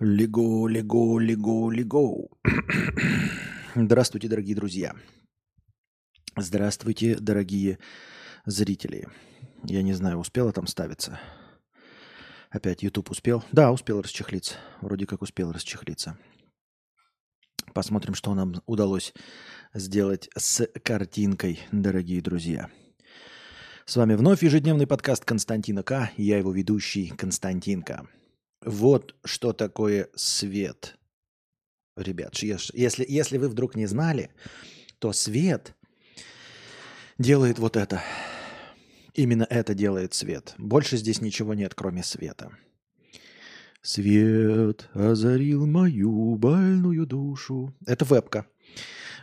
Лего, лего, лего, лего. Здравствуйте, дорогие друзья. Здравствуйте, дорогие зрители. Я не знаю, успела там ставиться. Опять YouTube успел? Да, успел расчехлиться. Вроде как успел расчехлиться. Посмотрим, что нам удалось сделать с картинкой, дорогие друзья. С вами вновь ежедневный подкаст Константина К. Я его ведущий Константин К. Вот что такое свет. Ребят, если, если вы вдруг не знали, то свет делает вот это. Именно это делает свет. Больше здесь ничего нет, кроме света. Свет озарил мою больную душу. Это вебка.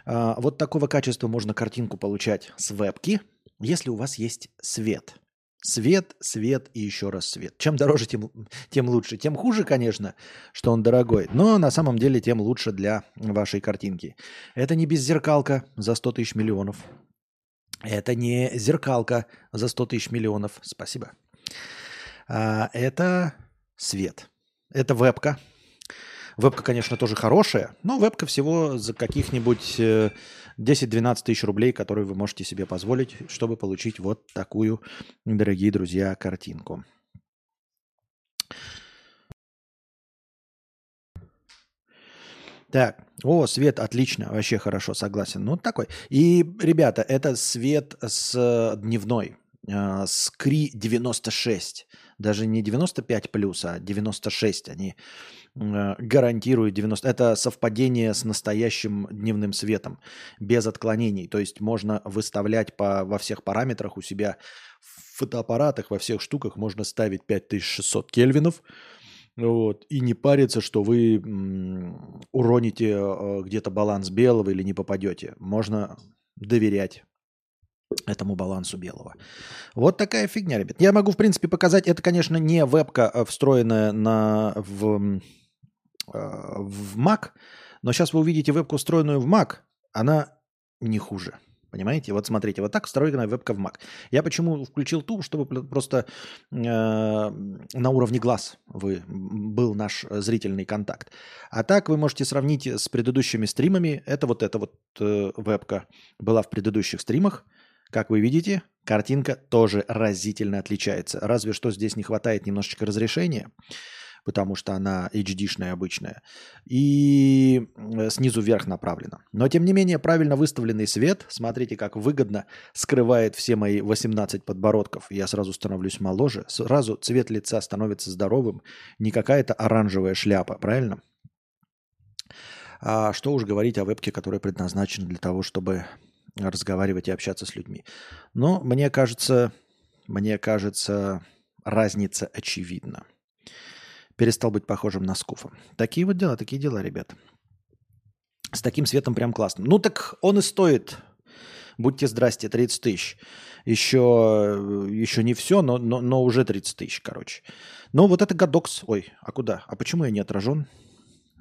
А, вот такого качества можно картинку получать с вебки, если у вас есть свет – Свет, свет и еще раз свет. Чем дороже, тем, тем лучше. Тем хуже, конечно, что он дорогой. Но на самом деле тем лучше для вашей картинки. Это не беззеркалка за 100 тысяч миллионов. Это не зеркалка за 100 тысяч миллионов. Спасибо. А, это свет. Это вебка. Вебка, конечно, тоже хорошая, но вебка всего за каких-нибудь э, 10-12 тысяч рублей, которые вы можете себе позволить, чтобы получить вот такую, дорогие друзья, картинку. Так, о, свет, отлично, вообще хорошо, согласен. Ну, такой. И, ребята, это свет с дневной, э, с КРИ 96. Даже не 95 плюс, а 96. Они Э, гарантирует 90. Это совпадение с настоящим дневным светом, без отклонений. То есть можно выставлять по, во всех параметрах у себя в фотоаппаратах, во всех штуках можно ставить 5600 кельвинов. Вот, и не париться, что вы уроните э, где-то баланс белого или не попадете. Можно доверять этому балансу белого. Вот такая фигня, ребят. Я могу, в принципе, показать. Это, конечно, не вебка, а встроенная на, в Э, в Mac, но сейчас вы увидите вебку, встроенную в Mac, она не хуже. Понимаете? Вот смотрите, вот так встроена вебка в Mac. Я почему включил ту, чтобы просто э, на уровне глаз вы, был наш зрительный контакт. А так вы можете сравнить с предыдущими стримами. Это вот эта вот э, вебка была в предыдущих стримах. Как вы видите, картинка тоже разительно отличается. Разве что здесь не хватает немножечко разрешения потому что она HD-шная обычная, и э, снизу вверх направлена. Но, тем не менее, правильно выставленный свет, смотрите, как выгодно скрывает все мои 18 подбородков. Я сразу становлюсь моложе, сразу цвет лица становится здоровым, не какая-то оранжевая шляпа, правильно? А что уж говорить о вебке, которая предназначена для того, чтобы разговаривать и общаться с людьми. Но мне кажется, мне кажется, разница очевидна перестал быть похожим на скуфа. Такие вот дела, такие дела, ребят. С таким светом прям классно. Ну так он и стоит, будьте здрасте, 30 тысяч. Еще, еще не все, но, но, но уже 30 тысяч, короче. Но вот это Гадокс. Ой, а куда? А почему я не отражен?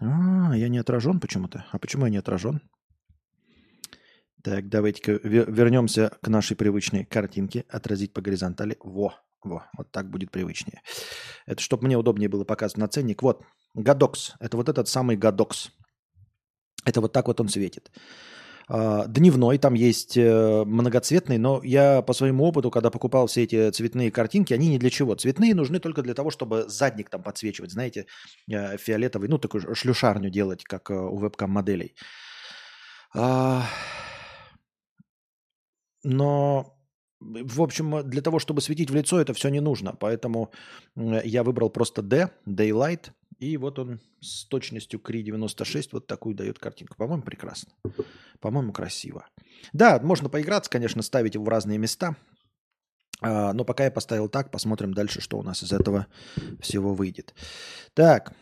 А, я не отражен почему-то. А почему я не отражен? Так, давайте-ка вернемся к нашей привычной картинке. Отразить по горизонтали. Во, во, вот так будет привычнее. Это чтобы мне удобнее было показывать на ценник. Вот, Гадокс. Это вот этот самый Гадокс. Это вот так вот он светит. А, дневной, там есть э, многоцветный, но я по своему опыту, когда покупал все эти цветные картинки, они ни для чего. Цветные нужны только для того, чтобы задник там подсвечивать, знаете, э, фиолетовый, ну, такую шлюшарню делать, как э, у вебкам-моделей. Но в общем, для того, чтобы светить в лицо, это все не нужно. Поэтому я выбрал просто D, Daylight. И вот он с точностью Cree 96 вот такую дает картинку. По-моему, прекрасно. По-моему, красиво. Да, можно поиграться, конечно, ставить его в разные места. А, но пока я поставил так, посмотрим дальше, что у нас из этого всего выйдет. Так.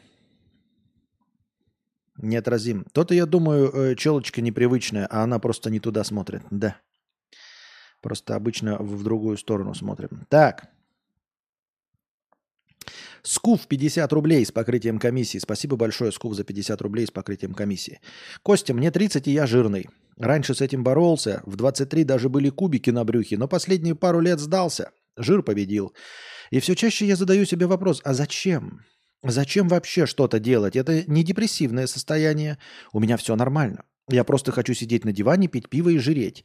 Неотразим. То-то, я думаю, э, челочка непривычная, а она просто не туда смотрит. Да. Просто обычно в другую сторону смотрим. Так. Скуф 50 рублей с покрытием комиссии. Спасибо большое, Скуф, за 50 рублей с покрытием комиссии. Костя, мне 30, и я жирный. Раньше с этим боролся. В 23 даже были кубики на брюхе, но последние пару лет сдался. Жир победил. И все чаще я задаю себе вопрос, а зачем? Зачем вообще что-то делать? Это не депрессивное состояние. У меня все нормально. Я просто хочу сидеть на диване, пить пиво и жиреть.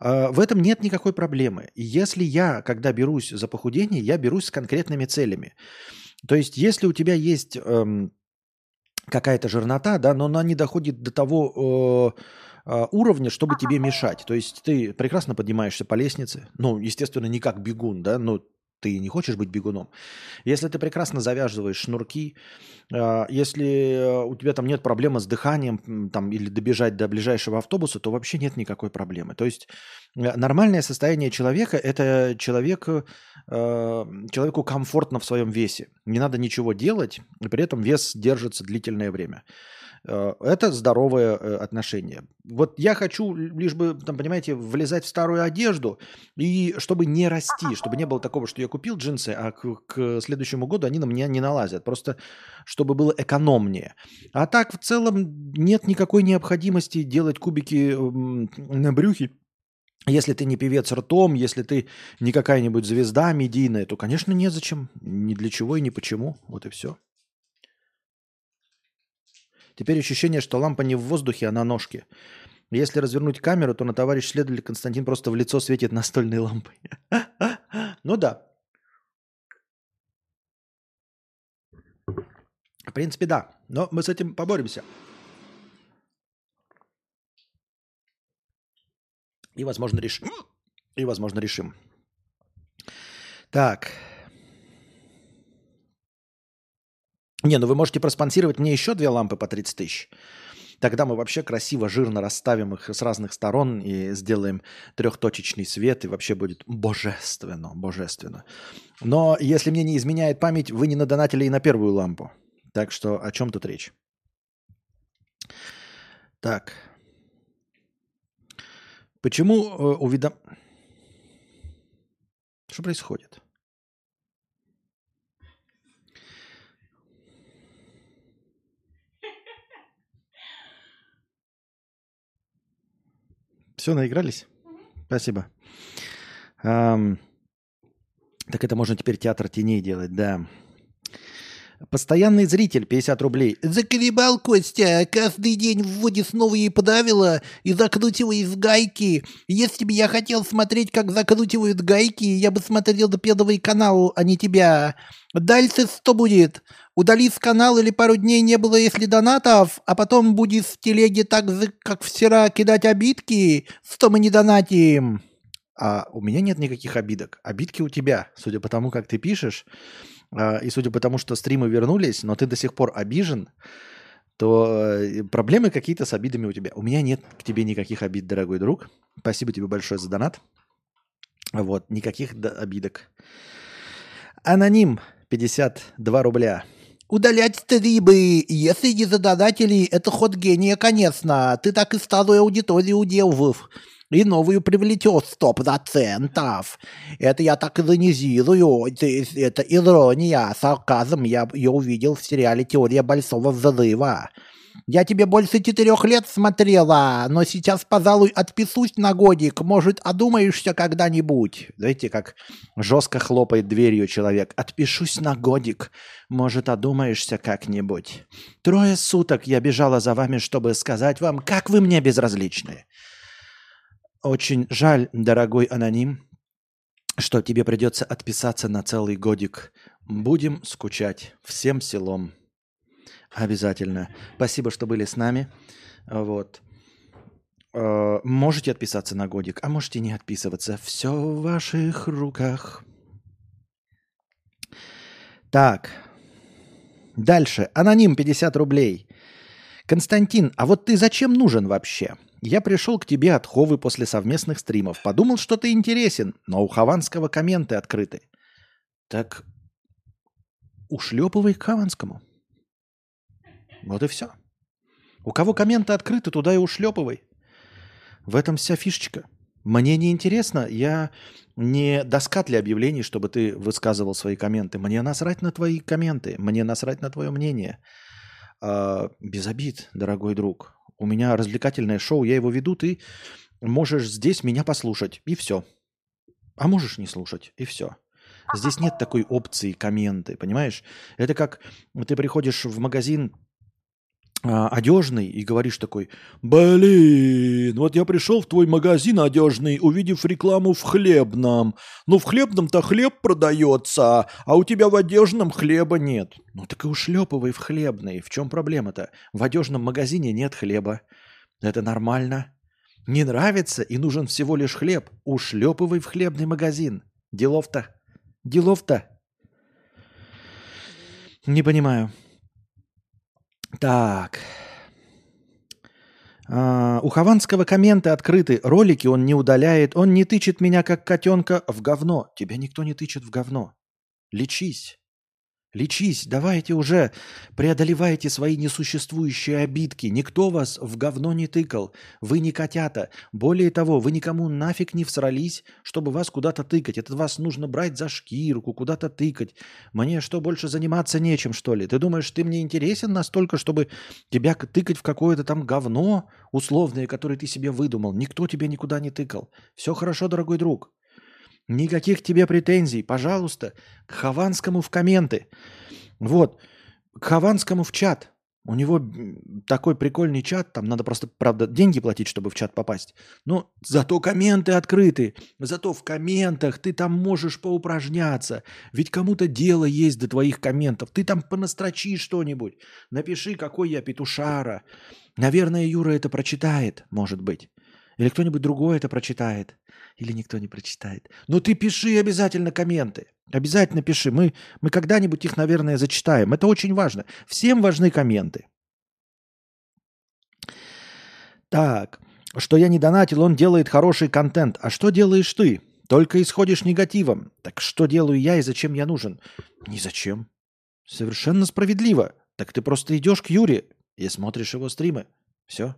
А, в этом нет никакой проблемы. Если я, когда берусь за похудение, я берусь с конкретными целями. То есть, если у тебя есть эм, какая-то жирнота, да, но она не доходит до того э, э, уровня, чтобы тебе мешать. То есть ты прекрасно поднимаешься по лестнице, ну, естественно, не как бегун, да, но ты не хочешь быть бегуном. Если ты прекрасно завязываешь шнурки, а, если у тебя там нет проблемы с дыханием там, или добежать до ближайшего автобуса, то вообще нет никакой проблемы. То есть э, нормальное состояние человека – это человек, э, человеку комфортно в своем весе. Не надо ничего делать, и при этом вес держится длительное время. Э, это здоровое э, отношение. Вот я хочу лишь бы, там, понимаете, влезать в старую одежду, и чтобы не расти, чтобы не было такого, что я купил джинсы, а к, к следующему году они на меня не налазят. Просто чтобы было экономнее. А так в целом нет никакой необходимости делать кубики на брюхе. Если ты не певец ртом, если ты не какая-нибудь звезда медийная, то, конечно, незачем. Ни для чего и ни почему. Вот и все. Теперь ощущение, что лампа не в воздухе, а на ножке. Если развернуть камеру, то на товарищ следователь Константин просто в лицо светит настольной лампой. Ну да. В принципе, да. Но мы с этим поборемся. И, возможно, решим. И, возможно, решим. Так. Не, ну вы можете проспонсировать мне еще две лампы по 30 тысяч. Тогда мы вообще красиво, жирно расставим их с разных сторон и сделаем трехточечный свет, и вообще будет божественно, божественно. Но если мне не изменяет память, вы не надонатили и на первую лампу. Так что о чем тут речь? Так. Почему э, уведом... Что происходит? Все, наигрались? Спасибо. Um, так это можно теперь театр теней делать, да. Постоянный зритель 50 рублей. Заколебал Костя, каждый день вводишь новые правила и закручиваешь гайки. Если бы я хотел смотреть, как закручивают гайки, я бы смотрел до первый канал, а не тебя. Дальше что будет? Удалить канал или пару дней не было, если донатов, а потом будет в телеге так же, как вчера, кидать обидки, что мы не донатим. А у меня нет никаких обидок. Обидки у тебя, судя по тому, как ты пишешь, и судя по тому, что стримы вернулись, но ты до сих пор обижен, то э, проблемы какие-то с обидами у тебя. У меня нет к тебе никаких обид, дорогой друг. Спасибо тебе большое за донат. Вот, никаких обидок. Аноним, 52 рубля. Удалять стримы, если не задонатили, это ход гения, конечно. Ты так и старую аудиторию уделывав. И новую привлечет сто процентов. Это я так иронизирую. Это ирония, сарказм. Я ее увидел в сериале «Теория большого взрыва». Я тебе больше четырех лет смотрела, но сейчас, пожалуй, отписусь на годик. Может, одумаешься когда-нибудь? Знаете, как жестко хлопает дверью человек. Отпишусь на годик. Может, одумаешься как-нибудь. Трое суток я бежала за вами, чтобы сказать вам, как вы мне безразличны. Очень жаль, дорогой аноним, что тебе придется отписаться на целый годик. Будем скучать всем селом. Обязательно. Спасибо, что были с нами. Вот. Э, можете отписаться на годик, а можете не отписываться. Все в ваших руках. Так. Дальше. Аноним 50 рублей. Константин, а вот ты зачем нужен вообще? Я пришел к тебе от Ховы после совместных стримов. Подумал, что ты интересен, но у Хованского комменты открыты. Так ушлепывай к Хованскому. Вот и все. У кого комменты открыты, туда и ушлепывай. В этом вся фишечка. Мне не интересно, я не доска для объявлений, чтобы ты высказывал свои комменты. Мне насрать на твои комменты, мне насрать на твое мнение. А, без обид, дорогой друг. У меня развлекательное шоу, я его веду, ты можешь здесь меня послушать, и все. А можешь не слушать, и все. Здесь нет такой опции комменты, понимаешь? Это как ты приходишь в магазин одежный и говоришь такой, блин, вот я пришел в твой магазин одежный, увидев рекламу в хлебном. Ну, в хлебном-то хлеб продается, а у тебя в одежном хлеба нет. Ну, так и ушлепывай в хлебный. В чем проблема-то? В одежном магазине нет хлеба. Это нормально. Не нравится и нужен всего лишь хлеб. Ушлепывай в хлебный магазин. Делов-то. Делов-то. Не понимаю. Так. А, у Хованского комменты открыты. Ролики он не удаляет. Он не тычет меня, как котенка, в говно. Тебя никто не тычет в говно. Лечись. Лечись, давайте уже, преодолевайте свои несуществующие обидки. Никто вас в говно не тыкал. Вы не котята. Более того, вы никому нафиг не всрались, чтобы вас куда-то тыкать. Это вас нужно брать за шкирку, куда-то тыкать. Мне что, больше заниматься нечем, что ли? Ты думаешь, ты мне интересен настолько, чтобы тебя тыкать в какое-то там говно условное, которое ты себе выдумал? Никто тебя никуда не тыкал. Все хорошо, дорогой друг. Никаких тебе претензий, пожалуйста, к Хованскому в комменты. Вот, к Хованскому в чат. У него такой прикольный чат, там надо просто, правда, деньги платить, чтобы в чат попасть. Но зато комменты открыты, зато в комментах ты там можешь поупражняться. Ведь кому-то дело есть до твоих комментов. Ты там понастрочи что-нибудь, напиши, какой я петушара. Наверное, Юра это прочитает, может быть. Или кто-нибудь другой это прочитает. Или никто не прочитает. Но ты пиши обязательно комменты. Обязательно пиши. Мы, мы когда-нибудь их, наверное, зачитаем. Это очень важно. Всем важны комменты. Так. Что я не донатил, он делает хороший контент. А что делаешь ты? Только исходишь негативом. Так что делаю я и зачем я нужен? Ни зачем. Совершенно справедливо. Так ты просто идешь к Юре и смотришь его стримы. Все.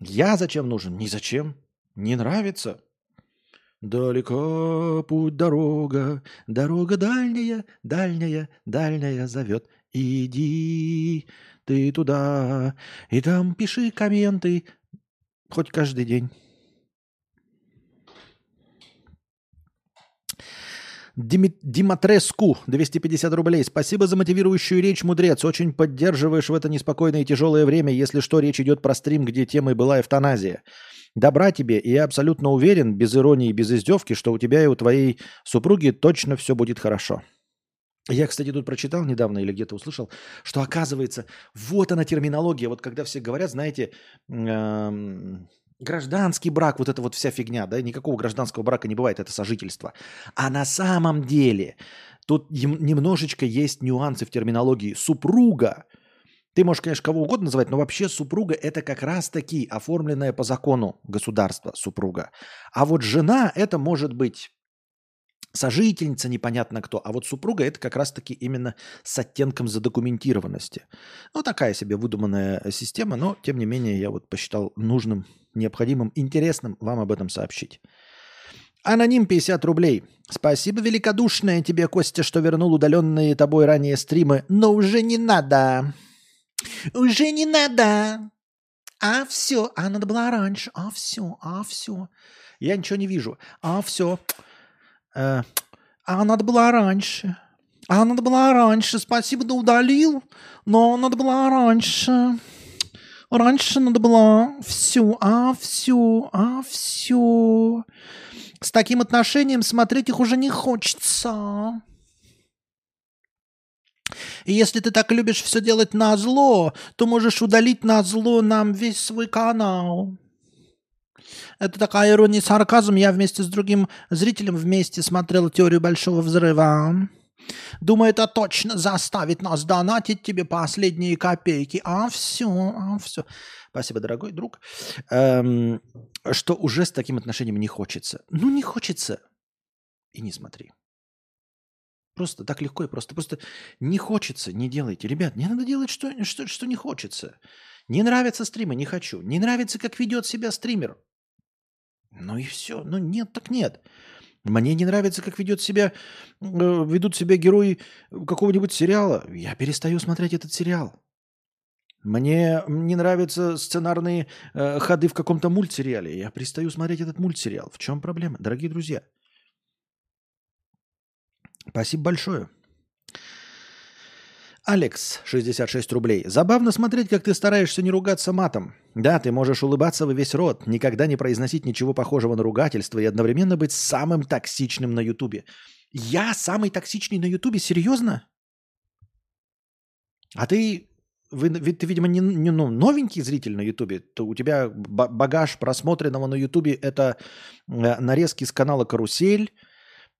Я зачем нужен? Ни зачем. Не нравится? Далеко путь дорога, дорога дальняя, дальняя, дальняя зовет. Иди ты туда, и там пиши комменты хоть каждый день. Диматреску, 250 рублей. Спасибо за мотивирующую речь, мудрец. Очень поддерживаешь в это неспокойное и тяжелое время. Если что, речь идет про стрим, где темой была эвтаназия. Добра тебе, и я абсолютно уверен, без иронии и без издевки, что у тебя и у твоей супруги точно все будет хорошо. Я, кстати, тут прочитал недавно или где-то услышал, что оказывается, вот она терминология. Вот когда все говорят, знаете, эм, гражданский брак, вот эта вот вся фигня, да, никакого гражданского брака не бывает, это сожительство. А на самом деле тут немножечко есть нюансы в терминологии. Супруга ты можешь, конечно, кого угодно называть, но вообще супруга – это как раз-таки оформленная по закону государства супруга. А вот жена – это может быть сожительница, непонятно кто. А вот супруга – это как раз-таки именно с оттенком задокументированности. Ну, такая себе выдуманная система, но, тем не менее, я вот посчитал нужным, необходимым, интересным вам об этом сообщить. Аноним 50 рублей. Спасибо великодушное тебе, Костя, что вернул удаленные тобой ранее стримы, но уже не надо. Уже не надо. А все. А надо было раньше. А все. А все. Я ничего не вижу. А все. Э, а надо было раньше. А надо было раньше. Спасибо, да удалил. Но надо было раньше. Раньше надо было все, а все, а все. С таким отношением смотреть их уже не хочется. И если ты так любишь все делать на зло, то можешь удалить на зло нам весь свой канал. Это такая ирония сарказм. Я вместе с другим зрителем вместе смотрел теорию Большого Взрыва. Думаю, это точно заставит нас донатить тебе последние копейки. А все, а все. Спасибо, дорогой друг. Эм, что уже с таким отношением не хочется. Ну, не хочется. И не смотри. Просто так легко и просто. Просто не хочется, не делайте. Ребят, не надо делать, что, что, что не хочется. Не нравятся стримы, не хочу. Не нравится, как ведет себя стример. Ну и все. Ну нет, так нет. Мне не нравится, как ведет себя, э, ведут себя герои какого-нибудь сериала. Я перестаю смотреть этот сериал. Мне не нравятся сценарные э, ходы в каком-то мультсериале. Я перестаю смотреть этот мультсериал. В чем проблема, дорогие друзья? Спасибо большое. Алекс, 66 рублей. Забавно смотреть, как ты стараешься не ругаться матом. Да, ты можешь улыбаться во весь рот, никогда не произносить ничего похожего на ругательство и одновременно быть самым токсичным на Ютубе. Я самый токсичный на Ютубе? Серьезно? А ты, вы, ты видимо, не, не ну, новенький зритель на Ютубе. У тебя багаж просмотренного на Ютубе – это э, нарезки с канала «Карусель»,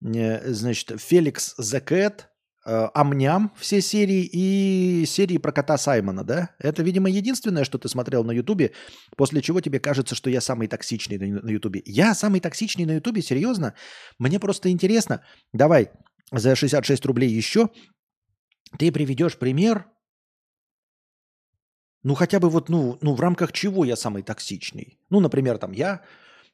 э, значит, «Феликс The Cat», Э, Амням все серии и серии про кота Саймона, да? Это, видимо, единственное, что ты смотрел на Ютубе, после чего тебе кажется, что я самый токсичный на Ютубе. Я самый токсичный на Ютубе? Серьезно? Мне просто интересно. Давай за 66 рублей еще ты приведешь пример, ну хотя бы вот, ну, ну в рамках чего я самый токсичный? Ну, например, там я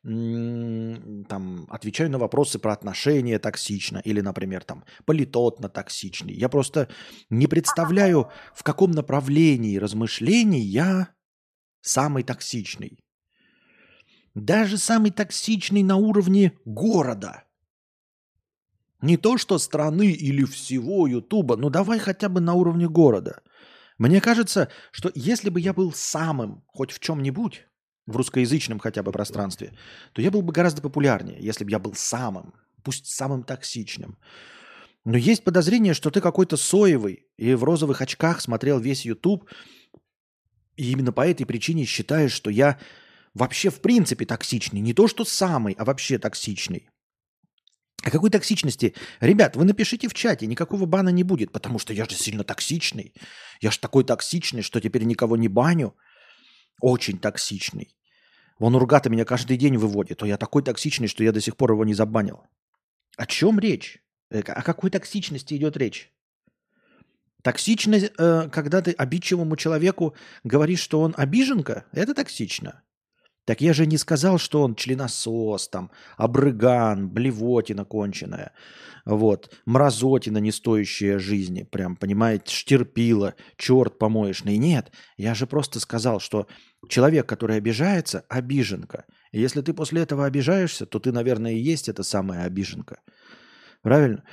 там, отвечаю на вопросы про отношения токсично или, например, там, политотно токсичный. Я просто не представляю, в каком направлении размышлений я самый токсичный. Даже самый токсичный на уровне города. Не то, что страны или всего Ютуба, но давай хотя бы на уровне города. Мне кажется, что если бы я был самым хоть в чем-нибудь, в русскоязычном хотя бы пространстве, то я был бы гораздо популярнее, если бы я был самым, пусть самым токсичным. Но есть подозрение, что ты какой-то соевый и в розовых очках смотрел весь YouTube, и именно по этой причине считаешь, что я вообще в принципе токсичный. Не то, что самый, а вообще токсичный. О какой токсичности? Ребят, вы напишите в чате, никакого бана не будет, потому что я же сильно токсичный. Я же такой токсичный, что теперь никого не баню. Очень токсичный. Вон Ургата меня каждый день выводит. То я такой токсичный, что я до сих пор его не забанил. О чем речь? Э, о какой токсичности идет речь? Токсичность, э, когда ты обидчивому человеку говоришь, что он обиженка, это токсично. Так я же не сказал, что он членосос, там, обрыган, блевотина конченая, вот, мразотина, не стоящая жизни, прям, понимаете, штерпила, черт помоечный. Нет, я же просто сказал, что человек, который обижается, обиженка. И если ты после этого обижаешься, то ты, наверное, и есть эта самая обиженка. Правильно?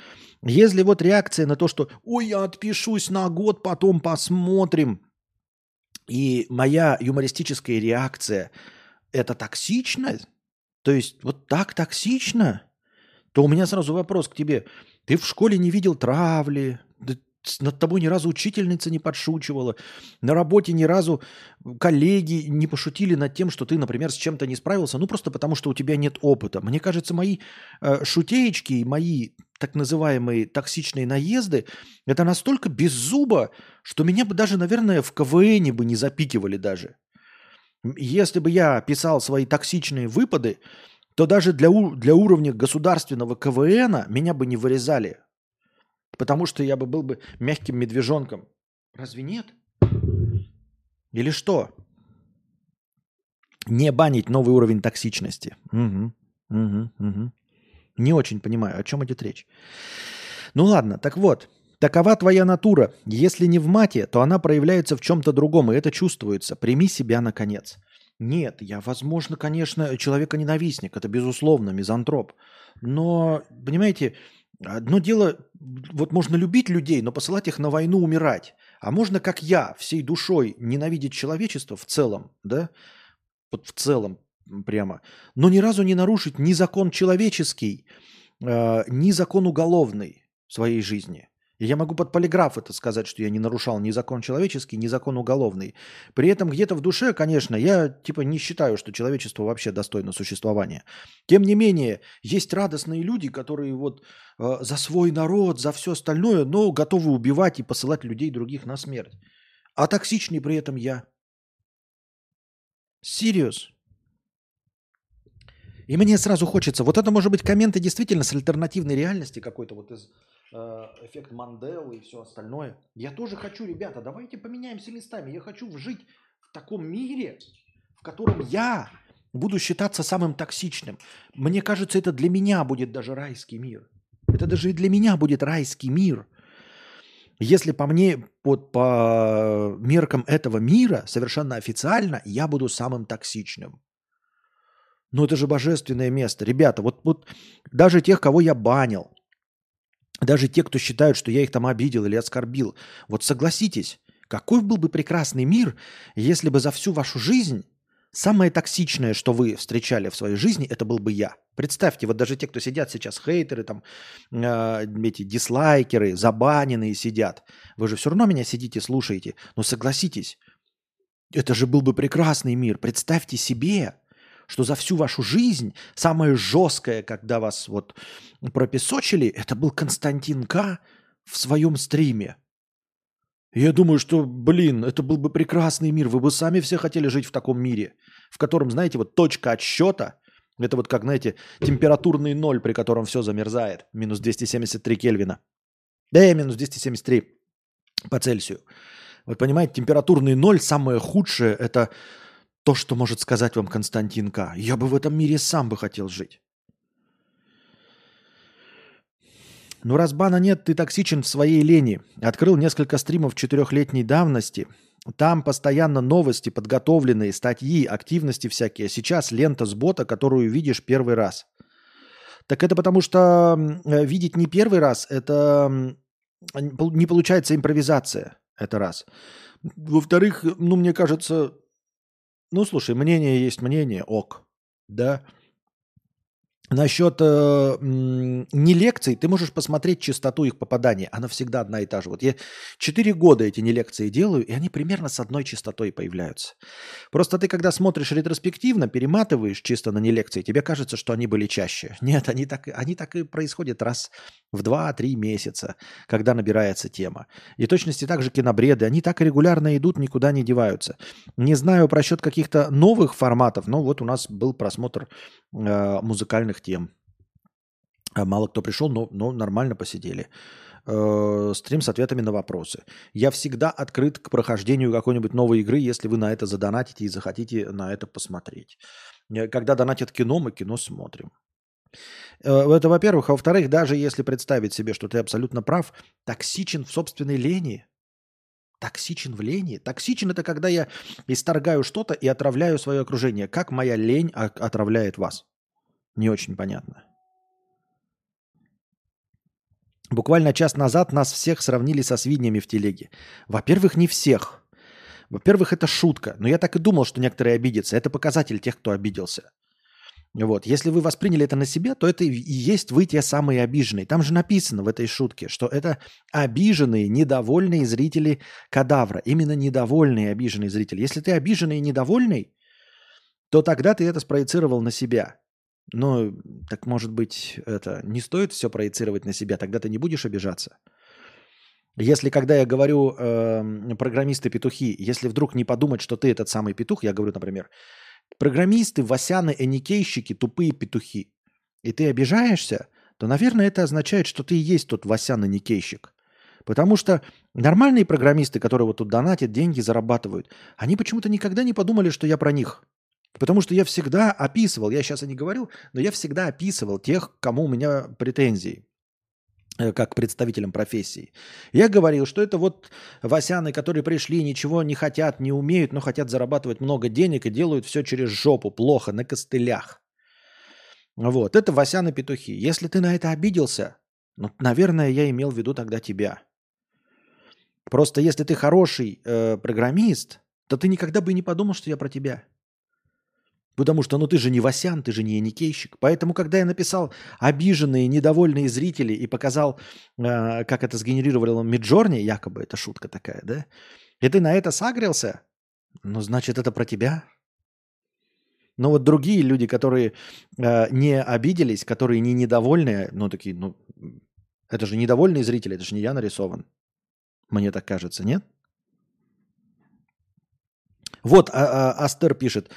Если вот реакция на то, что «Ой, я отпишусь на год, потом посмотрим», и моя юмористическая реакция – это токсично? То есть вот так токсично? То у меня сразу вопрос к тебе. Ты в школе не видел травли, над тобой ни разу учительница не подшучивала, на работе ни разу коллеги не пошутили над тем, что ты, например, с чем-то не справился, ну просто потому, что у тебя нет опыта. Мне кажется, мои э, шутеечки и мои так называемые токсичные наезды, это настолько без зуба, что меня бы даже, наверное, в КВН бы не запикивали даже. Если бы я писал свои токсичные выпады, то даже для, для уровня государственного КВН меня бы не вырезали. Потому что я бы был бы мягким медвежонком. Разве нет? Или что? Не банить новый уровень токсичности. Угу, угу, угу. Не очень понимаю, о чем идет речь. Ну ладно, так вот. Такова твоя натура. Если не в мате, то она проявляется в чем-то другом, и это чувствуется. Прими себя наконец. Нет, я, возможно, конечно, человека-ненавистник, это безусловно, мизантроп. Но, понимаете, одно дело, вот можно любить людей, но посылать их на войну умирать. А можно, как я, всей душой ненавидеть человечество в целом, да, вот в целом прямо, но ни разу не нарушить ни закон человеческий, э, ни закон уголовный своей жизни. И я могу под полиграф это сказать, что я не нарушал ни закон человеческий, ни закон уголовный. При этом где-то в душе, конечно, я типа не считаю, что человечество вообще достойно существования. Тем не менее, есть радостные люди, которые вот э, за свой народ, за все остальное, но готовы убивать и посылать людей других на смерть. А токсичный при этом я. Сириус. И мне сразу хочется, вот это может быть комменты действительно с альтернативной реальности какой-то вот из Э, эффект Манделы и все остальное. Я тоже хочу, ребята, давайте поменяемся местами. Я хочу жить в таком мире, в котором я буду считаться самым токсичным. Мне кажется, это для меня будет даже райский мир. Это даже и для меня будет райский мир. Если по мне, под, по меркам этого мира, совершенно официально, я буду самым токсичным. Но это же божественное место. Ребята, вот, вот даже тех, кого я банил, Даже те, кто считают, что я их там обидел или оскорбил. Вот согласитесь, какой был бы прекрасный мир, если бы за всю вашу жизнь самое токсичное, что вы встречали в своей жизни, это был бы я. Представьте, вот даже те, кто сидят сейчас, хейтеры, там, э, эти дизлайкеры, забаненные сидят. Вы же все равно меня сидите, слушаете. Но согласитесь, это же был бы прекрасный мир. Представьте себе, что за всю вашу жизнь самое жесткое, когда вас вот пропесочили, это был Константин К. в своем стриме. Я думаю, что, блин, это был бы прекрасный мир. Вы бы сами все хотели жить в таком мире, в котором, знаете, вот точка отсчета, это вот как, знаете, температурный ноль, при котором все замерзает, минус 273 Кельвина. Да, минус 273 по Цельсию. Вот понимаете, температурный ноль, самое худшее, это то, что может сказать вам Константин К. Я бы в этом мире сам бы хотел жить. Ну, раз бана нет, ты токсичен в своей лени. Открыл несколько стримов четырехлетней давности. Там постоянно новости, подготовленные, статьи, активности всякие. Сейчас лента с бота, которую видишь первый раз. Так это потому что видеть не первый раз, это не получается импровизация. Это раз. Во-вторых, ну, мне кажется, ну, слушай, мнение есть мнение, ок. Да. Насчет э, не лекций, ты можешь посмотреть частоту их попадания. Она всегда одна и та же. Вот я четыре года эти не лекции делаю, и они примерно с одной частотой появляются. Просто ты, когда смотришь ретроспективно, перематываешь чисто на не лекции, тебе кажется, что они были чаще. Нет, они так, они так и происходят раз в 2-3 месяца, когда набирается тема. И точности также кинобреды, они так и регулярно идут, никуда не деваются. Не знаю про счет каких-то новых форматов, но вот у нас был просмотр музыкальных тем. А мало кто пришел, но, но нормально посидели. Э, стрим с ответами на вопросы. Я всегда открыт к прохождению какой-нибудь новой игры, если вы на это задонатите и захотите на это посмотреть. Э, когда донатят кино, мы кино смотрим. Э, это, во-первых. А во-вторых, даже если представить себе, что ты абсолютно прав, токсичен в собственной лени. Токсичен в лени? Токсичен – это когда я исторгаю что-то и отравляю свое окружение. Как моя лень отравляет вас? Не очень понятно. Буквально час назад нас всех сравнили со свиньями в телеге. Во-первых, не всех. Во-первых, это шутка. Но я так и думал, что некоторые обидятся. Это показатель тех, кто обиделся. Вот. Если вы восприняли это на себя, то это и есть вы те самые обиженные. Там же написано в этой шутке, что это обиженные, недовольные зрители кадавра. Именно недовольные, обиженные зрители. Если ты обиженный и недовольный, то тогда ты это спроецировал на себя. Но так может быть, это не стоит все проецировать на себя, тогда ты не будешь обижаться. Если когда я говорю э, программисты-петухи, если вдруг не подумать, что ты этот самый петух, я говорю, например, программисты, васяны, эникейщики, тупые петухи, и ты обижаешься, то, наверное, это означает, что ты и есть тот васян эникейщик. Потому что нормальные программисты, которые вот тут донатят, деньги зарабатывают, они почему-то никогда не подумали, что я про них. Потому что я всегда описывал, я сейчас и не говорил, но я всегда описывал тех, кому у меня претензии. Э, как представителям профессии. Я говорил, что это вот васяны, которые пришли, ничего не хотят, не умеют, но хотят зарабатывать много денег и делают все через жопу, плохо, на костылях. Вот, это васяны-петухи. Если ты на это обиделся, ну, наверное, я имел в виду тогда тебя. Просто если ты хороший э, программист, то ты никогда бы не подумал, что я про тебя. Потому что, ну ты же не Васян, ты же не Яникейщик. Поэтому, когда я написал обиженные, недовольные зрители и показал, э, как это сгенерировало Миджорни, якобы это шутка такая, да? И ты на это сагрился, ну, значит, это про тебя. Но вот другие люди, которые э, не обиделись, которые не недовольные, ну, такие, ну, это же недовольные зрители, это же не я нарисован. Мне так кажется, нет? Вот а, а, Астер пишет,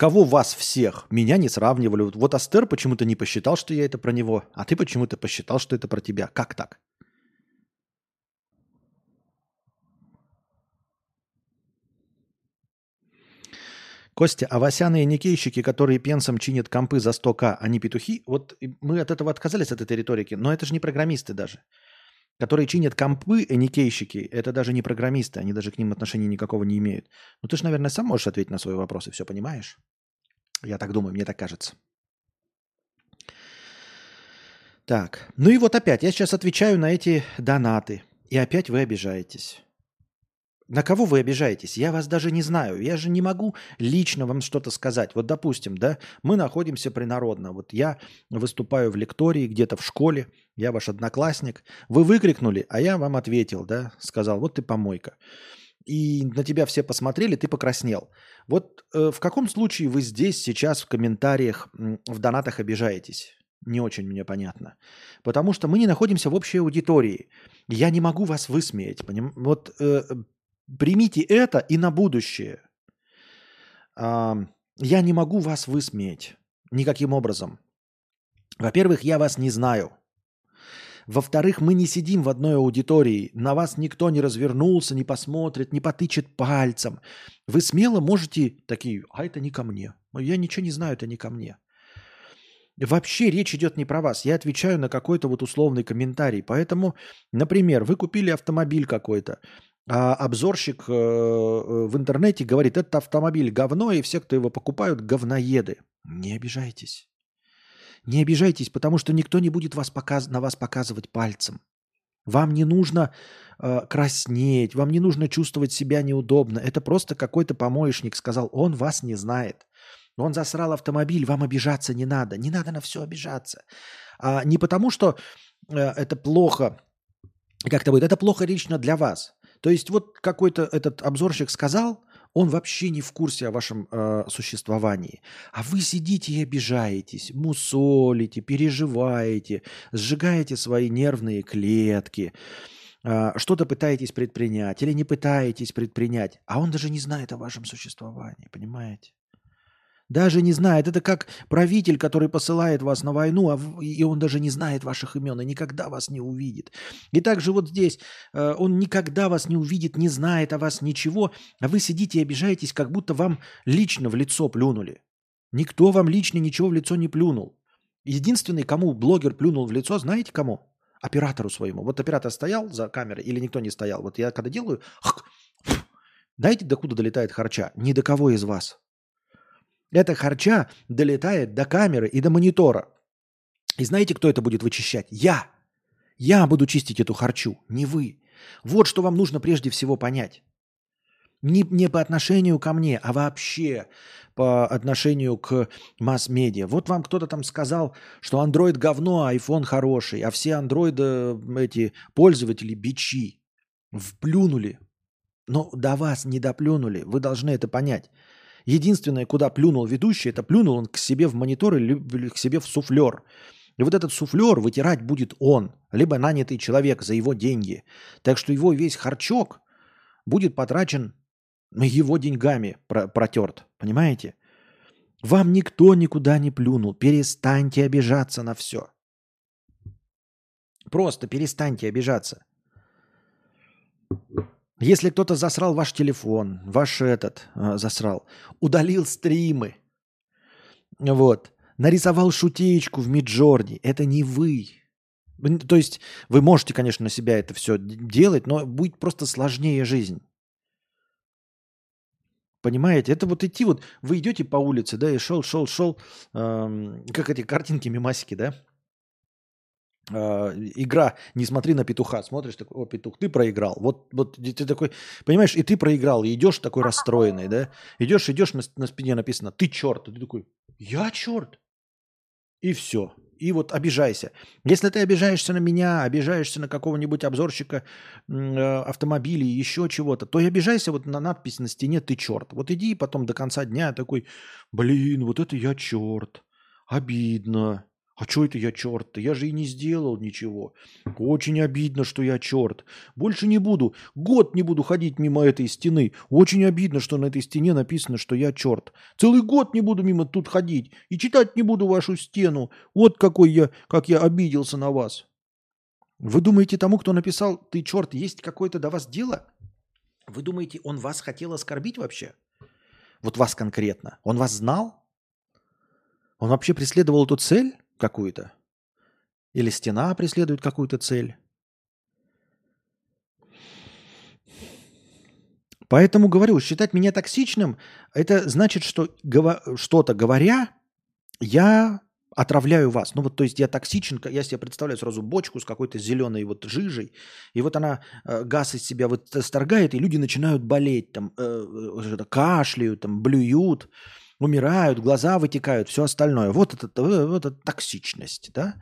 Кого вас всех? Меня не сравнивали. Вот Астер почему-то не посчитал, что я это про него, а ты почему-то посчитал, что это про тебя. Как так? Костя, а Васяны никейщики, которые пенсом чинят компы за 100к, они петухи? Вот мы от этого отказались, от этой риторики, но это же не программисты даже которые чинят компы, эникейщики, это даже не программисты, они даже к ним отношения никакого не имеют. Ну ты же, наверное, сам можешь ответить на свои вопросы, все понимаешь? Я так думаю, мне так кажется. Так, ну и вот опять, я сейчас отвечаю на эти донаты, и опять вы обижаетесь. На кого вы обижаетесь? Я вас даже не знаю. Я же не могу лично вам что-то сказать. Вот, допустим, да, мы находимся принародно. Вот я выступаю в лектории где-то в школе, я ваш одноклассник. Вы выкрикнули, а я вам ответил, да, сказал, вот ты помойка. И на тебя все посмотрели, ты покраснел. Вот э, в каком случае вы здесь сейчас в комментариях, в донатах обижаетесь? Не очень мне понятно. Потому что мы не находимся в общей аудитории. Я не могу вас высмеять. Поним? Вот э, Примите это и на будущее. Я не могу вас высмеять никаким образом. Во-первых, я вас не знаю. Во-вторых, мы не сидим в одной аудитории. На вас никто не развернулся, не посмотрит, не потычет пальцем. Вы смело можете такие, а это не ко мне. Я ничего не знаю, это не ко мне. Вообще речь идет не про вас. Я отвечаю на какой-то вот условный комментарий. Поэтому, например, вы купили автомобиль какой-то. А обзорщик э, э, в интернете говорит, этот автомобиль говно, и все, кто его покупают, говноеды. Не обижайтесь. Не обижайтесь, потому что никто не будет вас показ... на вас показывать пальцем. Вам не нужно э, краснеть, вам не нужно чувствовать себя неудобно. Это просто какой-то помоечник сказал, он вас не знает. Он засрал автомобиль, вам обижаться не надо. Не надо на все обижаться. А не потому, что э, это плохо, как-то будет, это плохо лично для вас. То есть вот какой-то этот обзорщик сказал, он вообще не в курсе о вашем э, существовании. А вы сидите и обижаетесь, мусолите, переживаете, сжигаете свои нервные клетки, э, что-то пытаетесь предпринять или не пытаетесь предпринять, а он даже не знает о вашем существовании, понимаете? Даже не знает. Это как правитель, который посылает вас на войну, а и он даже не знает ваших имен и никогда вас не увидит. И также вот здесь э, он никогда вас не увидит, не знает о вас ничего, а вы сидите и обижаетесь, как будто вам лично в лицо плюнули. Никто вам лично ничего в лицо не плюнул. Единственный, кому блогер плюнул в лицо, знаете кому? Оператору своему. Вот оператор стоял за камерой или никто не стоял. Вот я когда делаю, знаете, докуда долетает харча? Ни до кого из вас. Эта харча долетает до камеры и до монитора. И знаете, кто это будет вычищать? Я. Я буду чистить эту харчу, не вы. Вот что вам нужно прежде всего понять. Не, не по отношению ко мне, а вообще по отношению к масс-медиа. Вот вам кто-то там сказал, что Android говно, а iPhone хороший, а все андроиды, эти пользователи бичи. Вплюнули. Но до вас не доплюнули. Вы должны это понять. Единственное, куда плюнул ведущий, это плюнул он к себе в монитор или к себе в суфлер. И вот этот суфлер вытирать будет он, либо нанятый человек за его деньги. Так что его весь харчок будет потрачен его деньгами протерт. Понимаете? Вам никто никуда не плюнул. Перестаньте обижаться на все. Просто перестаньте обижаться. Если кто-то засрал ваш телефон, ваш этот э, засрал, удалил стримы, вот, нарисовал шутеечку в Миджорни, это не вы. То есть вы можете, конечно, на себя это все делать, но будет просто сложнее жизнь. Понимаете, это вот идти вот, вы идете по улице, да, и шел, шел, шел, эм, как эти картинки, мимасики, да, игра «Не смотри на петуха». Смотришь, такой, о, петух, ты проиграл. Вот, вот ты такой, понимаешь, и ты проиграл, и идешь такой расстроенный, да? Идешь, идешь, на, на спине написано «Ты черт». И ты такой «Я черт?» И все. И вот обижайся. Если ты обижаешься на меня, обижаешься на какого-нибудь обзорщика э, автомобилей, еще чего-то, то и обижайся вот на надпись на стене «Ты черт». Вот иди потом до конца дня такой «Блин, вот это я черт». Обидно. А что это я черт-то? Я же и не сделал ничего. Очень обидно, что я черт. Больше не буду. Год не буду ходить мимо этой стены. Очень обидно, что на этой стене написано, что я черт. Целый год не буду мимо тут ходить. И читать не буду вашу стену. Вот какой я, как я обиделся на вас. Вы думаете, тому, кто написал «ты черт», есть какое-то до вас дело? Вы думаете, он вас хотел оскорбить вообще? Вот вас конкретно. Он вас знал? Он вообще преследовал эту цель? Какую-то. Или стена преследует какую-то цель. Поэтому говорю, считать меня токсичным, это значит, что что-то говоря, я отравляю вас. Ну вот, то есть я токсичен, я себе представляю сразу бочку с какой-то зеленой вот жижей, и вот она э, газ из себя вот сторгает, и люди начинают болеть, там, э, э, кашляют, там, блюют, умирают, глаза вытекают, все остальное. Вот это, вот это токсичность, да?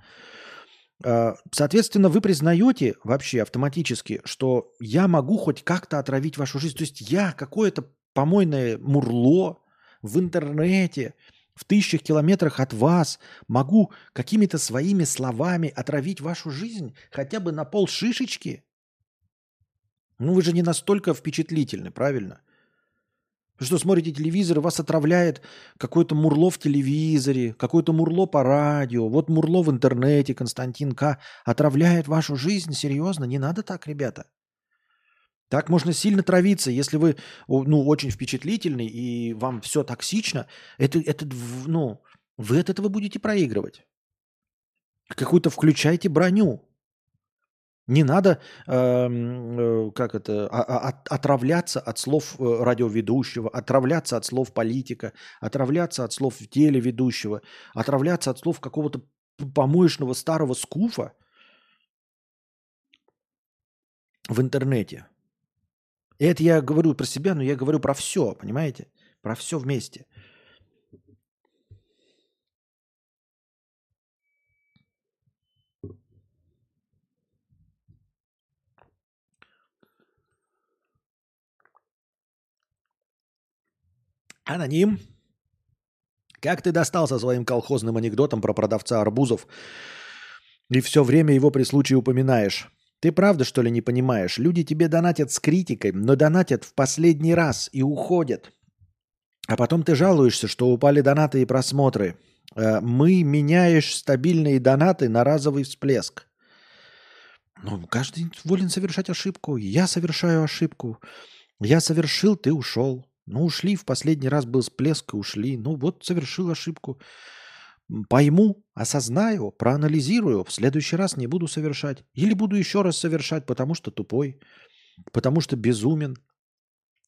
А, соответственно, вы признаете вообще автоматически, что я могу хоть как-то отравить вашу жизнь. То есть я какое-то помойное мурло в интернете, в тысячах километрах от вас могу какими-то своими словами отравить вашу жизнь хотя бы на пол шишечки? Ну вы же не настолько впечатлительны, правильно? Что, смотрите телевизор, вас отравляет какое-то мурло в телевизоре, какое-то мурло по радио, вот мурло в интернете, Константин К. отравляет вашу жизнь? Серьезно? Не надо так, ребята. Так можно сильно травиться, если вы ну, очень впечатлительный и вам все токсично. Это, это, ну, вы от этого будете проигрывать. Какую-то включайте броню. Не надо, эм, э, как это, а, а, от, отравляться от слов э, радиоведущего, отравляться от слов политика, отравляться от слов телеведущего, отравляться от слов какого-то помоечного старого скуфа в интернете. Это я говорю про себя, но я говорю про все, понимаете? Про все вместе. Аноним. Как ты достался своим колхозным анекдотом про продавца арбузов и все время его при случае упоминаешь? Ты правда, что ли, не понимаешь? Люди тебе донатят с критикой, но донатят в последний раз и уходят. А потом ты жалуешься, что упали донаты и просмотры. Э, мы меняешь стабильные донаты на разовый всплеск. Ну, каждый волен совершать ошибку. Я совершаю ошибку. Я совершил, ты ушел. Ну, ушли, в последний раз был всплеск и ушли. Ну, вот совершил ошибку пойму, осознаю, проанализирую, в следующий раз не буду совершать. Или буду еще раз совершать, потому что тупой, потому что безумен,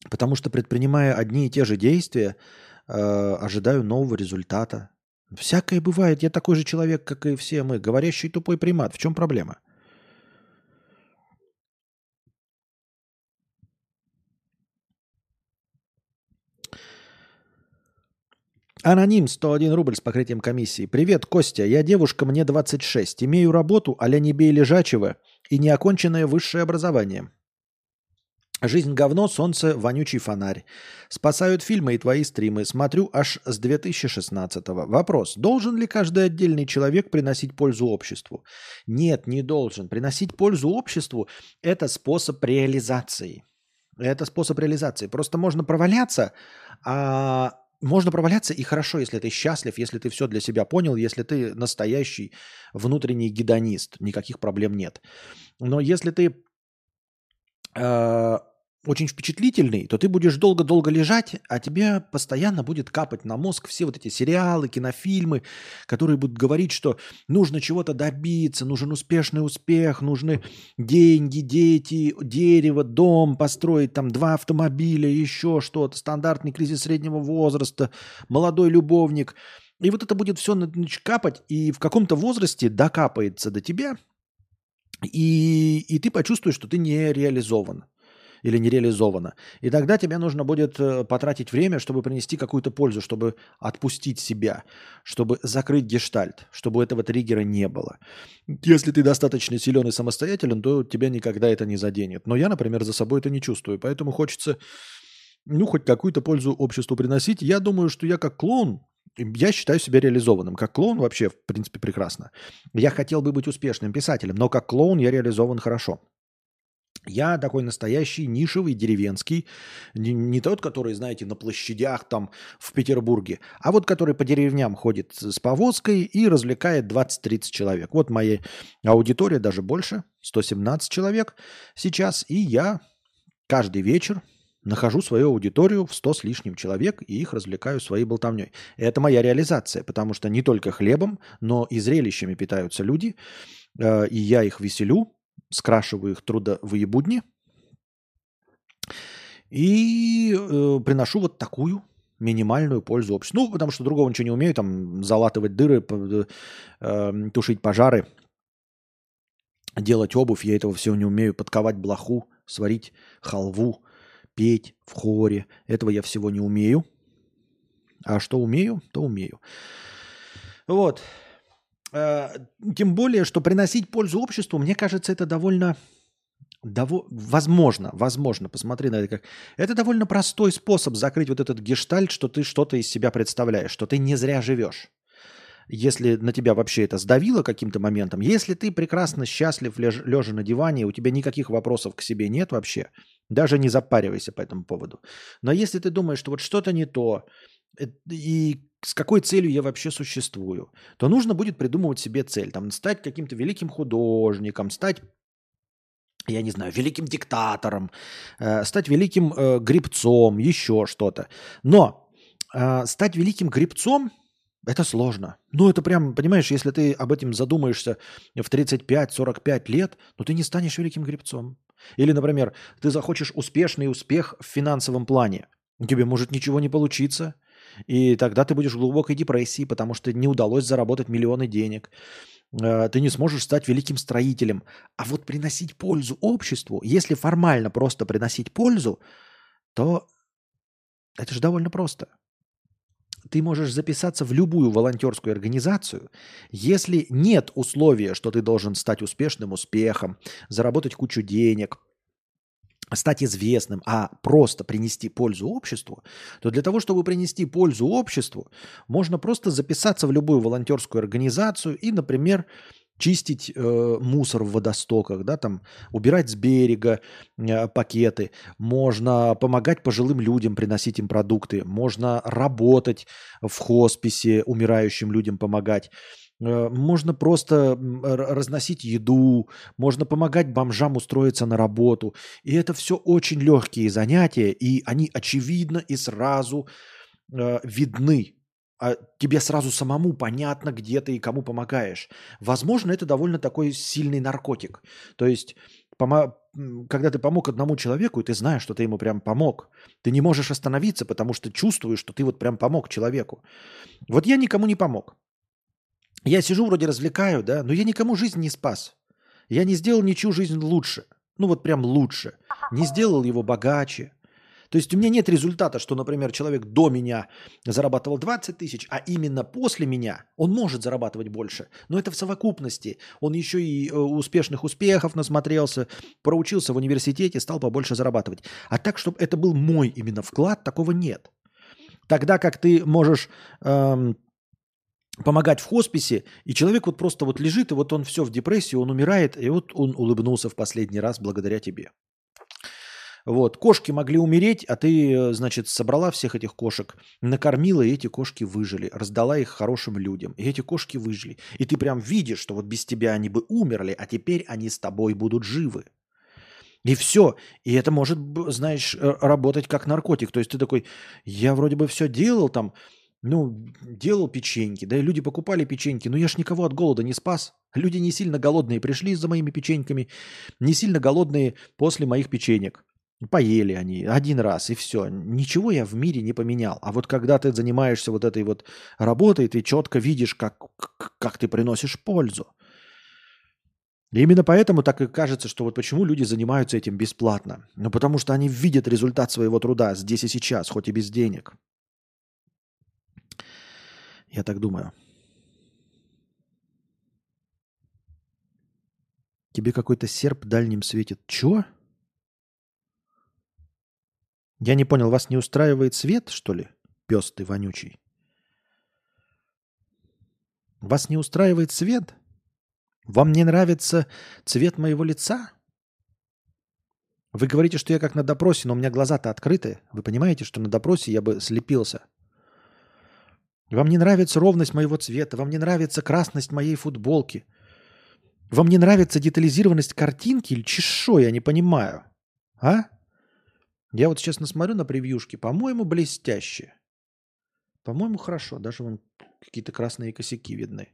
потому что предпринимая одни и те же действия, э, ожидаю нового результата. Всякое бывает. Я такой же человек, как и все мы. Говорящий тупой примат. В чем проблема? – Аноним 101 рубль с покрытием комиссии. Привет, Костя. Я девушка, мне 26. Имею работу а-ля не бей лежачего и неоконченное высшее образование. Жизнь говно, солнце, вонючий фонарь. Спасают фильмы и твои стримы. Смотрю аж с 2016-го. Вопрос. Должен ли каждый отдельный человек приносить пользу обществу? Нет, не должен. Приносить пользу обществу – это способ реализации. Это способ реализации. Просто можно проваляться, а можно проваляться, и хорошо, если ты счастлив, если ты все для себя понял, если ты настоящий внутренний гедонист, никаких проблем нет. Но если ты э, очень впечатлительный, то ты будешь долго-долго лежать, а тебе постоянно будет капать на мозг все вот эти сериалы, кинофильмы, которые будут говорить, что нужно чего-то добиться, нужен успешный успех, нужны деньги, дети, дерево, дом построить, там два автомобиля, еще что-то, стандартный кризис среднего возраста, молодой любовник. И вот это будет все капать, и в каком-то возрасте докапается до тебя, и, и ты почувствуешь, что ты не реализован или не реализовано. И тогда тебе нужно будет э, потратить время, чтобы принести какую-то пользу, чтобы отпустить себя, чтобы закрыть гештальт, чтобы этого триггера не было. Если ты достаточно силен и самостоятелен, то тебя никогда это не заденет. Но я, например, за собой это не чувствую, поэтому хочется ну, хоть какую-то пользу обществу приносить. Я думаю, что я как клоун, я считаю себя реализованным. Как клоун вообще, в принципе, прекрасно. Я хотел бы быть успешным писателем, но как клоун я реализован хорошо. Я такой настоящий нишевый деревенский, не, тот, который, знаете, на площадях там в Петербурге, а вот который по деревням ходит с повозкой и развлекает 20-30 человек. Вот моя аудитория даже больше, 117 человек сейчас, и я каждый вечер нахожу свою аудиторию в 100 с лишним человек и их развлекаю своей болтовней. Это моя реализация, потому что не только хлебом, но и зрелищами питаются люди, э, и я их веселю, скрашиваю их трудовые будни и э, приношу вот такую минимальную пользу обществу. Ну, потому что другого ничего не умею, там залатывать дыры, э, тушить пожары, делать обувь, я этого всего не умею, подковать блоху, сварить халву, петь в хоре. Этого я всего не умею. А что умею, то умею. Вот. Э, тем более, что приносить пользу обществу, мне кажется, это довольно Дово... Возможно, возможно, посмотри на это как... Это довольно простой способ закрыть вот этот гештальт, что ты что-то из себя представляешь, что ты не зря живешь. Если на тебя вообще это сдавило каким-то моментом, если ты прекрасно счастлив, леж... лежа на диване, у тебя никаких вопросов к себе нет вообще, даже не запаривайся по этому поводу. Но если ты думаешь, что вот что-то не то, э, и с какой целью я вообще существую, то нужно будет придумывать себе цель. Там, стать каким-то великим художником, стать я не знаю, великим диктатором, э, стать великим э, грибцом, еще что-то. Но э, стать великим грибцом это сложно. Ну, это прям, понимаешь, если ты об этом задумаешься в 35-45 лет, ну, ты не станешь великим грибцом. Или, например, ты захочешь успешный успех в финансовом плане. Тебе может ничего не получиться. И тогда ты будешь в глубокой депрессии, потому что не удалось заработать миллионы денег. Э, ты не сможешь стать великим строителем. А вот приносить пользу обществу, если формально просто приносить пользу, то это же довольно просто. Ты можешь записаться в любую волонтерскую организацию, если нет условия, что ты должен стать успешным успехом, заработать кучу денег – стать известным, а просто принести пользу обществу, то для того, чтобы принести пользу обществу, можно просто записаться в любую волонтерскую организацию и, например, чистить э, мусор в водостоках, да, там убирать с берега э, пакеты, можно помогать пожилым людям, приносить им продукты, можно работать в хосписе, умирающим людям помогать. Э, можно просто разносить еду, можно помогать бомжам устроиться на работу. И это все очень легкие занятия, и они очевидно и сразу э, видны. А тебе сразу самому понятно, где ты и кому помогаешь. Возможно, это довольно такой сильный наркотик. То есть, когда ты помог одному человеку, и ты знаешь, что ты ему прям помог, ты не можешь остановиться, потому что чувствуешь, что ты вот прям помог человеку. Вот я никому не помог. Я сижу, вроде развлекаю, да, но я никому жизнь не спас. Я не сделал ничью жизнь лучше. Ну вот прям лучше. Не сделал его богаче. То есть у меня нет результата, что, например, человек до меня зарабатывал 20 тысяч, а именно после меня он может зарабатывать больше. Но это в совокупности. Он еще и э, успешных успехов насмотрелся, проучился в университете, стал побольше зарабатывать. А так, чтобы это был мой именно вклад, такого нет. Тогда как ты можешь эм, помогать в хосписе, и человек вот просто вот лежит, и вот он все в депрессии, он умирает, и вот он улыбнулся в последний раз благодаря тебе. Вот, кошки могли умереть, а ты, значит, собрала всех этих кошек, накормила, и эти кошки выжили, раздала их хорошим людям, и эти кошки выжили. И ты прям видишь, что вот без тебя они бы умерли, а теперь они с тобой будут живы. И все. И это может, знаешь, э, работать как наркотик. То есть ты такой, я вроде бы все делал там, ну, делал печеньки, да, и люди покупали печеньки, но я ж никого от голода не спас. Люди не сильно голодные пришли за моими печеньками, не сильно голодные после моих печенек. Поели они один раз, и все. Ничего я в мире не поменял. А вот когда ты занимаешься вот этой вот работой, ты четко видишь, как, как ты приносишь пользу. И именно поэтому так и кажется, что вот почему люди занимаются этим бесплатно. Ну, потому что они видят результат своего труда здесь и сейчас, хоть и без денег. Я так думаю. Тебе какой-то серп дальним светит. Чё? Я не понял, вас не устраивает свет, что ли? Пес ты вонючий. Вас не устраивает цвет? Вам не нравится цвет моего лица? Вы говорите, что я как на допросе, но у меня глаза-то открыты. Вы понимаете, что на допросе я бы слепился. Вам не нравится ровность моего цвета, вам не нравится красность моей футболки. Вам не нравится детализированность картинки или чешо, я не понимаю. А? Я вот сейчас смотрю на превьюшки, по-моему, блестящие. По-моему, хорошо. Даже вон какие-то красные косяки видны.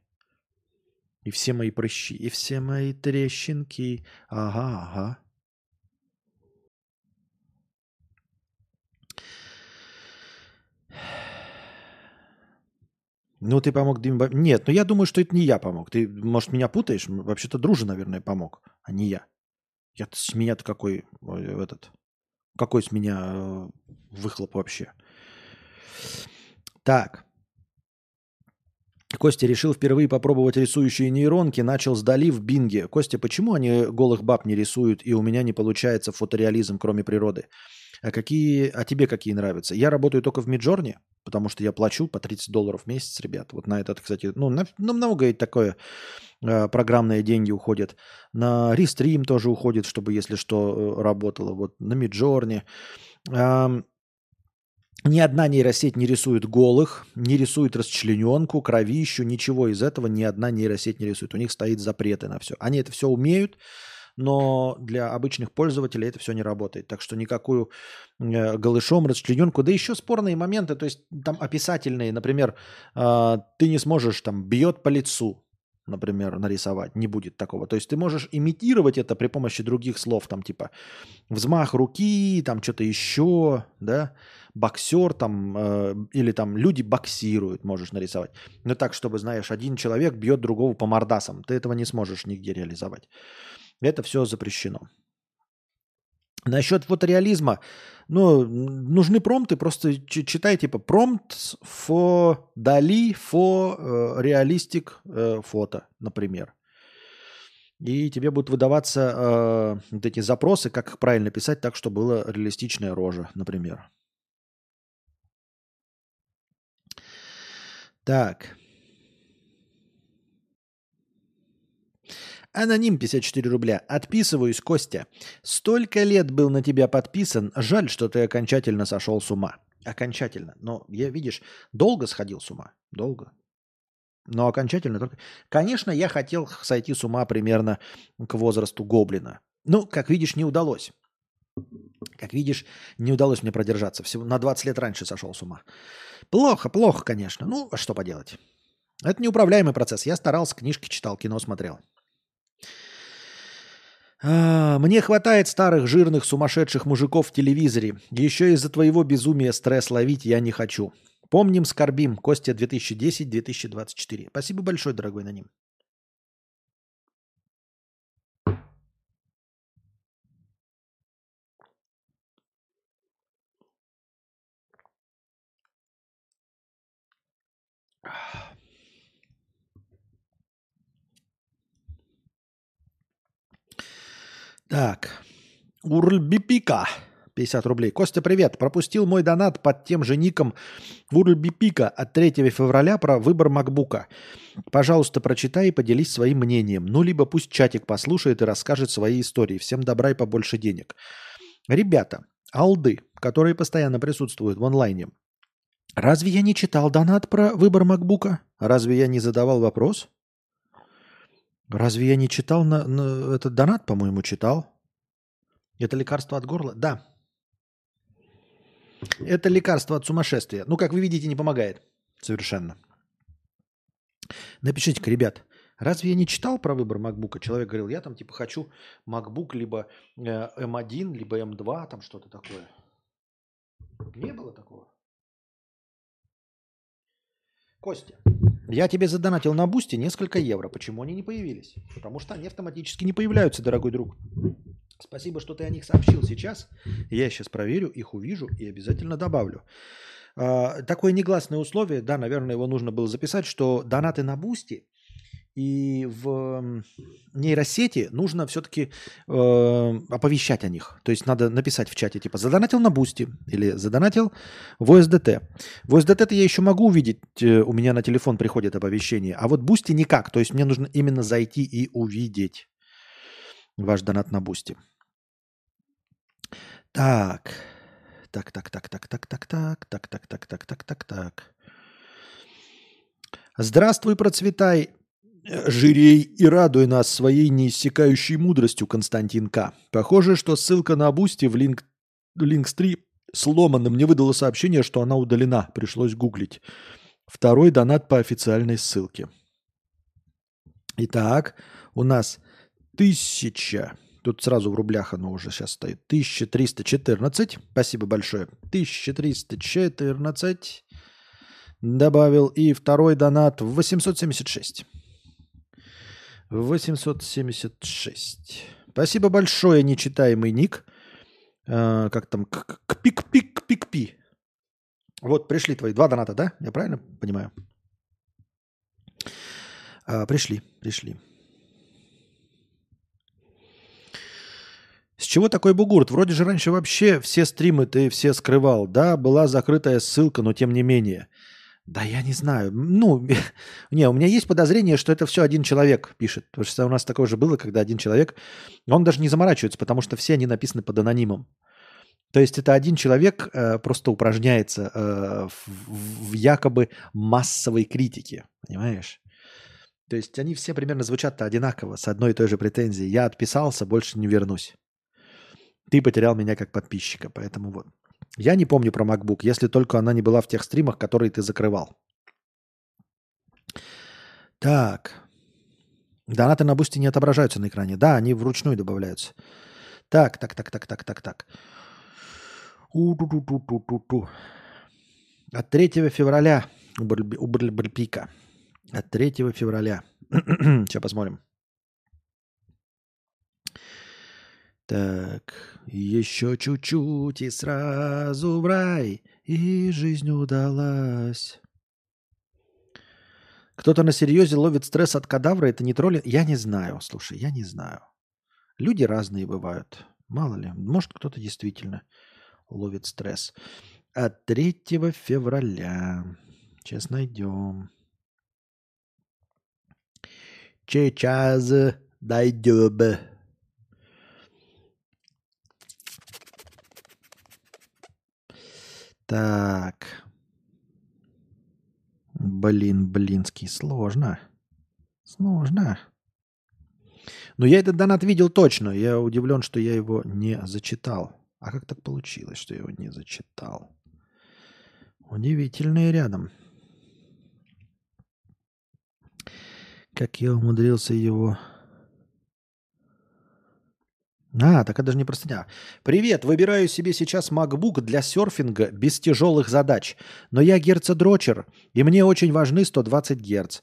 И все мои прыщи, и все мои трещинки. Ага, ага. Ну, ты помог Диме Нет, ну я думаю, что это не я помог. Ты, может, меня путаешь? Вообще-то Дружи, наверное, помог, а не я. Я с меня-то какой ой, этот... Какой с меня э, выхлоп вообще? Так. Костя решил впервые попробовать рисующие нейронки, начал с Дали в Бинге. Костя, почему они голых баб не рисуют, и у меня не получается фотореализм, кроме природы? А какие, а тебе какие нравятся? Я работаю только в Миджорне, потому что я плачу по 30 долларов в месяц, ребят. Вот на этот, кстати, ну, на, на многое такое э, программные деньги уходят. На Рестрим тоже уходит, чтобы, если что, э, работало. Вот на Миджорне. Ни одна нейросеть не рисует голых, не рисует расчлененку, кровищу, ничего из этого ни одна нейросеть не рисует. У них стоит запреты на все. Они это все умеют, но для обычных пользователей это все не работает. Так что никакую э, голышом, расчлененку, да еще спорные моменты, то есть там описательные, например, э, ты не сможешь там бьет по лицу, например, нарисовать, не будет такого. То есть ты можешь имитировать это при помощи других слов, там типа взмах руки, там что-то еще, да, боксер там, э, или там люди боксируют, можешь нарисовать. Но так, чтобы, знаешь, один человек бьет другого по мордасам, ты этого не сможешь нигде реализовать. Это все запрещено. Насчет фотореализма, ну, нужны промпты, просто читай типа промпт for Dali for realistic э, фото, например. И тебе будут выдаваться э, вот эти запросы, как их правильно писать так, чтобы была реалистичная рожа, например. Так. Аноним 54 рубля. Отписываюсь, Костя. Столько лет был на тебя подписан. Жаль, что ты окончательно сошел с ума. Окончательно. Но я, видишь, долго сходил с ума. Долго. Но окончательно только... Конечно, я хотел сойти с ума примерно к возрасту гоблина. Ну, как видишь, не удалось. Как видишь, не удалось мне продержаться. Всего на 20 лет раньше сошел с ума. Плохо, плохо, конечно. Ну, а что поделать. Это неуправляемый процесс. Я старался, книжки читал, кино смотрел. А, Мне хватает старых, жирных, сумасшедших мужиков в телевизоре. Еще из-за твоего безумия стресс ловить я не хочу. Помним, скорбим. Костя 2010-2024. Спасибо большое, дорогой на ним. Так. Урльбипика. 50 рублей. Костя, привет. Пропустил мой донат под тем же ником Урльбипика от 3 февраля про выбор макбука. Пожалуйста, прочитай и поделись своим мнением. Ну, либо пусть чатик послушает и расскажет свои истории. Всем добра и побольше денег. Ребята, алды, которые постоянно присутствуют в онлайне, разве я не читал донат про выбор макбука? Разве я не задавал вопрос? Разве я не читал на, на этот донат, по-моему, читал? Это лекарство от горла? Да. Это лекарство от сумасшествия. Ну, как вы видите, не помогает. Совершенно. Напишите-ка, ребят, разве я не читал про выбор макбука? Человек говорил, я там типа хочу макбук либо э, M1, либо M2, там что-то такое. Не было такого? Костя, я тебе задонатил на Boosty несколько евро. Почему они не появились? Потому что они автоматически не появляются, дорогой друг. Спасибо, что ты о них сообщил сейчас. Я сейчас проверю, их увижу и обязательно добавлю. А, Такое негласное условие, да, наверное, его нужно было записать, что донаты на Boosty и в нейросети нужно все-таки оповещать о них. То есть надо написать в чате, типа, задонатил на Boosty или задонатил в OSDT. В OSDT я еще могу увидеть, э, у меня на телефон приходит оповещение, а вот Boosty никак. То есть мне нужно именно зайти и увидеть ваш донат на Boosty. Так. Так, так, так, так, так, так, так, так, так, так, так, так, так, так. Здравствуй, процветай, э, жирей и радуй нас своей неиссякающей мудростью, Константин К. Похоже, что ссылка на Boosty в линк, Linktree сломана. Мне выдало сообщение, что она удалена. Пришлось гуглить. Второй донат по официальной ссылке. Итак, у нас тысяча. Тут сразу в рублях оно уже сейчас стоит. 1314. Спасибо большое. 1314. добавил. И второй донат в 876. 876. Спасибо большое, нечитаемый ник. А, как там? Пик-пик-пик-пи. Вот пришли твои два доната, да? Я правильно понимаю? А, пришли, пришли. С чего такой бугурт? Вроде же раньше вообще все стримы ты все скрывал. Да, была закрытая ссылка, но тем не менее. Да я не знаю. Ну, не, у меня есть подозрение, что это все один человек пишет. Потому что у нас такое же было, когда один человек, он даже не заморачивается, потому что все они написаны под анонимом. То есть это один человек э, просто упражняется э, в, в якобы массовой критике, понимаешь? То есть они все примерно звучат-то одинаково, с одной и той же претензией. Я отписался, больше не вернусь. Ты потерял меня как подписчика, поэтому вот. Я не помню про MacBook, если только она не была в тех стримах, которые ты закрывал. Так. Донаты на бусте не отображаются на экране. Да, они вручную добавляются. Так, так, так, так, так, так, так. У-ту-ту-ту-ту-ту-ту. От 3 февраля у Бальпика. От 3 февраля. Сейчас посмотрим. Так, еще чуть-чуть и сразу в рай, и жизнь удалась. Кто-то на серьезе ловит стресс от кадавра, это не тролли? Я не знаю, слушай, я не знаю. Люди разные бывают. Мало ли, может кто-то действительно ловит стресс. От 3 февраля. Сейчас найдем. Сейчас найдем. Так. Блин, блинский, сложно. Сложно. Но я этот донат видел точно. Я удивлен, что я его не зачитал. А как так получилось, что я его не зачитал? Удивительные рядом. Как я умудрился его а, так это же не простыня. Привет, выбираю себе сейчас MacBook для серфинга без тяжелых задач. Но я герцодрочер, и мне очень важны 120 Гц,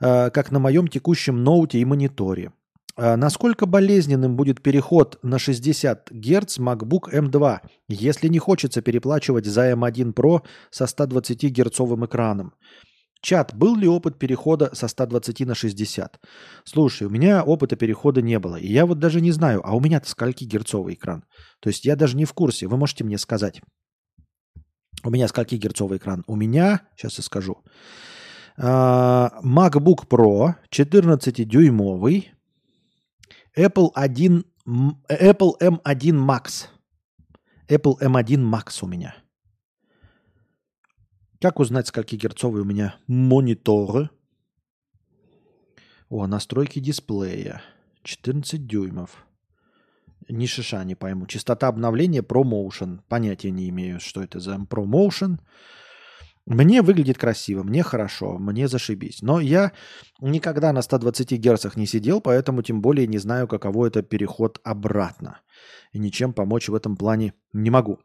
э, как на моем текущем ноуте и мониторе. Э, насколько болезненным будет переход на 60 Гц MacBook M2, если не хочется переплачивать за M1 Pro со 120 герцовым экраном? Чат, был ли опыт перехода со 120 на 60? Слушай, у меня опыта перехода не было. И я вот даже не знаю, а у меня-то скольки герцовый экран? То есть я даже не в курсе. Вы можете мне сказать. У меня скольки герцовый экран? У меня, сейчас я скажу. Uh, MacBook Pro 14-дюймовый. Apple 1, Apple M1 Max. Apple M1 Max у меня. Как узнать, скольки герцовые у меня мониторы? О, настройки дисплея. 14 дюймов. Ни шиша не пойму. Частота обновления ProMotion. Понятия не имею, что это за ProMotion. Мне выглядит красиво, мне хорошо, мне зашибись. Но я никогда на 120 герцах не сидел, поэтому тем более не знаю, каково это переход обратно. И ничем помочь в этом плане не могу.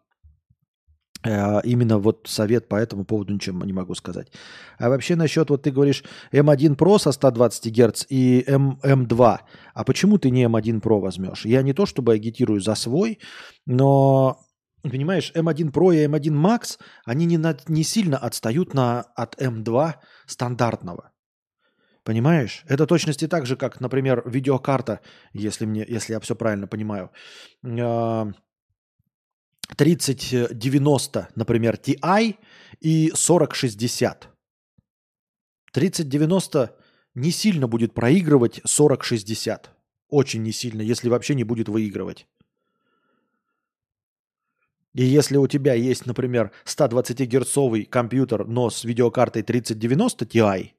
Э, именно вот совет по этому поводу ничем не могу сказать. А вообще насчет, вот ты говоришь, M1 Pro со 120 Гц и M, M2. А почему ты не M1 Pro возьмешь? Я не то чтобы агитирую за свой, но, понимаешь, M1 Pro и M1 Max, они не, на, не сильно отстают на, от M2 стандартного. Понимаешь? Это точности так же, как, например, видеокарта, если, мне, если я все правильно понимаю а, 3090, например, Ti и 4060. 3090 не сильно будет проигрывать 4060. Очень не сильно, если вообще не будет выигрывать. И если у тебя есть, например, 120-герцовый компьютер, но с видеокартой 3090 Ti,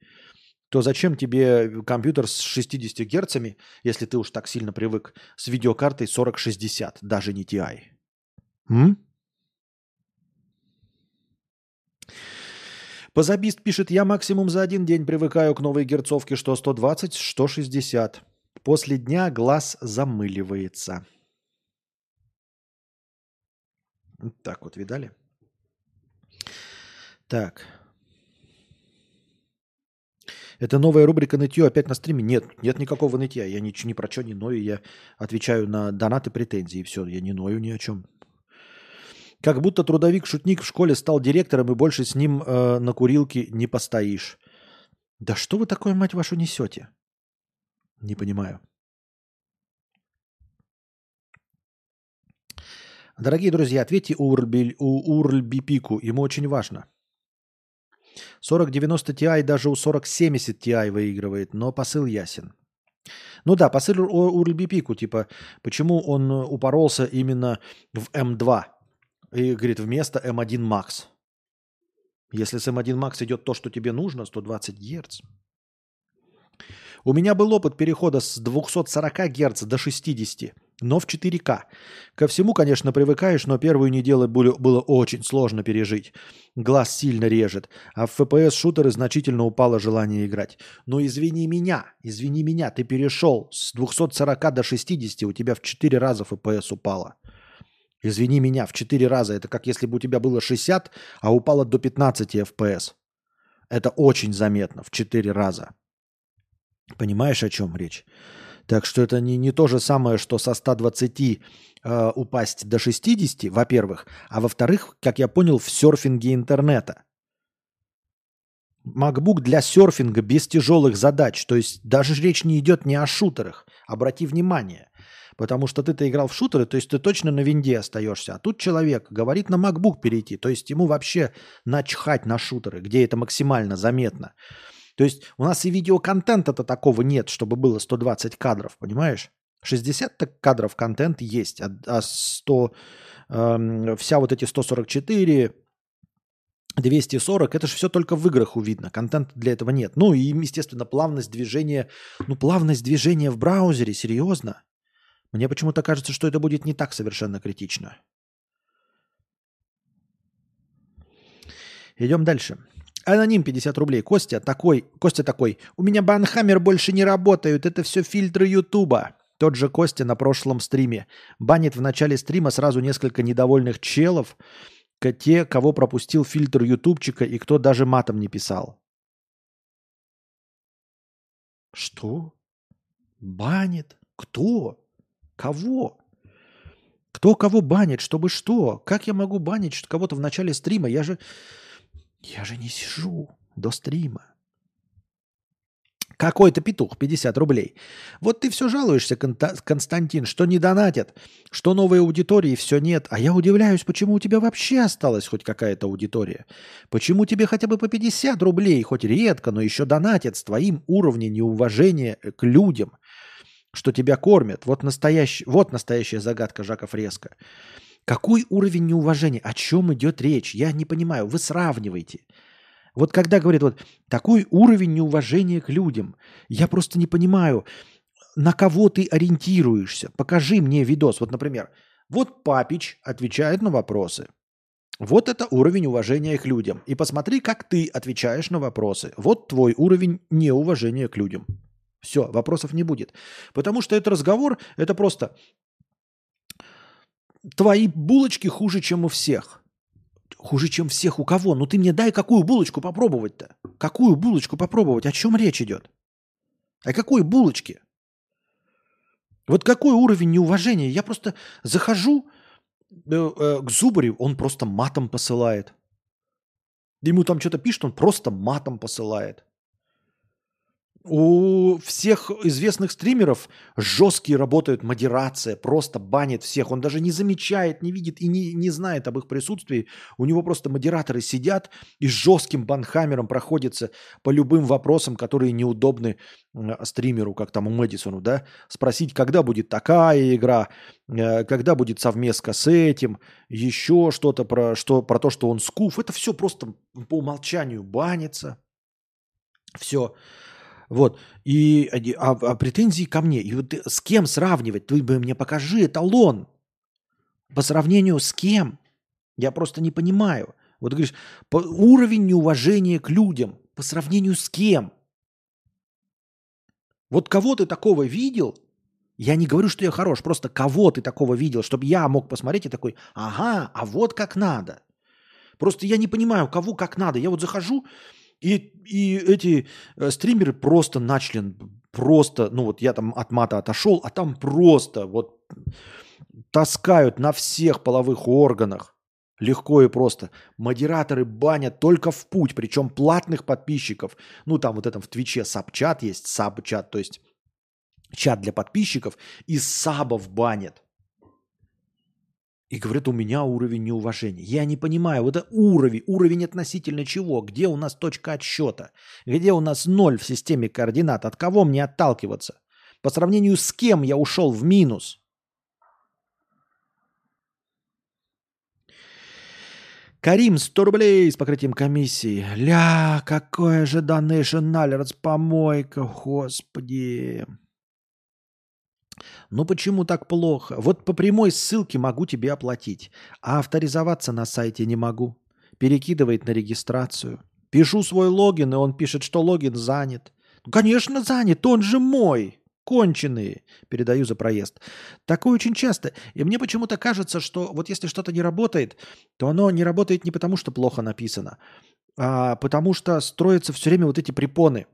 то зачем тебе компьютер с 60 герцами, если ты уж так сильно привык, с видеокартой 4060, даже не Ti? М? Позабист пишет, я максимум за один день привыкаю к новой герцовке, что 120, что 60. После дня глаз замыливается. Так вот, видали? Так. Это новая рубрика «Нытье» опять на стриме? Нет, нет никакого нытья. Я ничего, ни про что не ною. Я отвечаю на донаты, претензии. Все, я не ною ни о чем. Как будто трудовик-шутник в школе стал директором, и больше с ним э, на курилке не постоишь. Да что вы такое, мать вашу, несете? Не понимаю. Дорогие друзья, ответьте Урльби, Урльбипику, ему очень важно. 4090 Ti даже у 4070 Ti выигрывает, но посыл ясен. Ну да, посыл Урльбипику, типа, почему он упоролся именно в M2 и говорит вместо M1 Max. Если с M1 Max идет то, что тебе нужно, 120 Гц. У меня был опыт перехода с 240 Гц до 60 но в 4К. Ко всему, конечно, привыкаешь, но первую неделю было очень сложно пережить. Глаз сильно режет, а в FPS-шутеры значительно упало желание играть. Но извини меня, извини меня, ты перешел с 240 до 60, у тебя в 4 раза FPS упало. Извини меня, в 4 раза. Это как если бы у тебя было 60, а упало до 15 FPS. Это очень заметно, в 4 раза. Понимаешь, о чем речь? Так что это не, не то же самое, что со 120 э, упасть до 60, во-первых, а во-вторых, как я понял, в серфинге интернета. MacBook для серфинга без тяжелых задач. То есть даже речь не идет не о шутерах. Обрати внимание. Потому что ты-то играл в шутеры, то есть ты точно на винде остаешься. А тут человек говорит на MacBook перейти. То есть ему вообще начхать на шутеры, где это максимально заметно. То есть у нас и видеоконтента-то такого нет, чтобы было 120 кадров, понимаешь? 60 кадров контент есть, а, а 100, э, вся вот эти 144, 240, это же все только в играх увидно, контента для этого нет. Ну и, естественно, плавность движения, ну плавность движения в браузере, серьезно? Мне почему-то кажется, что это будет не так совершенно критично. Идем дальше. Аноним 50 рублей. Костя такой, Костя такой, у меня банхаммер больше не работают, это все фильтры Ютуба. Тот же Костя на прошлом стриме. Банит в начале стрима сразу несколько недовольных челов, те, кого пропустил фильтр ютубчика и кто даже матом не писал. Что? Банит? Кто? Кого? Кто кого банит? Чтобы что? Как я могу банить кого-то в начале стрима? Я же... Я же не сижу до стрима. Какой-то петух, 50 рублей. Вот ты все жалуешься, Константин, что не донатят, что новой аудитории все нет. А я удивляюсь, почему у тебя вообще осталась хоть какая-то аудитория. Почему тебе хотя бы по 50 рублей, хоть редко, но еще донатят с твоим уровнем неуважения к людям, что тебя кормят. Вот, настоящий, вот настоящая загадка Жака Фреско. Какой уровень неуважения? О чем идет речь? Я не понимаю. Вы сравниваете. Вот когда говорят, вот такой уровень неуважения к людям, я просто не понимаю, на кого ты ориентируешься. Покажи мне видос. Вот, например, вот Папич отвечает на вопросы. Вот это уровень уважения к людям. И посмотри, как ты отвечаешь на вопросы. Вот твой уровень неуважения к людям. Все, вопросов не будет. Потому что этот разговор, это просто твои булочки хуже, чем у всех. Хуже, чем всех у кого? Ну ты мне дай какую булочку попробовать-то? Какую булочку попробовать? О чем речь идет? О какой булочке? Вот какой уровень неуважения? Я просто захожу э, э, к Зубарю, он просто матом посылает. Ему там что-то пишет, он просто матом посылает. У всех известных стримеров жесткие работают модерация, просто банит всех. Он даже не замечает, не видит и не, не знает об их присутствии. У него просто модераторы сидят и жестким банхаммером проходятся по любым вопросам, которые неудобны стримеру, как там у Мэдисону, да? Спросить, когда будет такая игра, э, когда будет совместка с этим, еще что-то про, что, про то, что он скуф. Это все просто по умолчанию банится. Все. Вот. И, а, а претензии ко мне. И вот с кем сравнивать? Ты бы мне покажи эталон. По сравнению с кем? Я просто не понимаю. Вот ты говоришь, по, уровень неуважения к людям. По сравнению с кем? Вот кого ты такого видел? Я не говорю, что я хорош, просто кого ты такого видел, чтобы я мог посмотреть и такой, ага, а вот как надо. Просто я не понимаю, кого как надо. Я вот захожу, И, и эти э, стримеры просто начали, просто, ну вот я там от мата отошел, а там просто вот таскают на всех половых органах. Легко и просто. Модераторы банят только в путь, причем платных подписчиков. Ну, там вот этом в Твиче сабчат есть, сабчат, то есть чат для подписчиков, и сабов банят. И говорят, у меня уровень неуважения. Я не понимаю, вот это уровень, уровень относительно чего? Где у нас точка отсчета? Где у нас ноль в системе координат? От кого мне отталкиваться? По сравнению с кем я ушел в минус? Карим, 100 рублей с покрытием комиссии. Ля, какой же Donation Alerts помойка, господи. Ну почему так плохо? Вот по прямой ссылке могу тебе оплатить, а авторизоваться на сайте не могу. Перекидывает на регистрацию. Пишу свой логин, и он пишет, что логин занят. Ну, конечно, занят, он же мой. Конченые. Передаю за проезд. Такое очень часто. И мне почему-то кажется, что вот если что-то не работает, то оно не работает не потому, что плохо написано, а потому что строятся все время вот эти препоны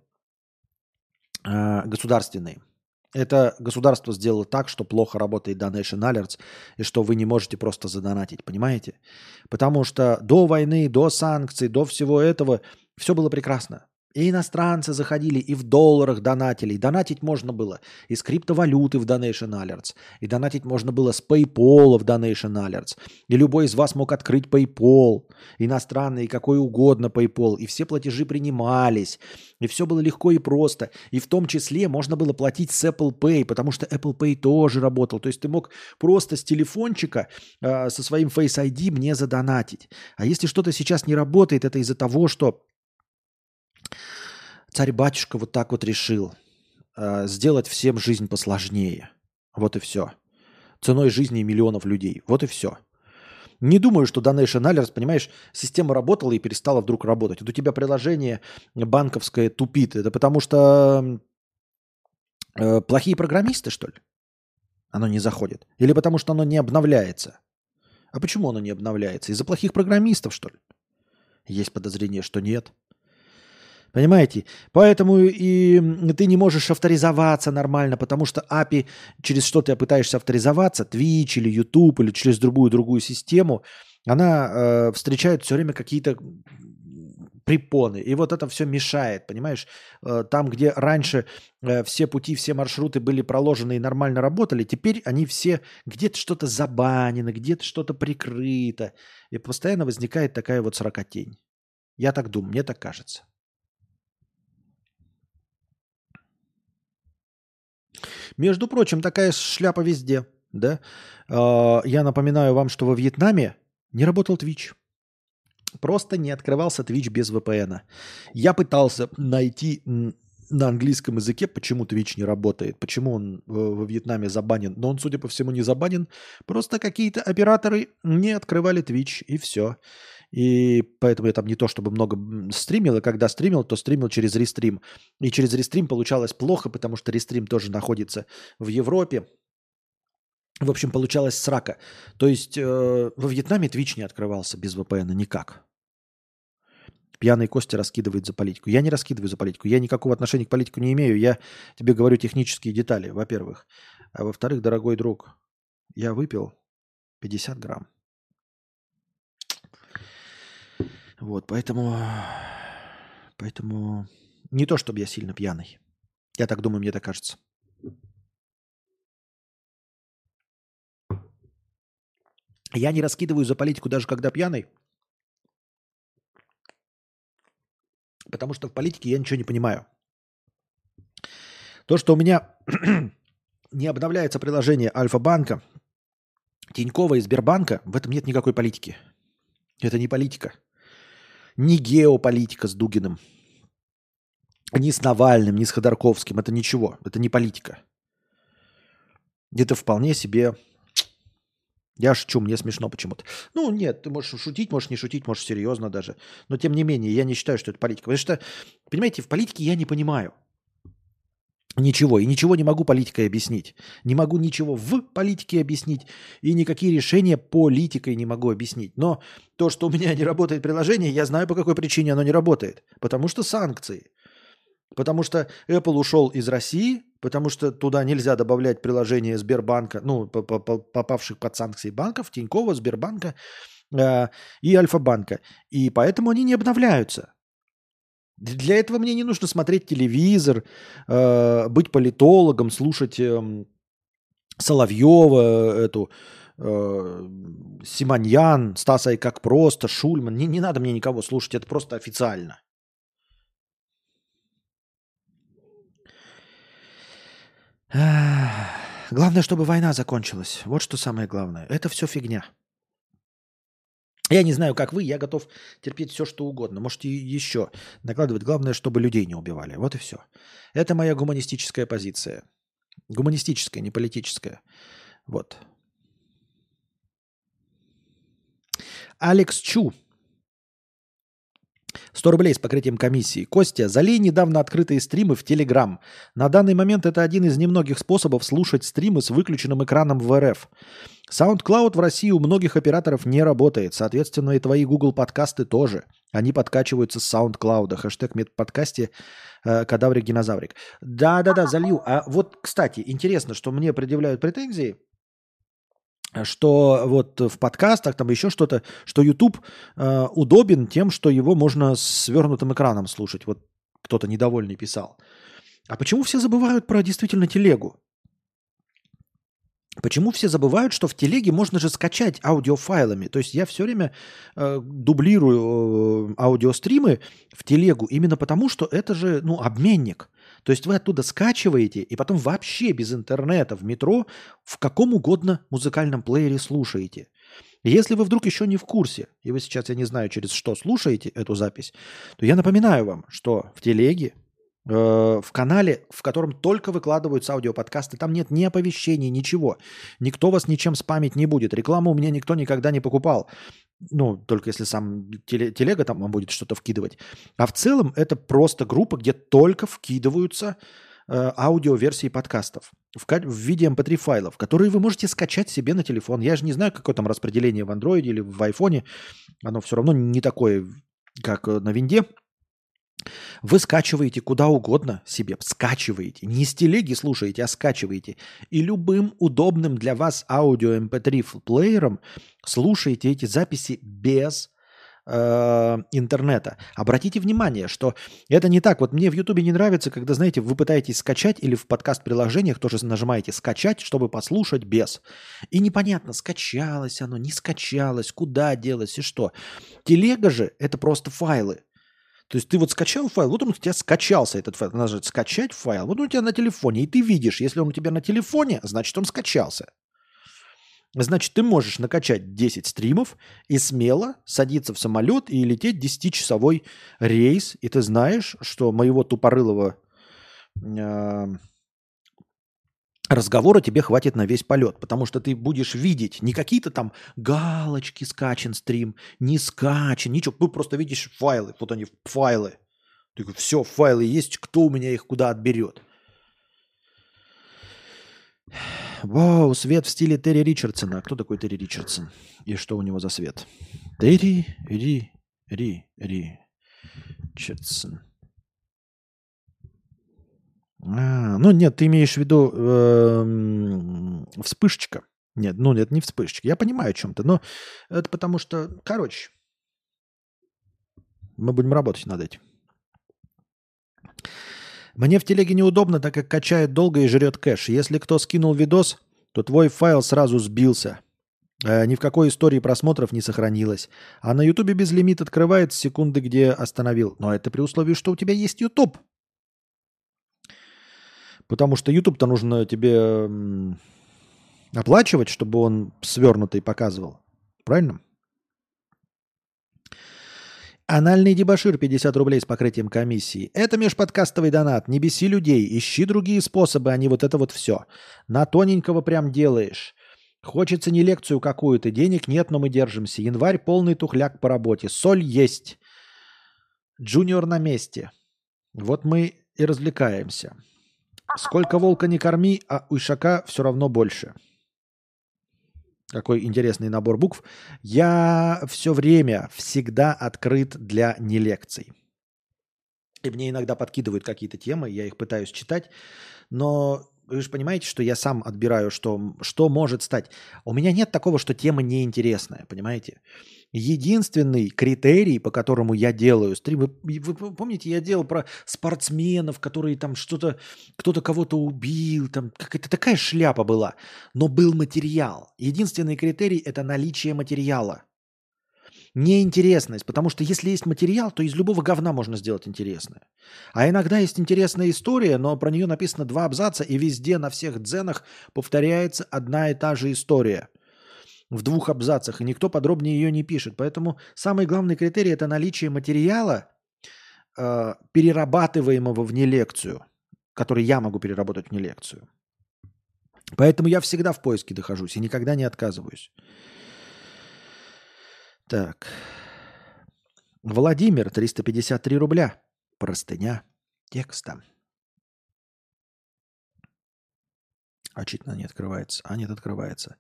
а, государственные. Это государство сделало так, что плохо работает Donation Alerts, и что вы не можете просто задонатить, понимаете? Потому что до войны, до санкций, до всего этого все было прекрасно. И иностранцы заходили, и в долларах донатили. И донатить можно было из криптовалюты в Donation Alerts. И донатить можно было с PayPal в Donation Alerts. И любой из вас мог открыть PayPal. Иностранный, какой угодно PayPal. И все платежи принимались. И все было легко и просто. И в том числе можно было платить с Apple Pay, потому что Apple Pay тоже работал. То есть ты мог просто с телефончика э, со своим Face ID мне задонатить. А если что-то сейчас не работает, это из-за того, что Царь-батюшка вот так вот решил э, сделать всем жизнь посложнее. Вот и все. Ценой жизни миллионов людей. Вот и все. Не думаю, что Donation Alerts, понимаешь, система работала и перестала вдруг работать. Вот у тебя приложение банковское тупит. Это потому что э, плохие программисты, что ли? Оно не заходит. Или потому что оно не обновляется. А почему оно не обновляется? Из-за плохих программистов, что ли? Есть подозрение, что нет. Понимаете? Поэтому и ты не можешь авторизоваться нормально, потому что API, через что ты пытаешься авторизоваться, Twitch или YouTube или через другую другую систему, она э, встречает все время какие-то препоны. И вот это все мешает, понимаешь? Э, там, где раньше э, все пути, все маршруты были проложены и нормально работали, теперь они все где-то что-то забанено, где-то что-то прикрыто. И постоянно возникает такая вот сорокотень. Я так думаю, мне так кажется. Между прочим, такая шляпа везде. Да? А, я напоминаю вам, что во Вьетнаме не работал Twitch. Просто не открывался Twitch без VPN. Я пытался найти на английском языке, почему Twitch не работает, почему он во Вьетнаме забанен. Но он, судя по всему, не забанен. Просто какие-то операторы не открывали Twitch, и все. И поэтому я там не то чтобы много стримил, и когда стримил, то стримил через рестрим. И через рестрим получалось плохо, потому что рестрим тоже находится в Европе. В общем, получалось срака. То есть э, во Вьетнаме Twitch не открывался без VPN никак. Пьяный Костя раскидывает за политику. Я не раскидываю за политику. Я никакого отношения к политику не имею. Я тебе говорю технические детали, во-первых. А во-вторых, дорогой друг, я выпил 50 грамм. Вот, поэтому... Поэтому... Не то, чтобы я сильно пьяный. Я так думаю, мне так кажется. Я не раскидываю за политику даже когда пьяный. Потому что в политике я ничего не понимаю. То, что у меня не обновляется приложение Альфа-банка, Тинькова и Сбербанка, в этом нет никакой политики. Это не политика. Ни геополитика с Дугиным, ни с Навальным, ни с Ходорковским. Это ничего. Это не политика. Это вполне себе... Я шучу, мне смешно почему-то. Ну, нет, ты можешь шутить, можешь не шутить, можешь серьезно даже. Но, тем не менее, я не считаю, что это политика. Потому что, понимаете, в политике я не понимаю. Ничего. И ничего не могу политикой объяснить. Не могу ничего в политике объяснить. И никакие решения политикой не могу объяснить. Но то, что у меня не работает приложение, я знаю, по какой причине оно не работает. Потому что санкции. Потому что Apple ушел из России, потому что туда нельзя добавлять приложение Сбербанка, ну, попавших под санкции банков, Тинькова, Сбербанка э, и Альфа-банка. И поэтому они не обновляются. Для этого мне не нужно смотреть телевизор, э, быть политологом, слушать э, Соловьева, эту э, Симоньян, Стаса и как просто, Шульман. Не, не надо мне никого слушать, это просто официально. Главное, чтобы война закончилась. Вот что самое главное. Это все фигня. Я не знаю, как вы, я готов терпеть все, что угодно. Можете еще накладывать. Главное, чтобы людей не убивали. Вот и все. Это моя гуманистическая позиция. Гуманистическая, не политическая. Вот. Алекс Чу 100 рублей с покрытием комиссии. Костя, залей недавно открытые стримы в Телеграм. На данный момент это один из немногих способов слушать стримы с выключенным экраном в РФ. SoundCloud в России у многих операторов не работает. Соответственно, и твои Google подкасты тоже. Они подкачиваются с SoundCloud. Хэштег медподкасте э, кадаврик-динозаврик. Да-да-да, залью. А вот, кстати, интересно, что мне предъявляют претензии – что вот в подкастах, там еще что-то, что YouTube э, удобен тем, что его можно с свернутым экраном слушать. Вот кто-то недовольный писал. А почему все забывают про действительно телегу? Почему все забывают, что в телеге можно же скачать аудиофайлами? То есть я все время э, дублирую э, аудиостримы в телегу именно потому, что это же ну, обменник. То есть вы оттуда скачиваете и потом вообще без интернета в метро в каком угодно музыкальном плеере слушаете. Если вы вдруг еще не в курсе, и вы сейчас, я не знаю, через что слушаете эту запись, то я напоминаю вам, что в телеге э, в канале, в котором только выкладываются аудиоподкасты, там нет ни оповещений, ничего. Никто вас ничем спамить не будет. Рекламу у меня никто никогда не покупал ну, только если сам телега там будет что-то вкидывать. А в целом это просто группа, где только вкидываются э, аудиоверсии подкастов в, в виде mp3 эм файлов, которые вы можете скачать себе на телефон. Я же не знаю, какое там распределение в андроиде или в айфоне. Оно все равно не такое, как э, на винде. Вы скачиваете куда угодно себе, скачиваете. Не с телеги слушаете, а скачиваете. И любым удобным для вас аудио MP3 эм плеером слушаете эти записи без э, интернета. Обратите внимание, что это не так. Вот мне в Ютубе не нравится, когда, знаете, вы пытаетесь скачать или в подкаст-приложениях тоже нажимаете «скачать», чтобы послушать без. И непонятно, скачалось оно, не скачалось, куда делось и что. Телега же – это просто файлы. То есть ты вот скачал файл, вот он у тебя скачался этот файл. Надо же скачать файл. Вот он у тебя на телефоне, и ты видишь, если он у тебя на телефоне, значит он скачался. Значит, ты можешь накачать 10 стримов и смело садиться в самолет и лететь 10-часовой рейс. И ты знаешь, что моего тупорылого э, разговора тебе хватит на весь полет, потому что ты будешь видеть не какие-то там галочки скачан стрим, не скачан, ничего, ты просто видишь файлы, вот они файлы. Ты говоришь, все, файлы есть, кто у меня их куда отберет? Вау, свет в стиле Терри Ричардсона. А кто такой Терри Ричардсон? И что у него за свет? Терри Ри Ри Ри Ричардсон. А, ну нет, ты имеешь в виду э, вспышечка. Нет, ну нет, не вспышечка. Я понимаю о чем то но это потому что, короче, мы будем работать над этим. Мне в телеге неудобно, так как качает долго и жрет кэш. Если кто скинул видос, то твой файл сразу сбился. Э, ни в какой истории просмотров не сохранилось. А на Ютубе безлимит открывает секунды, где остановил. Но это при условии, что у тебя есть Ютуб. Потому что YouTube-то нужно тебе оплачивать, чтобы он свернутый показывал. Правильно? Анальный дебашир 50 рублей с покрытием комиссии. Это межподкастовый донат. Не беси людей. Ищи другие способы, а не вот это вот все. На тоненького прям делаешь. Хочется не лекцию какую-то. Денег нет, но мы держимся. Январь полный тухляк по работе. Соль есть. Джуниор на месте. Вот мы и развлекаемся. Сколько волка не корми, а у ишака все равно больше. Какой интересный набор букв. Я все время, всегда открыт для не лекций. И мне иногда подкидывают какие-то темы, я их пытаюсь читать, но вы же понимаете, что я сам отбираю, что, что может стать. У меня нет такого, что тема неинтересная, понимаете? Единственный критерий, по которому я делаю стрим, вы, вы помните, я делал про спортсменов, которые там что-то, кто-то кого-то убил, там какая-то такая шляпа была, но был материал. Единственный критерий – это наличие материала. Неинтересность, потому что если есть материал, то из любого говна можно сделать интересное. А иногда есть интересная история, но про нее написано два абзаца, и везде на всех дзенах повторяется одна и та же история – в двух абзацах, и никто подробнее ее не пишет. Поэтому самый главный критерий – это наличие материала, э, перерабатываемого в нелекцию, который я могу переработать в нелекцию. Поэтому я всегда в поиске дохожусь и никогда не отказываюсь. Так. Владимир, 353 рубля. Простыня текста. А читно не открывается. А нет, открывается.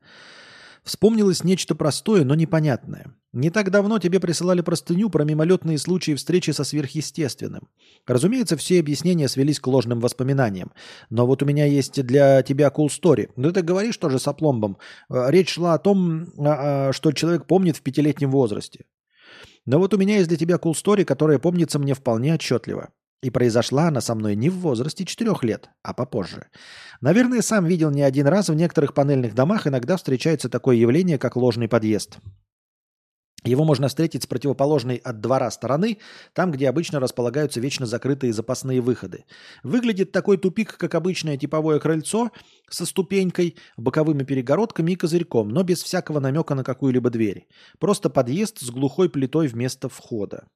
Вспомнилось нечто простое, но непонятное. Не так давно тебе присылали простыню про мимолетные случаи встречи со сверхъестественным. Разумеется, все объяснения свелись к ложным воспоминаниям. Но вот у меня есть для тебя cool story. Ну ты говоришь тоже с опломбом. Э, речь шла о том, а, а, что человек помнит в пятилетнем возрасте. Но вот у меня есть для тебя cool story, которая помнится мне вполне отчетливо. И произошла она со мной не в возрасте 4 лет, а попозже. Наверное, сам видел не один раз в некоторых панельных домах иногда встречается такое явление, как ложный подъезд. Его можно встретить с противоположной от двора стороны, там, где обычно располагаются вечно закрытые запасные выходы. Выглядит такой тупик, как обычное типовое крыльцо со ступенькой, боковыми перегородками и козырьком, но без всякого намека на какую-либо дверь. Просто подъезд с глухой плитой вместо входа.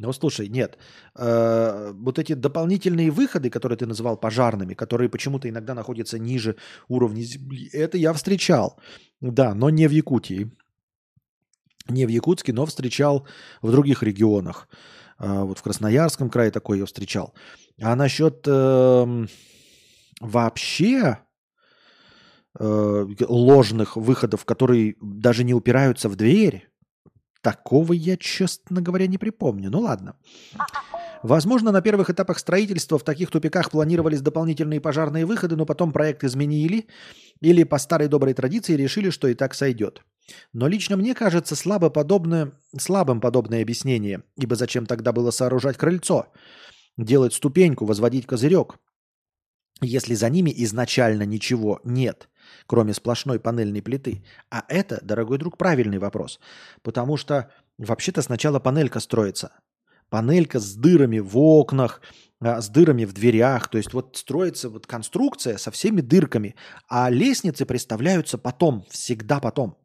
Ну, слушай, нет. Э, вот эти дополнительные выходы, которые ты называл пожарными, которые почему-то иногда находятся ниже уровня земли, это я встречал. Да, но не в Якутии. Не в Якутске, но встречал в других регионах. Э, вот в Красноярском крае такой я встречал. А насчет э, вообще ложных выходов, которые даже не упираются в дверь, Такого я, честно говоря, не припомню. Ну ладно. Возможно, на первых этапах строительства в таких тупиках планировались дополнительные пожарные выходы, но потом проект изменили или по старой доброй традиции решили, что и так сойдет. Но лично мне кажется слабо подобное, слабым подобное объяснение, ибо зачем тогда было сооружать крыльцо, делать ступеньку, возводить козырек, если за ними изначально ничего нет – кроме сплошной панельной плиты? А это, дорогой друг, правильный вопрос. Потому что вообще-то сначала панелька строится. Панелька с дырами в окнах, а, с дырами в дверях. То есть вот строится вот конструкция со всеми дырками. А лестницы представляются потом, всегда потом.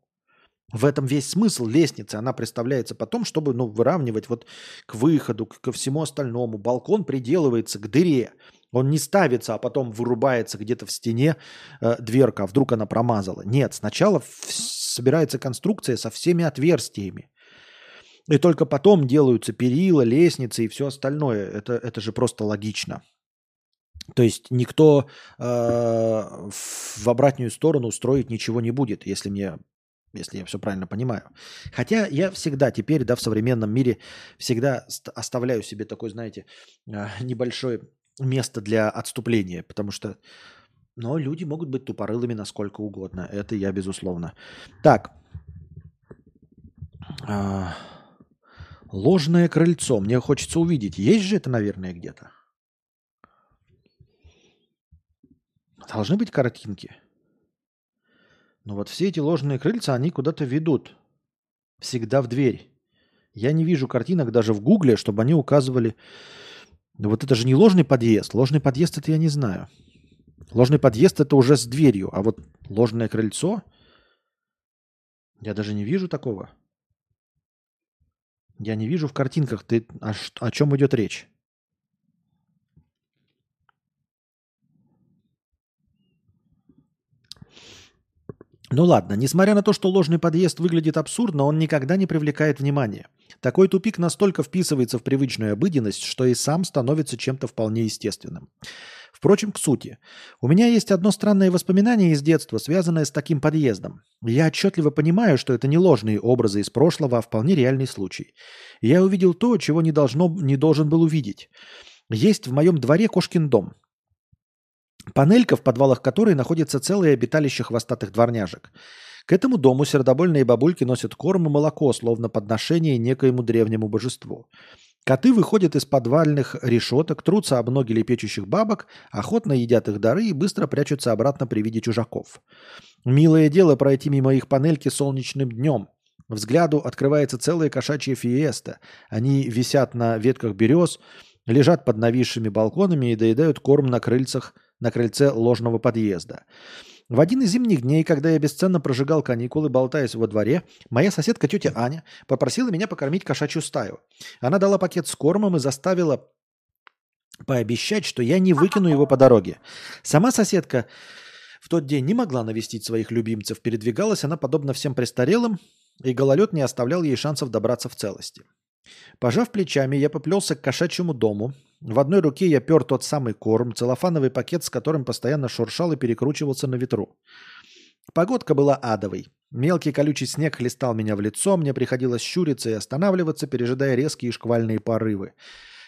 В этом весь смысл лестницы. Она представляется потом, чтобы ну, выравнивать вот к выходу, ко всему остальному. Балкон приделывается к дыре. Он не ставится, а потом вырубается где-то в стене э, дверка, а вдруг она промазала. Нет, сначала собирается конструкция со всеми отверстиями. И только потом делаются перила, лестницы и все остальное. Это, это же просто логично. То есть никто э, в обратную сторону строить ничего не будет, если мне если я все правильно понимаю. Хотя я всегда теперь, да, в современном мире всегда оставляю себе такой, знаете, э, небольшой место для отступления, потому что... Но люди могут быть тупорылыми насколько угодно. Это я, безусловно. Так. А, ложное крыльцо. Мне хочется увидеть. Есть же это, наверное, где-то? Должны быть картинки. Но вот все эти ложные крыльца, они куда-то ведут. Всегда в дверь. Я не вижу картинок даже в Гугле, чтобы они указывали да вот это же не ложный подъезд. Ложный подъезд это я не знаю. Ложный подъезд это уже с дверью, а вот ложное крыльцо я даже не вижу такого. Я не вижу в картинках, ты о, о чем идет речь. Ну ладно, несмотря на то, что ложный подъезд выглядит абсурдно, он никогда не привлекает внимания. Такой тупик настолько вписывается в привычную обыденность, что и сам становится чем-то вполне естественным. Впрочем, к сути. У меня есть одно странное воспоминание из детства, связанное с таким подъездом. Я отчетливо понимаю, что это не ложные образы из прошлого, а вполне реальный случай. Я увидел то, чего не, должно, не должен был увидеть. Есть в моем дворе кошкин дом. Панелька, в подвалах которой находится целое обиталище хвостатых дворняжек. К этому дому сердобольные бабульки носят корм и молоко, словно подношение некоему древнему божеству. Коты выходят из подвальных решеток, трутся об ноги лепечущих бабок, охотно едят их дары и быстро прячутся обратно при виде чужаков. Милое дело пройти мимо их панельки солнечным днем. Взгляду открывается целая кошачья фиеста. Они висят на ветках берез, лежат под нависшими балконами и доедают корм на крыльцах, на крыльце ложного подъезда. В один из зимних дней, когда я бесценно прожигал каникулы, болтаясь во дворе, моя соседка тетя Аня попросила меня покормить кошачью стаю. Она дала пакет с кормом и заставила пообещать, что я не выкину его по дороге. Сама соседка в тот день не могла навестить своих любимцев. Передвигалась она подобно всем престарелым, и гололед не оставлял ей шансов добраться в целости. Пожав плечами, я поплелся к кошачьему дому, в одной руке я пер тот самый корм, целлофановый пакет, с которым постоянно шуршал и перекручивался на ветру. Погодка была адовой. Мелкий колючий снег хлестал меня в лицо, мне приходилось щуриться и останавливаться, пережидая резкие шквальные порывы.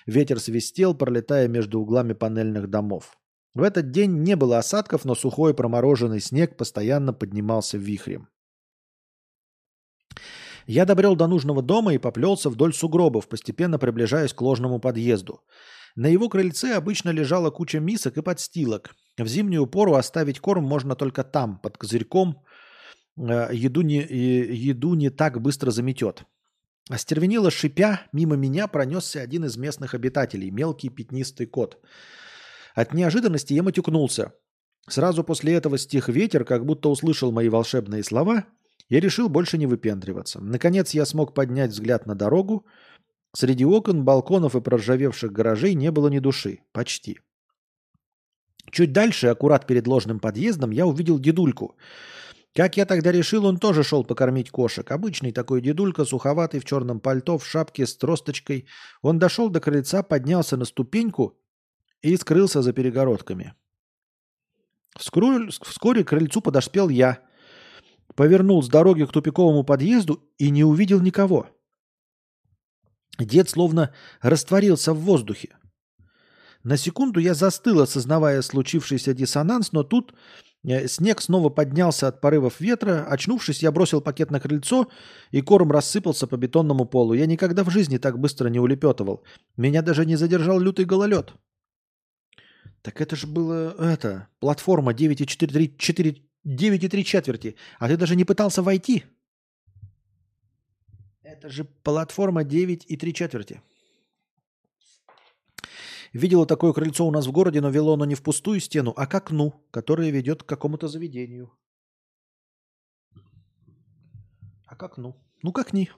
Ветер свистел, пролетая между углами панельных домов. В этот день не было осадков, но сухой промороженный снег постоянно поднимался вихрем. Я добрел до нужного дома и поплелся вдоль сугробов, постепенно приближаясь к ложному подъезду. На его крыльце обычно лежала куча мисок и подстилок. В зимнюю пору оставить корм можно только там, под козырьком. Э, еду не, еду не так быстро заметет. Остервенело шипя, мимо меня пронесся один из местных обитателей, мелкий пятнистый кот. От неожиданности я матюкнулся. Сразу после этого стих ветер, как будто услышал мои волшебные слова, я решил больше не выпендриваться. Наконец я смог поднять взгляд на дорогу, Среди окон, балконов и проржавевших гаражей не было ни души. Почти. Чуть дальше, аккурат перед ложным подъездом, я увидел дедульку. Как я тогда решил, он тоже шел покормить кошек. Обычный такой дедулька, суховатый, в черном пальто, в шапке с тросточкой. Он дошел до крыльца, поднялся на ступеньку и скрылся за перегородками. Вскоре, вскоре к крыльцу подоспел я. Повернул с дороги к тупиковому подъезду и не увидел никого. Дед словно растворился в воздухе. На секунду я застыл, осознавая случившийся диссонанс, но тут э, снег снова поднялся от порывов ветра. Очнувшись, я бросил пакет на крыльцо, и корм рассыпался по бетонному полу. Я никогда в жизни так быстро не улепетывал. Меня даже не задержал лютый гололед. Так это же было, это, платформа 9,4, 9,3 четверти. А ты даже не пытался войти? Это же платформа 9 и 3 четверти. Видела такое крыльцо у нас в городе, но вело оно не в пустую стену, а к окну, которое ведет к какому-то заведению. А к окну. Ну, как ни.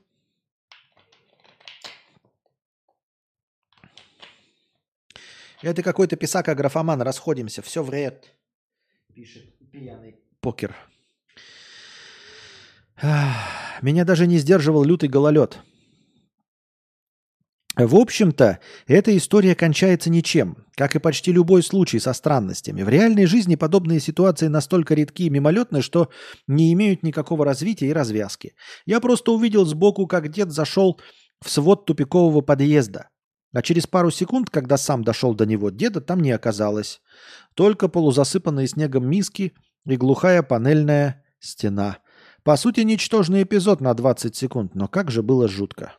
Это какой-то писака графоман, расходимся, все вред. Пишет пьяный покер. Меня даже не сдерживал лютый гололед. В общем-то, эта история кончается ничем, как и почти любой случай со странностями. В реальной жизни подобные ситуации настолько редки и мимолетны, что не имеют никакого развития и развязки. Я просто увидел сбоку, как дед зашел в свод тупикового подъезда. А через пару секунд, когда сам дошел до него, деда там не оказалось. Только полузасыпанные снегом миски и глухая панельная стена – по сути, ничтожный эпизод на 20 секунд, но как же было жутко.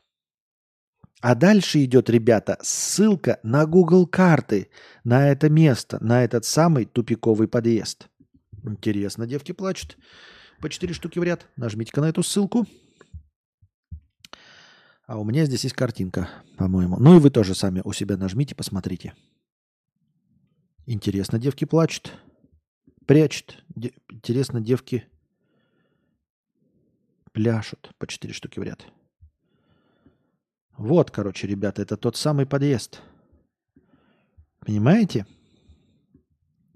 А дальше идет, ребята, ссылка на Google карты, на это место, на этот самый тупиковый подъезд. Интересно, девки плачут. По 4 штуки в ряд. Нажмите-ка на эту ссылку. А у меня здесь есть картинка, по-моему. Ну и вы тоже сами у себя нажмите, посмотрите. Интересно, девки плачут. Прячут. Де- интересно, девки пляшут по четыре штуки в ряд. Вот, короче, ребята, это тот самый подъезд. Понимаете?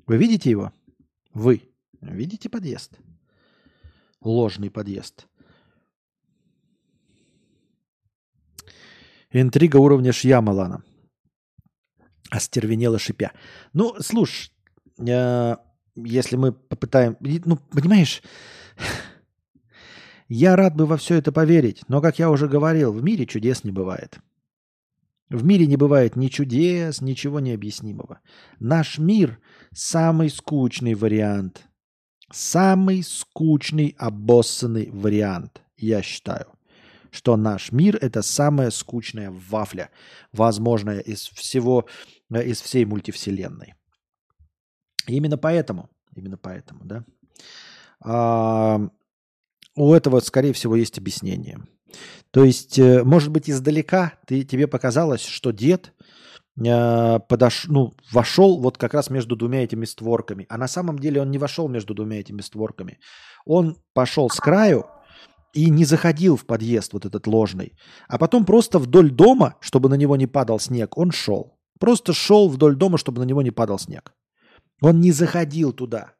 Вы видите его? Вы видите подъезд? ложный подъезд. Интрига уровня Шьямалана. Остервенело шипя. Ну, слушай, э, если мы попытаем... Ну, понимаешь, я рад бы во все это поверить, но, как я уже говорил, в мире чудес не бывает. В мире не бывает ни чудес, ничего необъяснимого. Наш мир – самый скучный вариант. Самый скучный, обоссанный вариант, я считаю. Что наш мир – это самая скучная вафля, возможная из всего, э, из всей мультивселенной. именно поэтому, именно поэтому, да, а, у этого, скорее всего, есть объяснение – то есть, э, может быть, издалека ты, тебе показалось, что дед э, подош, ну, вошел вот как раз между двумя этими створками. А на самом деле он не вошел между двумя этими створками. Он пошел с краю и не заходил в подъезд вот этот ложный. А потом просто вдоль дома, чтобы на него не падал снег, он шел. Просто шел вдоль дома, чтобы на него не падал снег. Он не заходил туда.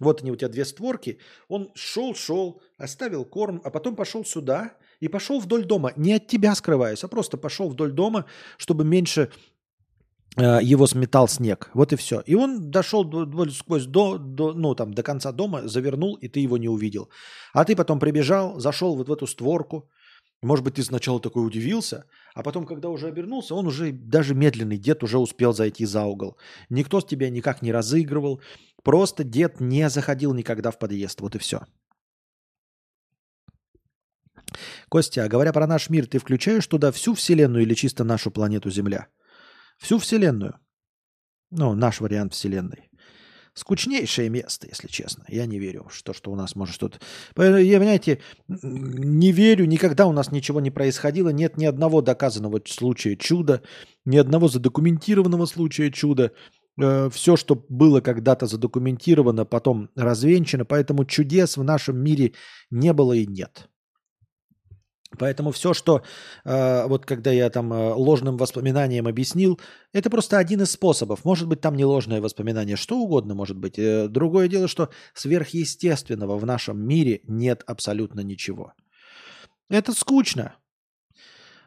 Вот они у тебя две створки. Он шел, шел, оставил корм, а потом пошел сюда и пошел вдоль дома. Не от тебя скрываюсь, а просто пошел вдоль дома, чтобы меньше э, его сметал снег. Вот и все. И он дошел сквозь до, до, ну, там, до конца дома, завернул, и ты его не увидел. А ты потом прибежал, зашел вот в эту створку. Может быть, ты сначала такой удивился, а потом, когда уже обернулся, он уже, даже медленный дед уже успел зайти за угол. Никто с тебя никак не разыгрывал. Просто дед не заходил никогда в подъезд. Вот и все. Костя, а говоря про наш мир, ты включаешь туда всю Вселенную или чисто нашу планету Земля? Всю Вселенную. Ну, наш вариант Вселенной. Скучнейшее место, если честно. Я не верю, что, что у нас может что-то... Я, понимаете, не верю, никогда у нас ничего не происходило. Нет ни одного доказанного случая чуда, ни одного задокументированного случая чуда. Э, Все, что было когда-то задокументировано, потом развенчано. Поэтому чудес в нашем мире не было и нет. Поэтому все, что э, вот когда я там э, ложным воспоминанием объяснил, это просто один из способов. Может быть, там не ложное воспоминание, что угодно может быть. Э, другое дело, что сверхъестественного в нашем мире нет абсолютно ничего. Это скучно.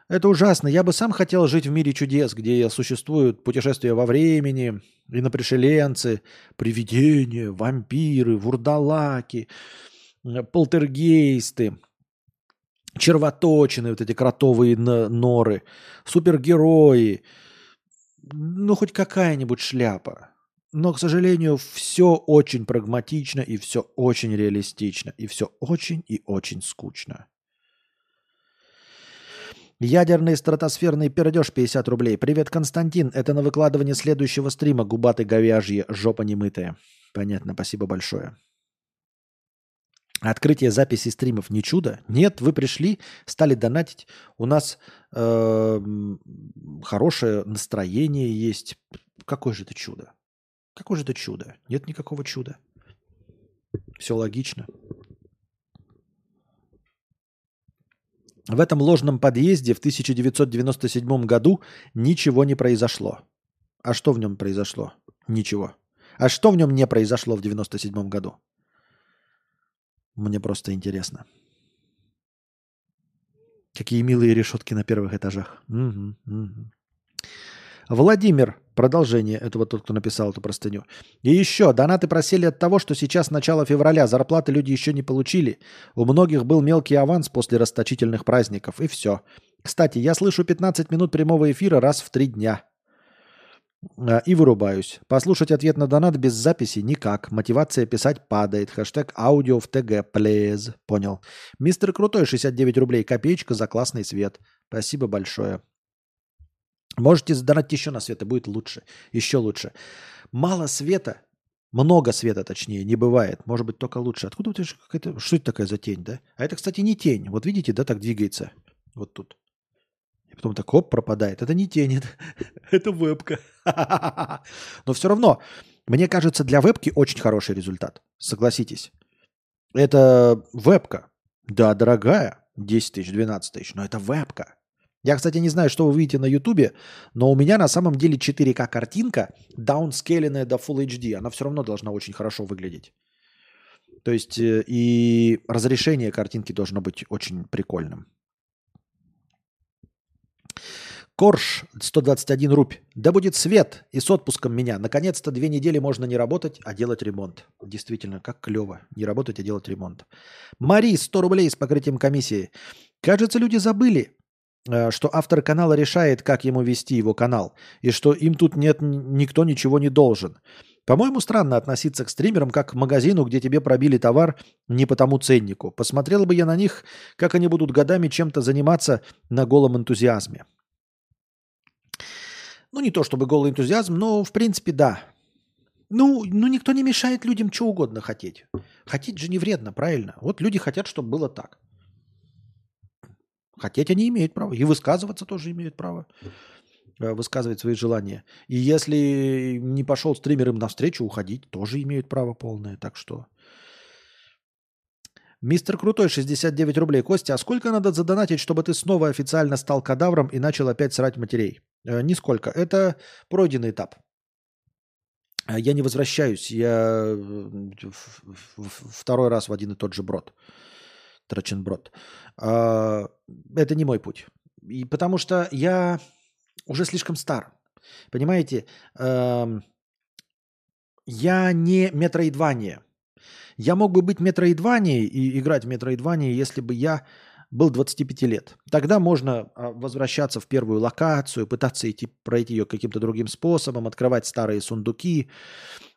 Это ужасно. Я бы сам хотел жить в мире чудес, где существуют путешествия во времени, инопришеленцы, привидения, вампиры, вурдалаки, э, полтергейсты – червоточины, вот эти кротовые норы, супергерои, ну хоть какая-нибудь шляпа. Но, к сожалению, все очень прагматично и все очень реалистично, и все очень и очень скучно. Ядерный стратосферный пердеж 50 рублей. Привет, Константин. Это на выкладывание следующего стрима губаты говяжьи, жопа немытая. Понятно, спасибо большое. Открытие записи стримов не чудо? Нет, вы пришли, стали донатить. У нас э, хорошее настроение есть. Какое же это чудо? Какое же это чудо? Нет никакого чуда. Все логично. В этом ложном подъезде в 1997 году ничего не произошло. А что в нем произошло? Ничего. А что в нем не произошло в 1997 году? Мне просто интересно. Какие милые решетки на первых этажах. Угу, угу. Владимир, продолжение, это вот тот, кто написал эту простыню. И еще, донаты просели от того, что сейчас начало февраля, зарплаты люди еще не получили. У многих был мелкий аванс после расточительных праздников, и все. Кстати, я слышу 15 минут прямого эфира раз в три дня. А, и вырубаюсь. Послушать ответ на донат без записи никак. Мотивация писать падает. Хэштег аудио в ТГ, плез. Понял. Мистер Крутой, 69 рублей. Копеечка за классный свет. Спасибо большое. Можете задонатить еще на свет, и будет лучше. Еще лучше. Мало света, много света, точнее, не бывает. Может быть, только лучше. Откуда это какая-то... Что это такая за тень, да? А это, кстати, не тень. Вот видите, да, так двигается. Вот тут. Потом так оп, пропадает. Это не тень, это, это вебка. Но все равно, мне кажется, для вебки очень хороший результат. Согласитесь. Это вебка. Да, дорогая. 10 тысяч, 12 тысяч. Но это вебка. Я, кстати, не знаю, что вы видите на Ютубе, но у меня на самом деле 4К картинка, даунскейленная до Full HD. Она все равно должна очень хорошо выглядеть. То есть э, и разрешение картинки должно быть очень прикольным. Корж, 121 рубь. Да будет свет и с отпуском меня. Наконец-то две недели можно не работать, а делать ремонт. Действительно, как клево. Не работать, а делать ремонт. Мари, 100 рублей с покрытием комиссии. Кажется, люди забыли, э, что автор канала решает, как ему вести его канал, и что им тут нет никто ничего не должен. По-моему, странно относиться к стримерам как к магазину, где тебе пробили товар не по тому ценнику. Посмотрел бы я на них, как они будут годами чем-то заниматься на голом энтузиазме. Ну, не то чтобы голый энтузиазм, но, в принципе, да. Ну, ну, никто не мешает людям что угодно хотеть. Хотеть же не вредно, правильно? Вот люди хотят, чтобы было так. Хотеть они имеют право. И высказываться тоже имеют право. Э, высказывать свои желания. И если не пошел стример им навстречу, уходить тоже имеют право полное. Так что... Мистер Крутой, 69 рублей. Костя, а сколько надо задонатить, чтобы ты снова официально стал кадавром и начал опять срать матерей? Э, нисколько. Это пройденный этап. Э, я не возвращаюсь. Я второй раз в один и тот же брод. Траченброд. Э, это не мой путь. И потому что я уже слишком стар. Понимаете? Э, я не метроидвания. Я мог бы быть метроидванией и играть в метроидвании, если бы я был 25 лет. Тогда можно а, возвращаться в первую локацию, пытаться идти, пройти ее каким-то другим способом, открывать старые сундуки.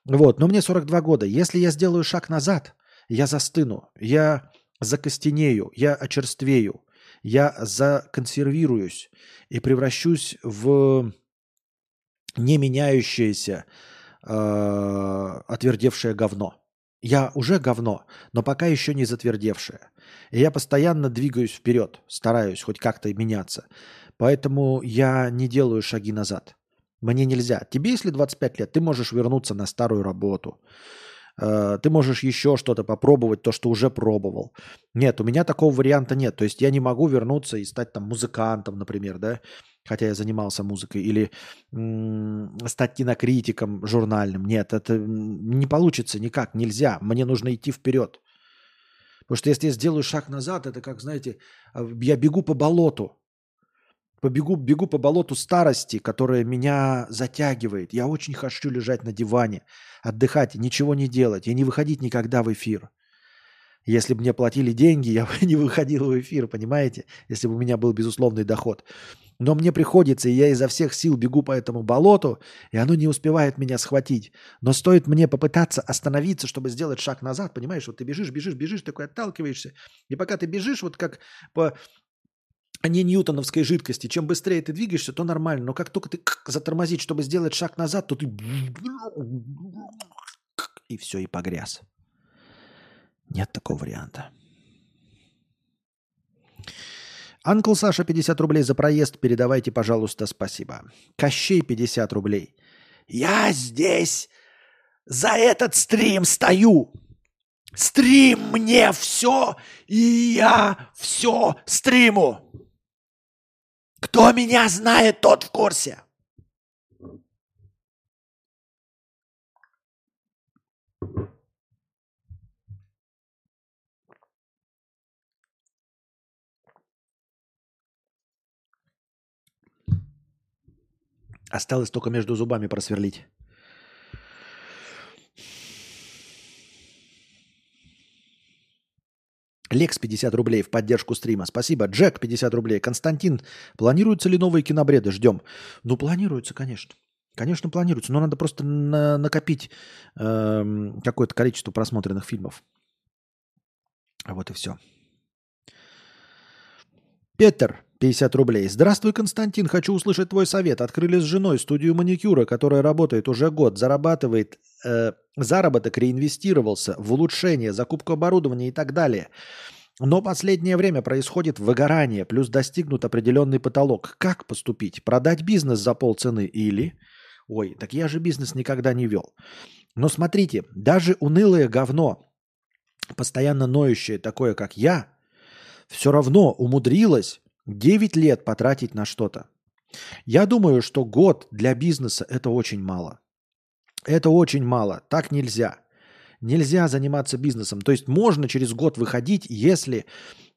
Вот. Но мне 42 года. Если я сделаю шаг назад, я застыну, я закостенею, я очерствею, я законсервируюсь и превращусь в не меняющееся э, отвердевшее говно. Я уже говно, но пока еще не затвердевшее. И я постоянно двигаюсь вперед, стараюсь хоть как-то меняться. Поэтому я не делаю шаги назад. Мне нельзя. Тебе, если 25 лет, ты можешь вернуться на старую работу. Э, ты можешь еще что-то попробовать, то, что уже пробовал. Нет, у меня такого варианта нет. То есть я не могу вернуться и стать там музыкантом, например, да, хотя я занимался музыкой, или м- стать кинокритиком журнальным. Нет, это не получится никак, нельзя. Мне нужно идти вперед. Потому что если я сделаю шаг назад, это как, знаете, а, я бегу по болоту. Побегу, бегу по болоту старости, которая меня затягивает. Я очень хочу лежать на диване, отдыхать, ничего не делать и не выходить никогда в эфир. Если бы мне платили деньги, я бы не выходил в эфир, понимаете? Если бы у меня был безусловный доход. Но мне приходится, и я изо всех сил бегу по этому болоту, и оно не успевает меня схватить. Но стоит мне попытаться остановиться, чтобы сделать шаг назад, понимаешь? Вот ты бежишь, бежишь, бежишь, такой отталкиваешься. И пока ты бежишь, вот как по не ньютоновской жидкости. Чем быстрее ты двигаешься, то нормально. Но как только ты затормозить, чтобы сделать шаг назад, то ты... И все, и погряз. Нет такого варианта. Анкл Саша 50 рублей за проезд. Передавайте, пожалуйста, спасибо. Кощей 50 рублей. Я здесь за этот стрим стою. Стрим мне все, и я все стриму. Кто меня знает, тот в курсе. Осталось только между зубами просверлить. Лекс 50 рублей в поддержку стрима. Спасибо. Джек 50 рублей. Константин, планируются ли новые кинобреды? Ждем. Ну, планируется, конечно. Конечно, планируется, но надо просто на- накопить э- какое-то количество просмотренных фильмов. Вот и все. Петер, 50 рублей. Здравствуй, Константин. Хочу услышать твой совет. Открыли с женой студию маникюра, которая работает уже год, зарабатывает. Э, заработок реинвестировался в улучшение, закупку оборудования и так далее. Но последнее время происходит выгорание, плюс достигнут определенный потолок. Как поступить? Продать бизнес за полцены или... Ой, так я же бизнес никогда не вел. Но смотрите, даже унылое говно, постоянно ноющее такое, как я, все равно умудрилось 9 лет потратить на что-то. Я думаю, что год для бизнеса это очень мало. Это очень мало. Так нельзя. нельзя заниматься бизнесом. То есть можно через год выходить, если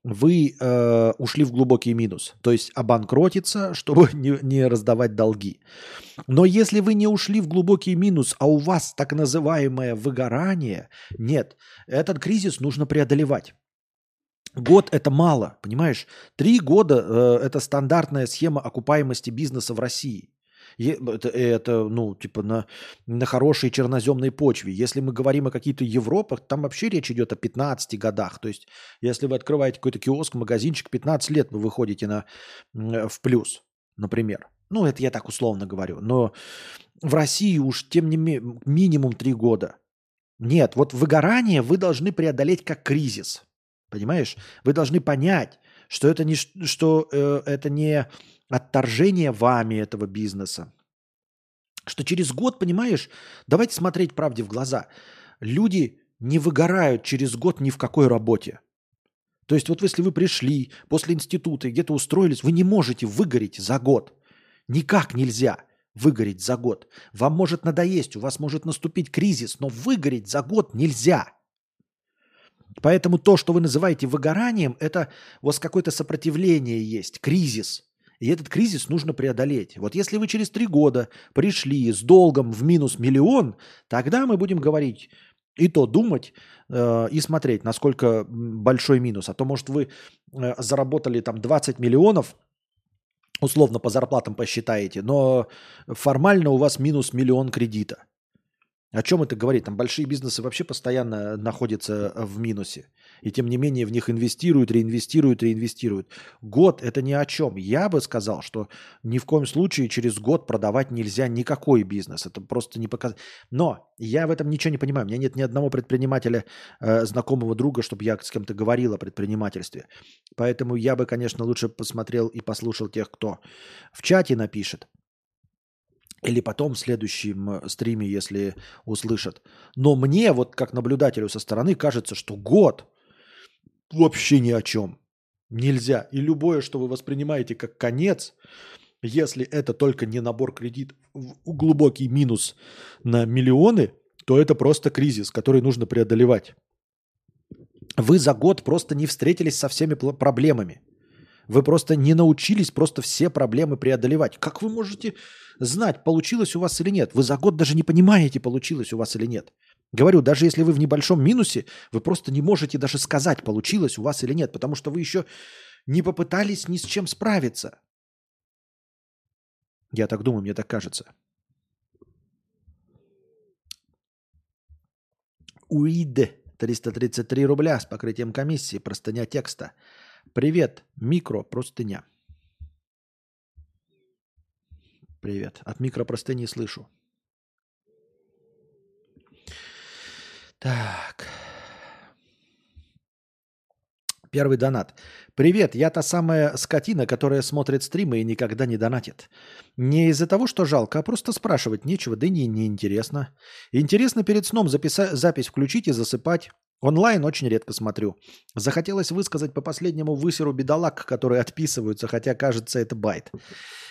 вы э, ушли в глубокий минус. То есть обанкротиться, чтобы не, не раздавать долги. Но если вы не ушли в глубокий минус, а у вас так называемое выгорание, нет, этот кризис нужно преодолевать. Год это мало, понимаешь? Три года э, это стандартная схема окупаемости бизнеса в России. Это, это, ну, типа на, на хорошей черноземной почве. Если мы говорим о каких-то Европах, там вообще речь идет о 15 годах. То есть, если вы открываете какой-то киоск, магазинчик, 15 лет вы выходите на, в плюс, например. Ну, это я так условно говорю. Но в России уж тем не менее минимум 3 года. Нет, вот выгорание вы должны преодолеть как кризис. Понимаешь? Вы должны понять, что это не, что, э, это не отторжение вами этого бизнеса. Что через год, понимаешь, давайте смотреть правде в глаза. Люди не выгорают через год ни в какой работе. То есть вот если вы пришли после института и где-то устроились, вы не можете выгореть за год. Никак нельзя выгореть за год. Вам может надоесть, у вас может наступить кризис, но выгореть за год нельзя. Поэтому то, что вы называете выгоранием, это у вас какое-то сопротивление есть, кризис. И этот кризис нужно преодолеть. Вот если вы через три года пришли с долгом в минус миллион, тогда мы будем говорить и то думать э, и смотреть, насколько большой минус. А то, может, вы э, заработали там 20 миллионов, условно по зарплатам посчитаете, но формально у вас минус миллион кредита. О чем это говорит? Там большие бизнесы вообще постоянно находятся э, в минусе. И тем не менее в них инвестируют, реинвестируют, реинвестируют. Год – это ни о чем. Я бы сказал, что ни в коем случае через год продавать нельзя никакой бизнес. Это просто не показать. Но я в этом ничего не понимаю. У меня нет ни одного предпринимателя, э, знакомого друга, чтобы я с кем-то говорил о предпринимательстве. Поэтому я бы, конечно, лучше посмотрел и послушал тех, кто в чате напишет. Или потом в следующем э, стриме, если услышат. Но мне, вот как наблюдателю со стороны, кажется, что год вообще ни о чем. Нельзя. И любое, что вы воспринимаете как конец, если это только не набор кредитов в глубокий минус на миллионы, то это просто кризис, который нужно преодолевать. Вы за год просто не встретились со всеми проблемами. Вы просто не научились просто все проблемы преодолевать. Как вы можете знать, получилось у вас или нет? Вы за год даже не понимаете, получилось у вас или нет. Говорю, даже если вы в небольшом минусе, вы просто не можете даже сказать, получилось у вас или нет, потому что вы еще не попытались ни с чем справиться. Я так думаю, мне так кажется. УИД 333 рубля с покрытием комиссии, простыня текста. Привет, микро простыня. Привет. От микропростыни слышу. Так. Первый донат. Привет, я та самая скотина, которая смотрит стримы и никогда не донатит. Не из-за того, что жалко, а просто спрашивать нечего, да и не, не интересно. Интересно перед сном записа- запись включить и засыпать. Онлайн очень редко смотрю. Захотелось высказать по последнему высеру бедолаг, которые отписываются, хотя кажется это байт.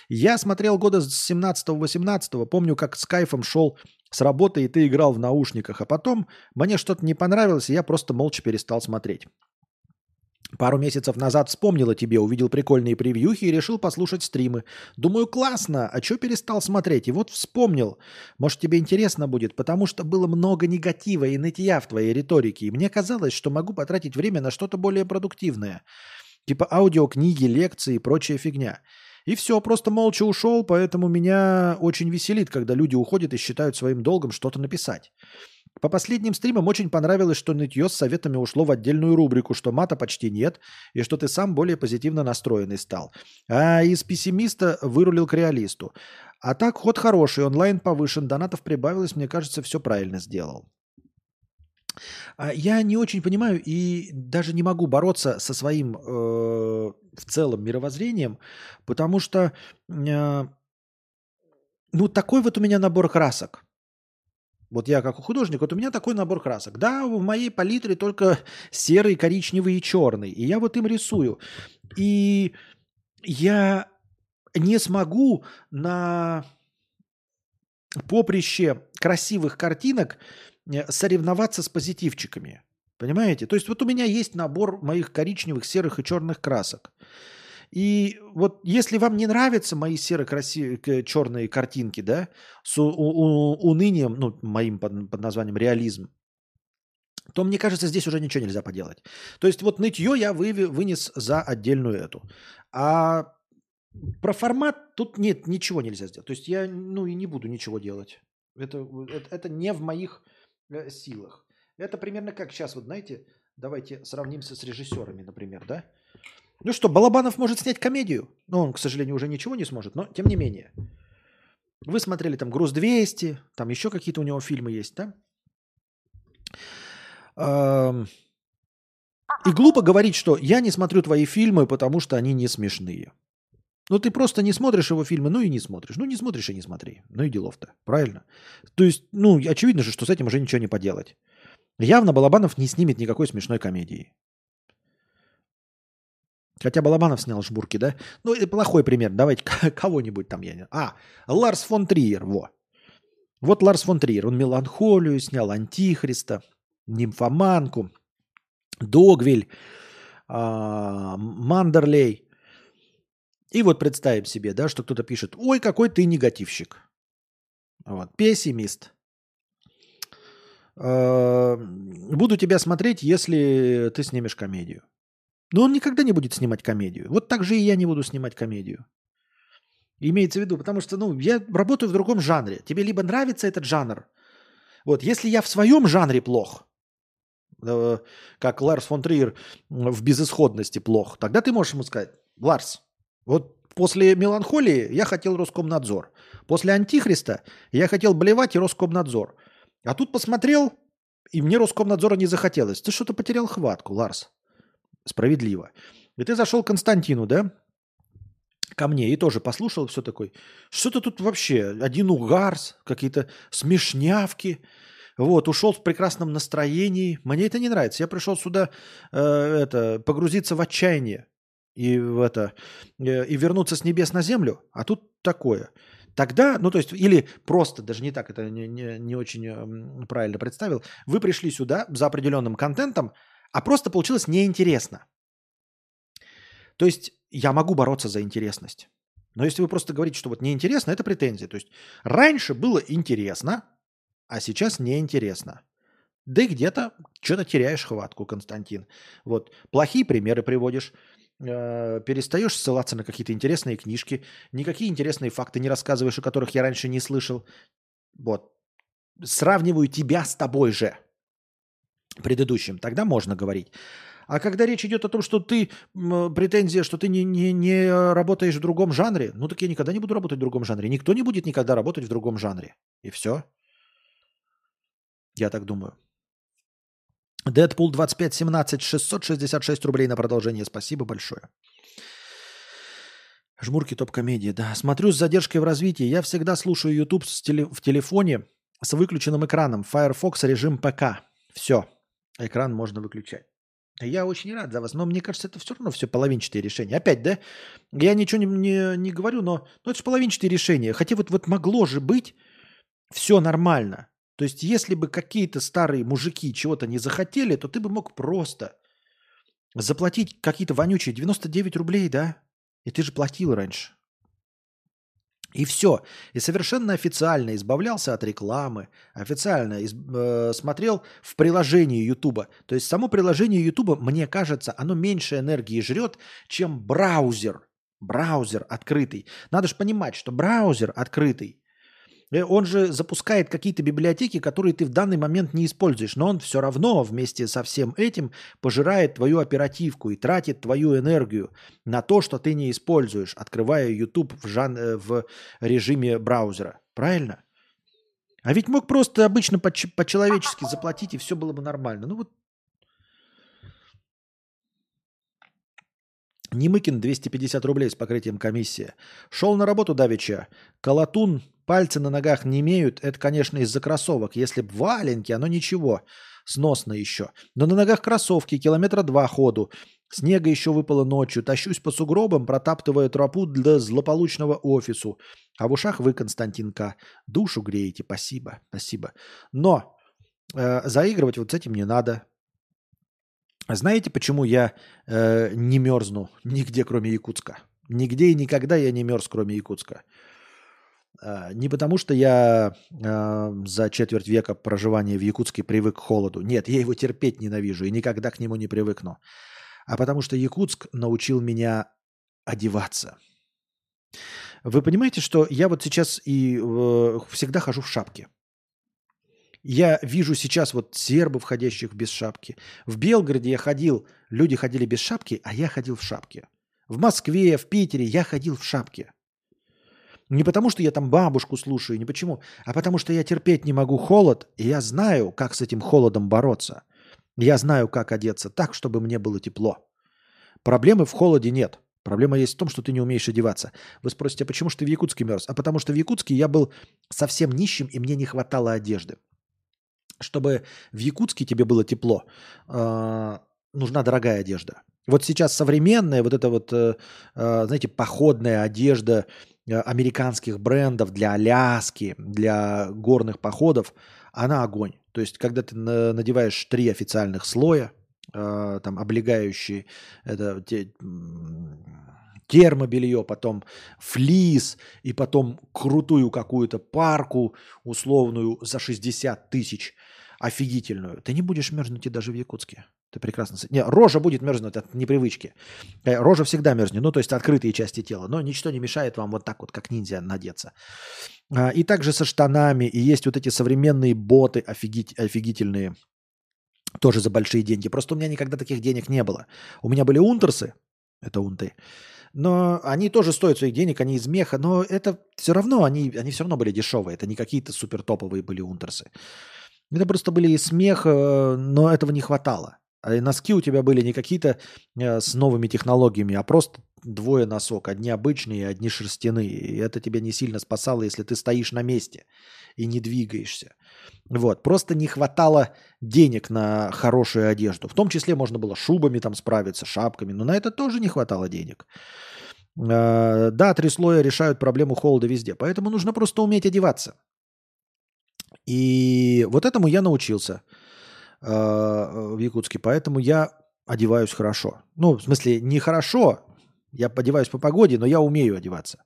Я смотрел года с 17-18, помню, как с кайфом шел с работы, и ты играл в наушниках, а потом мне что-то не понравилось, и я просто молча перестал смотреть. Пару месяцев назад вспомнил о тебе, увидел прикольные превьюхи и решил послушать стримы. Думаю, классно, а чё перестал смотреть? И вот вспомнил. Может, тебе интересно будет, потому что было много негатива и нытья в твоей риторике, и мне казалось, что могу потратить время на что-то более продуктивное. Типа аудиокниги, лекции и прочая фигня. И все, просто молча ушел, поэтому меня очень веселит, когда люди уходят и считают своим долгом что-то написать. По последним стримам очень понравилось, что нытье с советами ушло в отдельную рубрику, что мата почти нет, и что ты сам более позитивно настроенный стал. А из пессимиста вырулил к реалисту. А так, ход хороший, онлайн повышен, донатов прибавилось, мне кажется, все правильно сделал. А я не очень понимаю и даже не могу бороться со своим э, в целом мировоззрением, потому что э, ну такой вот у меня набор красок. Вот я как художник, вот у меня такой набор красок. Да, в моей палитре только серый, коричневый и черный. И я вот им рисую. И я не смогу на поприще красивых картинок э, соревноваться с позитивчиками. Понимаете? То есть вот у меня есть набор моих коричневых, серых и черных красок. И вот если вам не нравятся мои серо-красивые черные картинки, да, с у, у, унынием, ну, моим под, под названием реализм, то мне кажется, здесь уже ничего нельзя поделать. То есть вот нытье я вы, вынес за отдельную эту. А про формат тут нет, ничего нельзя сделать. То есть я, ну, и не буду ничего делать. Это, это, это не в моих э, силах. Это примерно как сейчас, вот знаете, давайте сравнимся с режиссерами, например, да? Ну что, Балабанов может снять комедию. Ну, он, к сожалению, уже ничего не сможет, но тем не менее. Вы смотрели там «Груз-200», там еще какие-то у него фильмы есть, да? И глупо говорить, что я не смотрю твои фильмы, потому что они не смешные. Ну, ты просто не смотришь его фильмы, ну и не смотришь. Ну, не смотришь и не смотри. Ну и делов-то. Правильно? То есть, ну, очевидно же, что с этим уже ничего не поделать. Явно Балабанов не снимет никакой смешной комедии. Хотя Балабанов снял жбурки, да? Ну, это плохой пример. Давайте кого-нибудь там я не... А, Ларс фон Триер, во. Вот Ларс фон Триер. Он «Меланхолию» снял, «Антихриста», «Нимфоманку», «Догвиль», а, «Мандерлей». И вот представим себе, да, что кто-то пишет, ой, какой ты негативщик. Вот, пессимист. А, буду тебя смотреть, если ты снимешь комедию. Но он никогда не будет снимать комедию. Вот так же и я не буду снимать комедию. Имеется в виду, потому что ну, я работаю в другом жанре. Тебе либо нравится этот жанр. Вот, если я в своем жанре плох, э, как Ларс фон Триер в безысходности плох, тогда ты можешь ему сказать, Ларс, вот после меланхолии я хотел Роскомнадзор. После Антихриста я хотел блевать и Роскомнадзор. А тут посмотрел, и мне Роскомнадзора не захотелось. Ты что-то потерял хватку, Ларс справедливо. И ты зашел к Константину, да? Ко мне и тоже послушал все такой. Что-то тут вообще, один угарс, какие-то смешнявки. Вот, ушел в прекрасном настроении. Мне это не нравится. Я пришел сюда э, это, погрузиться в отчаяние и, в это, э, и вернуться с небес на землю, а тут такое. Тогда, ну то есть, или просто, даже не так, это не, не, не очень э, правильно представил, вы пришли сюда за определенным контентом, а просто получилось неинтересно. То есть я могу бороться за интересность. Но если вы просто говорите, что вот неинтересно, это претензия. То есть раньше было интересно, а сейчас неинтересно. Да и где-то что-то теряешь хватку, Константин. Вот плохие примеры приводишь, э, перестаешь ссылаться на какие-то интересные книжки, никакие интересные факты не рассказываешь, о которых я раньше не слышал. Вот. Сравниваю тебя с тобой же предыдущим, тогда можно говорить. А когда речь идет о том, что ты, претензия, что ты не, не, не работаешь в другом жанре, ну так я никогда не буду работать в другом жанре. Никто не будет никогда работать в другом жанре. И все. Я так думаю. Дэдпул 2517, 666 рублей на продолжение. Спасибо большое. Жмурки топ-комедии, да. Смотрю с задержкой в развитии. Я всегда слушаю YouTube с теле- в телефоне с выключенным экраном. Firefox режим ПК. Все экран можно выключать. Я очень рад за вас, но мне кажется, это все равно все половинчатые решения. Опять, да? Я ничего не, не, не говорю, но ну, это же половинчатые решения. Хотя вот, вот могло же быть все нормально. То есть, если бы какие-то старые мужики чего-то не захотели, то ты бы мог просто заплатить какие-то вонючие 99 рублей, да? И ты же платил раньше. И все. И совершенно официально избавлялся от рекламы, официально из, э, смотрел в приложении Ютуба. То есть само приложение Ютуба, мне кажется, оно меньше энергии жрет, чем браузер. Браузер открытый. Надо же понимать, что браузер открытый он же запускает какие-то библиотеки, которые ты в данный момент не используешь, но он все равно вместе со всем этим пожирает твою оперативку и тратит твою энергию на то, что ты не используешь, открывая YouTube в, жан... Э, в режиме браузера. Правильно? А ведь мог просто обычно по-человечески заплатить, и все было бы нормально. Ну вот Немыкин 250 рублей с покрытием комиссии. Шел на работу давеча. Колотун, пальцы на ногах не имеют. Это, конечно, из-за кроссовок. Если б валенки, оно ничего. Сносно еще. Но на ногах кроссовки, километра два ходу. Снега еще выпало ночью. Тащусь по сугробам, протаптывая тропу для злополучного офису. А в ушах вы, Константинка, душу греете. Спасибо, спасибо. Но э, заигрывать вот с этим не надо. Знаете, почему я э, не мерзну нигде, кроме Якутска? Нигде и никогда я не мерз, кроме Якутска. Э, не потому, что я э, за четверть века проживания в Якутске привык к холоду. Нет, я его терпеть ненавижу и никогда к нему не привыкну. А потому что Якутск научил меня одеваться. Вы понимаете, что я вот сейчас и э, всегда хожу в шапке. Я вижу сейчас вот сербов, ходящих без шапки. В Белгороде я ходил, люди ходили без шапки, а я ходил в шапке. В Москве, в Питере я ходил в шапке. Не потому, что я там бабушку слушаю, не почему, а потому что я терпеть не могу холод, и я знаю, как с этим холодом бороться. Я знаю, как одеться так, чтобы мне было тепло. Проблемы в холоде нет. Проблема есть в том, что ты не умеешь одеваться. Вы спросите, а почему же ты в Якутске мерз? А потому что в Якутске я был совсем нищим, и мне не хватало одежды чтобы в Якутске тебе было тепло, э, нужна дорогая одежда. Вот сейчас современная, вот эта вот, э, э, знаете, походная одежда американских брендов для Аляски, для горных походов, она огонь. То есть, когда ты на, надеваешь три официальных слоя, э, там, облегающие, это те, термобелье, потом флис, и потом крутую какую-то парку условную за 60 тысяч – офигительную, ты не будешь мерзнуть и даже в Якутске. Ты прекрасно... Не, рожа будет мерзнуть от непривычки. Э, рожа всегда мерзнет, ну, то есть открытые части тела. Но ничто не мешает вам вот так вот, как ниндзя, надеться. А, и также со штанами. И есть вот эти современные боты офигить, офигительные, тоже за большие деньги. Просто у меня никогда таких денег не было. У меня были унтерсы, это унты, но они тоже стоят своих денег, они из меха, но это все равно, они, они все равно были дешевые. Это не какие-то супер топовые были унтерсы. Это просто были и смех, э, но этого не хватало. А носки у тебя были не какие-то э, с новыми технологиями, а просто двое носок. Одни обычные, одни шерстяные. И это тебя не сильно спасало, если ты стоишь на месте и не двигаешься. Вот. Просто не хватало денег на хорошую одежду. В том числе можно было шубами там справиться, шапками. Но на это тоже не хватало денег. Э, да, три слоя решают проблему холода везде. Поэтому нужно просто уметь одеваться. И вот этому я научился э, в Якутске, поэтому я одеваюсь хорошо. Ну, в смысле, не хорошо, я одеваюсь по погоде, но я умею одеваться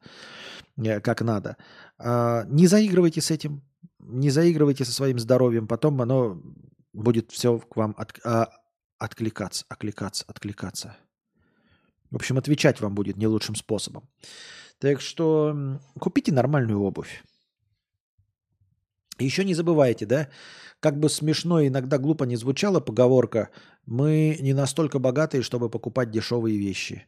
э, как надо. Э, не заигрывайте с этим, не заигрывайте со своим здоровьем, потом оно будет все к вам от, а, откликаться, откликаться, откликаться. В общем, отвечать вам будет не лучшим способом. Так что купите нормальную обувь. Еще не забывайте, да, как бы смешно и иногда глупо не звучала поговорка, мы не настолько богатые, чтобы покупать дешевые вещи.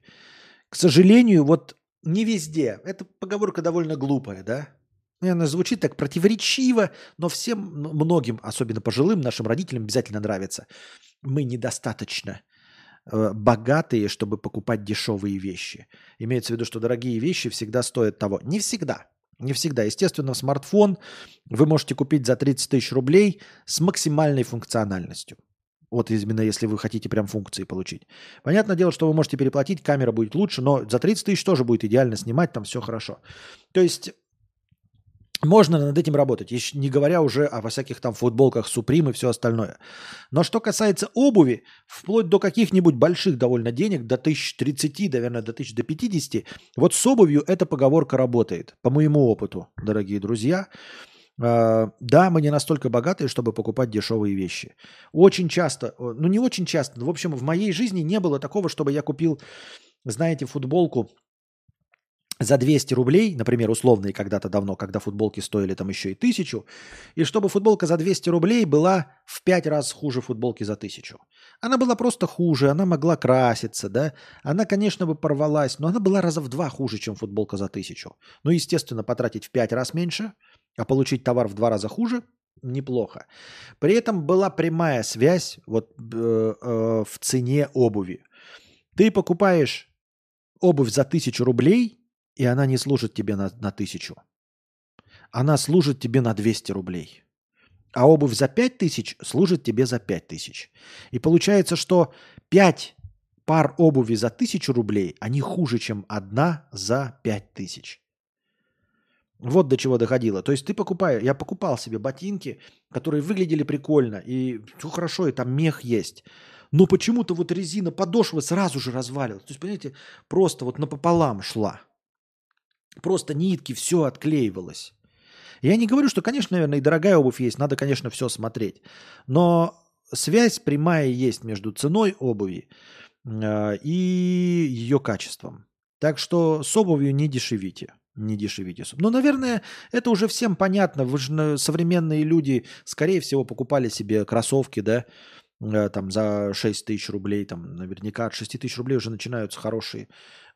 К сожалению, вот не везде. Эта поговорка довольно глупая, да? Она звучит так противоречиво, но всем, многим, особенно пожилым нашим родителям, обязательно нравится. Мы недостаточно э, богатые, чтобы покупать дешевые вещи. Имеется в виду, что дорогие вещи всегда стоят того. Не всегда. Не всегда. Естественно, смартфон вы можете купить за 30 тысяч рублей с максимальной функциональностью. Вот именно если вы хотите прям функции получить. Понятное дело, что вы можете переплатить, камера будет лучше, но за 30 тысяч тоже будет идеально снимать, там все хорошо. То есть можно над этим работать, не говоря уже о всяких там футболках Supreme и все остальное. Но что касается обуви, вплоть до каких-нибудь больших довольно денег, до 1030, наверное, до 1000, до 50, вот с обувью эта поговорка работает, по моему опыту, дорогие друзья. А, да, мы не настолько богатые, чтобы покупать дешевые вещи. Очень часто, ну не очень часто, в общем, в моей жизни не было такого, чтобы я купил, знаете, футболку за 200 рублей, например, условные когда-то давно, когда футболки стоили там еще и тысячу, и чтобы футболка за 200 рублей была в 5 раз хуже футболки за тысячу. Она была просто хуже, она могла краситься, да, она, конечно, бы порвалась, но она была раза в два хуже, чем футболка за тысячу. Ну, естественно, потратить в 5 раз меньше, а получить товар в два раза хуже – неплохо. При этом была прямая связь вот, э, э, в цене обуви. Ты покупаешь обувь за тысячу рублей – и она не служит тебе на, на тысячу. Она служит тебе на 200 рублей. А обувь за 5 тысяч служит тебе за 5 тысяч. И получается, что 5 пар обуви за 1000 рублей, они хуже, чем одна за 5 тысяч. Вот до чего доходило. То есть ты покупаешь, я покупал себе ботинки, которые выглядели прикольно, и все хорошо, и там мех есть. Но почему-то вот резина подошвы сразу же развалилась. То есть, понимаете, просто вот напополам шла. Просто нитки, все отклеивалось. Я не говорю, что, конечно, наверное, и дорогая обувь есть, надо, конечно, все смотреть. Но связь прямая есть между ценой обуви э, и ее качеством. Так что с обувью не дешевите. Не дешевите. Но, наверное, это уже всем понятно. Вы же современные люди, скорее всего, покупали себе кроссовки, да, э, там за 6 тысяч рублей, там наверняка от 6 тысяч рублей уже начинаются хорошие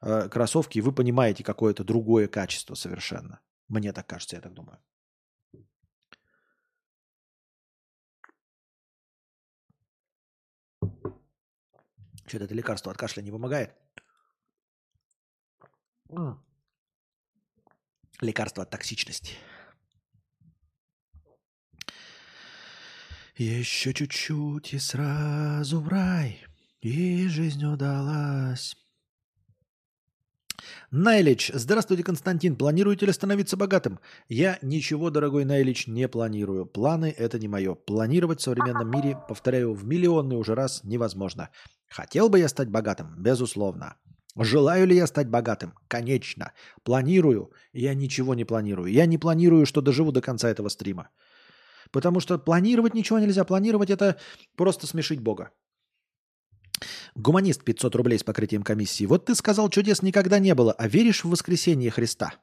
э, кроссовки, и вы понимаете какое-то другое качество совершенно. Мне так кажется, я так думаю. Что-то это лекарство от кашля не помогает. Лекарство от токсичности. Еще чуть-чуть и сразу в рай, и жизнь удалась. Найлич. Здравствуйте, Константин. Планируете ли становиться богатым? Я ничего, дорогой Найлич, не планирую. Планы – это не мое. Планировать в современном мире, повторяю, в миллионный уже раз невозможно. Хотел бы я стать богатым? Безусловно. Желаю ли я стать богатым? Конечно. Планирую? Я ничего не планирую. Я не планирую, что доживу до конца этого стрима. Потому что планировать ничего нельзя. Планировать – это просто смешить Бога. Гуманист 500 рублей с покрытием комиссии. Вот ты сказал, чудес никогда не было, а веришь в воскресение Христа?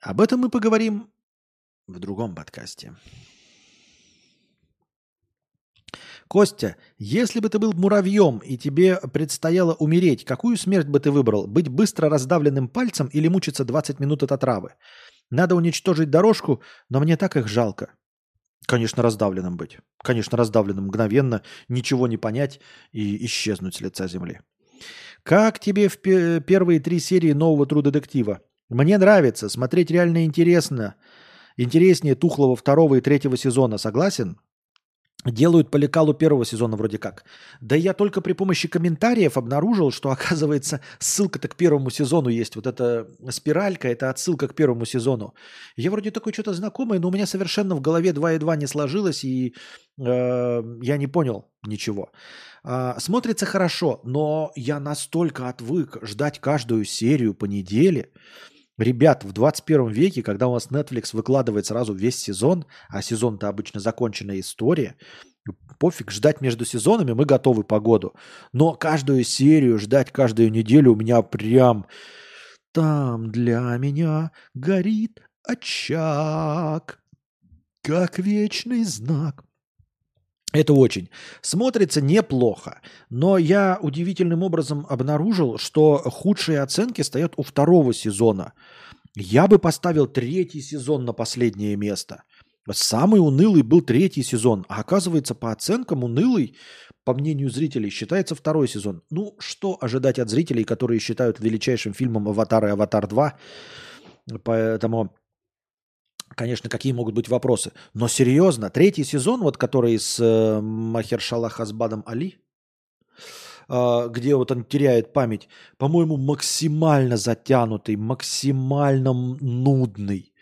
Об этом мы поговорим в другом подкасте. Костя, если бы ты был муравьем и тебе предстояло умереть, какую смерть бы ты выбрал? Быть быстро раздавленным пальцем или мучиться 20 минут от отравы? Надо уничтожить дорожку, но мне так их жалко. Конечно, раздавленным быть. Конечно, раздавленным мгновенно, ничего не понять и исчезнуть с лица земли. Как тебе в первые три серии нового True детектива? Мне нравится, смотреть реально интересно. Интереснее тухлого второго и третьего сезона, согласен? Делают по лекалу первого сезона вроде как. Да я только при помощи комментариев обнаружил, что, оказывается, ссылка-то к первому сезону есть. Вот эта спиралька – это отсылка к первому сезону. Я вроде такой что-то знакомое, но у меня совершенно в голове 2 и 2 не сложилось, и э, я не понял ничего. Э, смотрится хорошо, но я настолько отвык ждать каждую серию по неделе – Ребят, в 21 веке, когда у вас Netflix выкладывает сразу весь сезон, а сезон-то обычно законченная история, пофиг, ждать между сезонами мы готовы по году. Но каждую серию ждать каждую неделю у меня прям... Там для меня горит очаг, как вечный знак. Это очень. Смотрится неплохо. Но я удивительным образом обнаружил, что худшие оценки стоят у второго сезона. Я бы поставил третий сезон на последнее место. Самый унылый был третий сезон. А оказывается, по оценкам унылый, по мнению зрителей, считается второй сезон. Ну, что ожидать от зрителей, которые считают величайшим фильмом «Аватар» и «Аватар 2»? Поэтому конечно, какие могут быть вопросы. Но серьезно, третий сезон, вот который с э, Махершала Хазбадом Али, э, где вот он теряет память, по-моему, максимально затянутый, максимально нудный.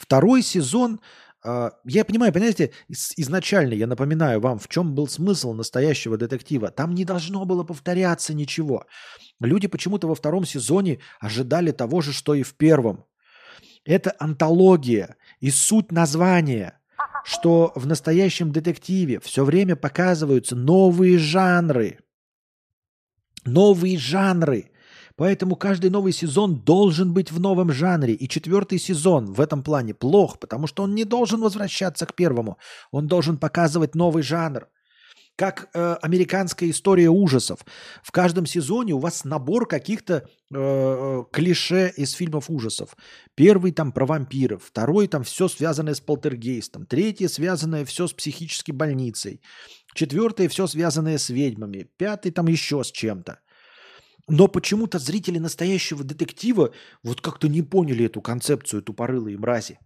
Второй сезон, э, я понимаю, понимаете, изначально я напоминаю вам, в чем был смысл настоящего детектива. Там не должно было повторяться ничего. Люди почему-то во втором сезоне ожидали того же, что и в первом. Это антология. И суть названия, что в настоящем детективе все время показываются новые жанры. Новые жанры. Поэтому каждый новый сезон должен быть в новом жанре. И четвертый сезон в этом плане плох, потому что он не должен возвращаться к первому. Он должен показывать новый жанр как э, американская история ужасов. В каждом сезоне у вас набор каких-то э, клише из фильмов ужасов. Первый там про вампиров, второй там все связанное с полтергейстом, третий связанное все с психической больницей, четвертый все связанное с ведьмами, пятый там еще с чем-то. Но почему-то зрители настоящего детектива вот как-то не поняли эту концепцию тупорылые мрази.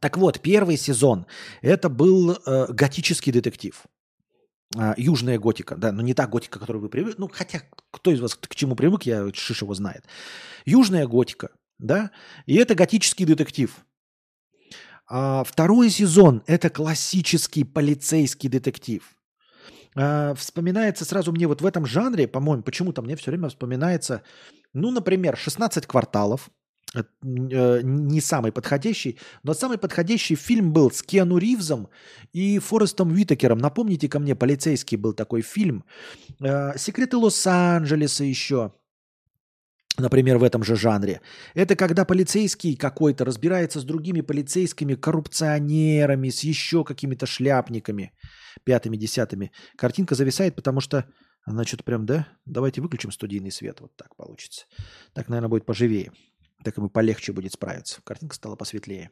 Так вот, первый сезон это был э, готический детектив. А, южная готика, да, но не та готика, к которой вы привыкли. Ну, хотя кто из вас к чему привык, я шиш его знает. Южная готика. да, и это готический детектив. А второй сезон – это классический полицейский детектив. А, вспоминается сразу мне вот в этом жанре, по-моему, почему-то мне все время вспоминается, ну, например, «16 кварталов», не самый подходящий, но самый подходящий фильм был с Киану Ривзом и Форестом Уитакером. Напомните ко мне, полицейский был такой фильм. Э, «Секреты Лос-Анджелеса» еще например, в этом же жанре. Это когда полицейский какой-то разбирается с другими полицейскими, коррупционерами, с еще какими-то шляпниками, пятыми, десятыми. Картинка зависает, потому что она что-то прям, да? Давайте выключим студийный свет, вот так получится. Так, наверное, будет поживее. Так ему полегче будет справиться. Картинка стала посветлее.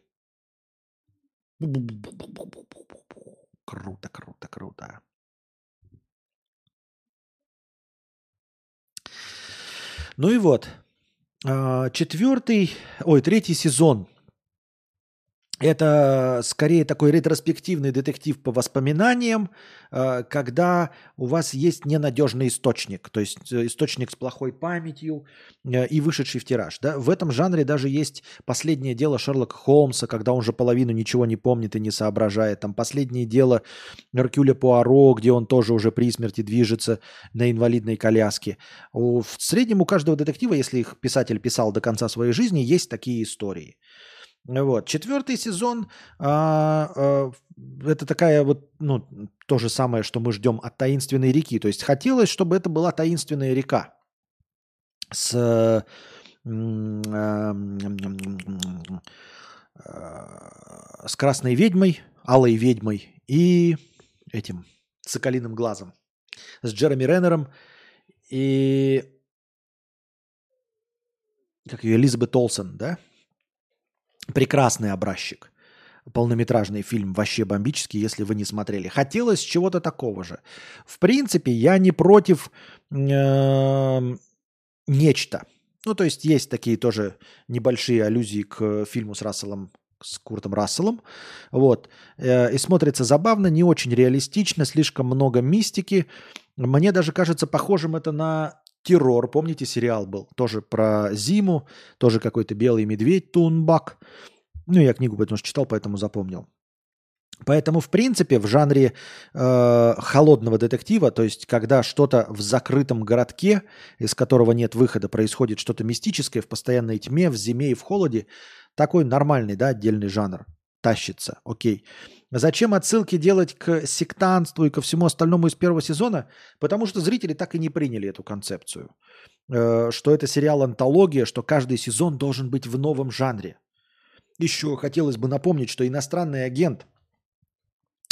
Круто, круто, круто. Ну и вот, а, четвертый, ой, третий сезон это скорее такой ретроспективный детектив по воспоминаниям, э, когда у вас есть ненадежный источник, то есть э, источник с плохой памятью э, и вышедший в тираж. Да? В этом жанре даже есть последнее дело Шерлока Холмса, когда он уже половину ничего не помнит и не соображает. Там последнее дело Меркюля Пуаро, где он тоже уже при смерти движется на инвалидной коляске. В среднем у каждого детектива, если их писатель писал до конца своей жизни, есть такие истории – вот. Четвертый сезон а, а, это такая вот, ну, то же самое, что мы ждем от таинственной реки. То есть хотелось, чтобы это была таинственная река с, а, с красной ведьмой, алой ведьмой и этим соколиным глазом. С Джереми Реннером и как ее, Элизабет Олсен, да? Прекрасный образчик. Полнометражный фильм вообще бомбический, если вы не смотрели. Хотелось чего-то такого же. В принципе, я не против э, нечто. Ну, то есть есть такие тоже небольшие аллюзии к фильму с Расселом, с Куртом Расселом. Вот. Э, и смотрится забавно, не очень реалистично, слишком много мистики. Мне даже кажется похожим это на Террор, помните, сериал был? Тоже про зиму, тоже какой-то белый медведь, Тунбак. Ну, я книгу потому что читал, поэтому запомнил. Поэтому, в принципе, в жанре э, холодного детектива, то есть когда что-то в закрытом городке, из которого нет выхода, происходит что-то мистическое в постоянной тьме, в зиме и в холоде, такой нормальный, да, отдельный жанр тащится, окей. Зачем отсылки делать к сектантству и ко всему остальному из первого сезона? Потому что зрители так и не приняли эту концепцию. Э, что это сериал-антология, что каждый сезон должен быть в новом жанре. Еще хотелось бы напомнить, что иностранный агент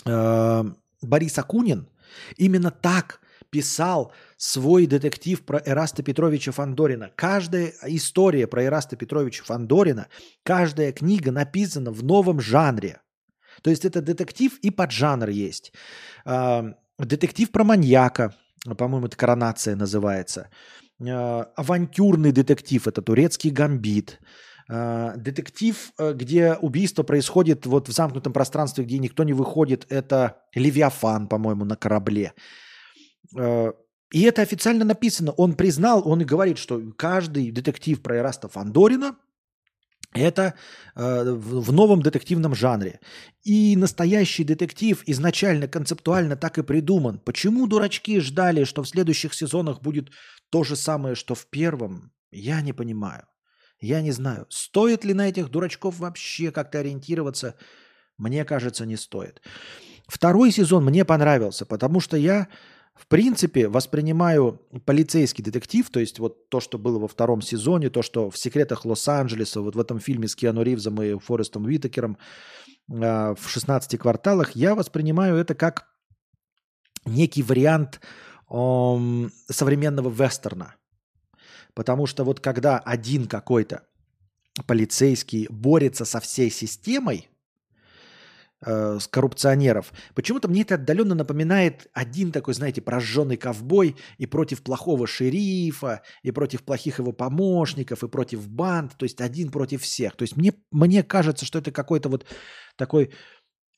э, Борис Акунин именно так писал свой детектив про Эраста Петровича Фандорина. Каждая история про Эраста Петровича Фандорина, каждая книга написана в новом жанре. То есть это детектив и поджанр есть. А, детектив про маньяка, по-моему, это коронация называется. А, авантюрный детектив, это турецкий гамбит. А, детектив, э, где убийство происходит вот в замкнутом пространстве, где никто не выходит, это Левиафан, по-моему, на корабле. И это официально написано. Он признал, он и говорит, что каждый детектив про Эраста Фандорина – это э, в новом детективном жанре. И настоящий детектив изначально концептуально так и придуман. Почему дурачки ждали, что в следующих сезонах будет то же самое, что в первом? Я не понимаю. Я не знаю. Стоит ли на этих дурачков вообще как-то ориентироваться? Мне кажется, не стоит. Второй сезон мне понравился, потому что я в принципе, воспринимаю полицейский детектив, то есть вот то, что было во втором сезоне, то, что в «Секретах Лос-Анджелеса», вот в этом фильме с Киану Ривзом и Форестом Уитакером э, в «16 кварталах», я воспринимаю это как некий вариант э, современного вестерна. Потому что вот когда один какой-то полицейский борется со всей системой, э, с коррупционеров. Почему-то мне это отдаленно напоминает один такой, знаете, прожженный ковбой и против плохого шерифа, и против плохих его помощников, и против банд, то есть один против всех. То есть мне, мне кажется, что это какой-то вот такой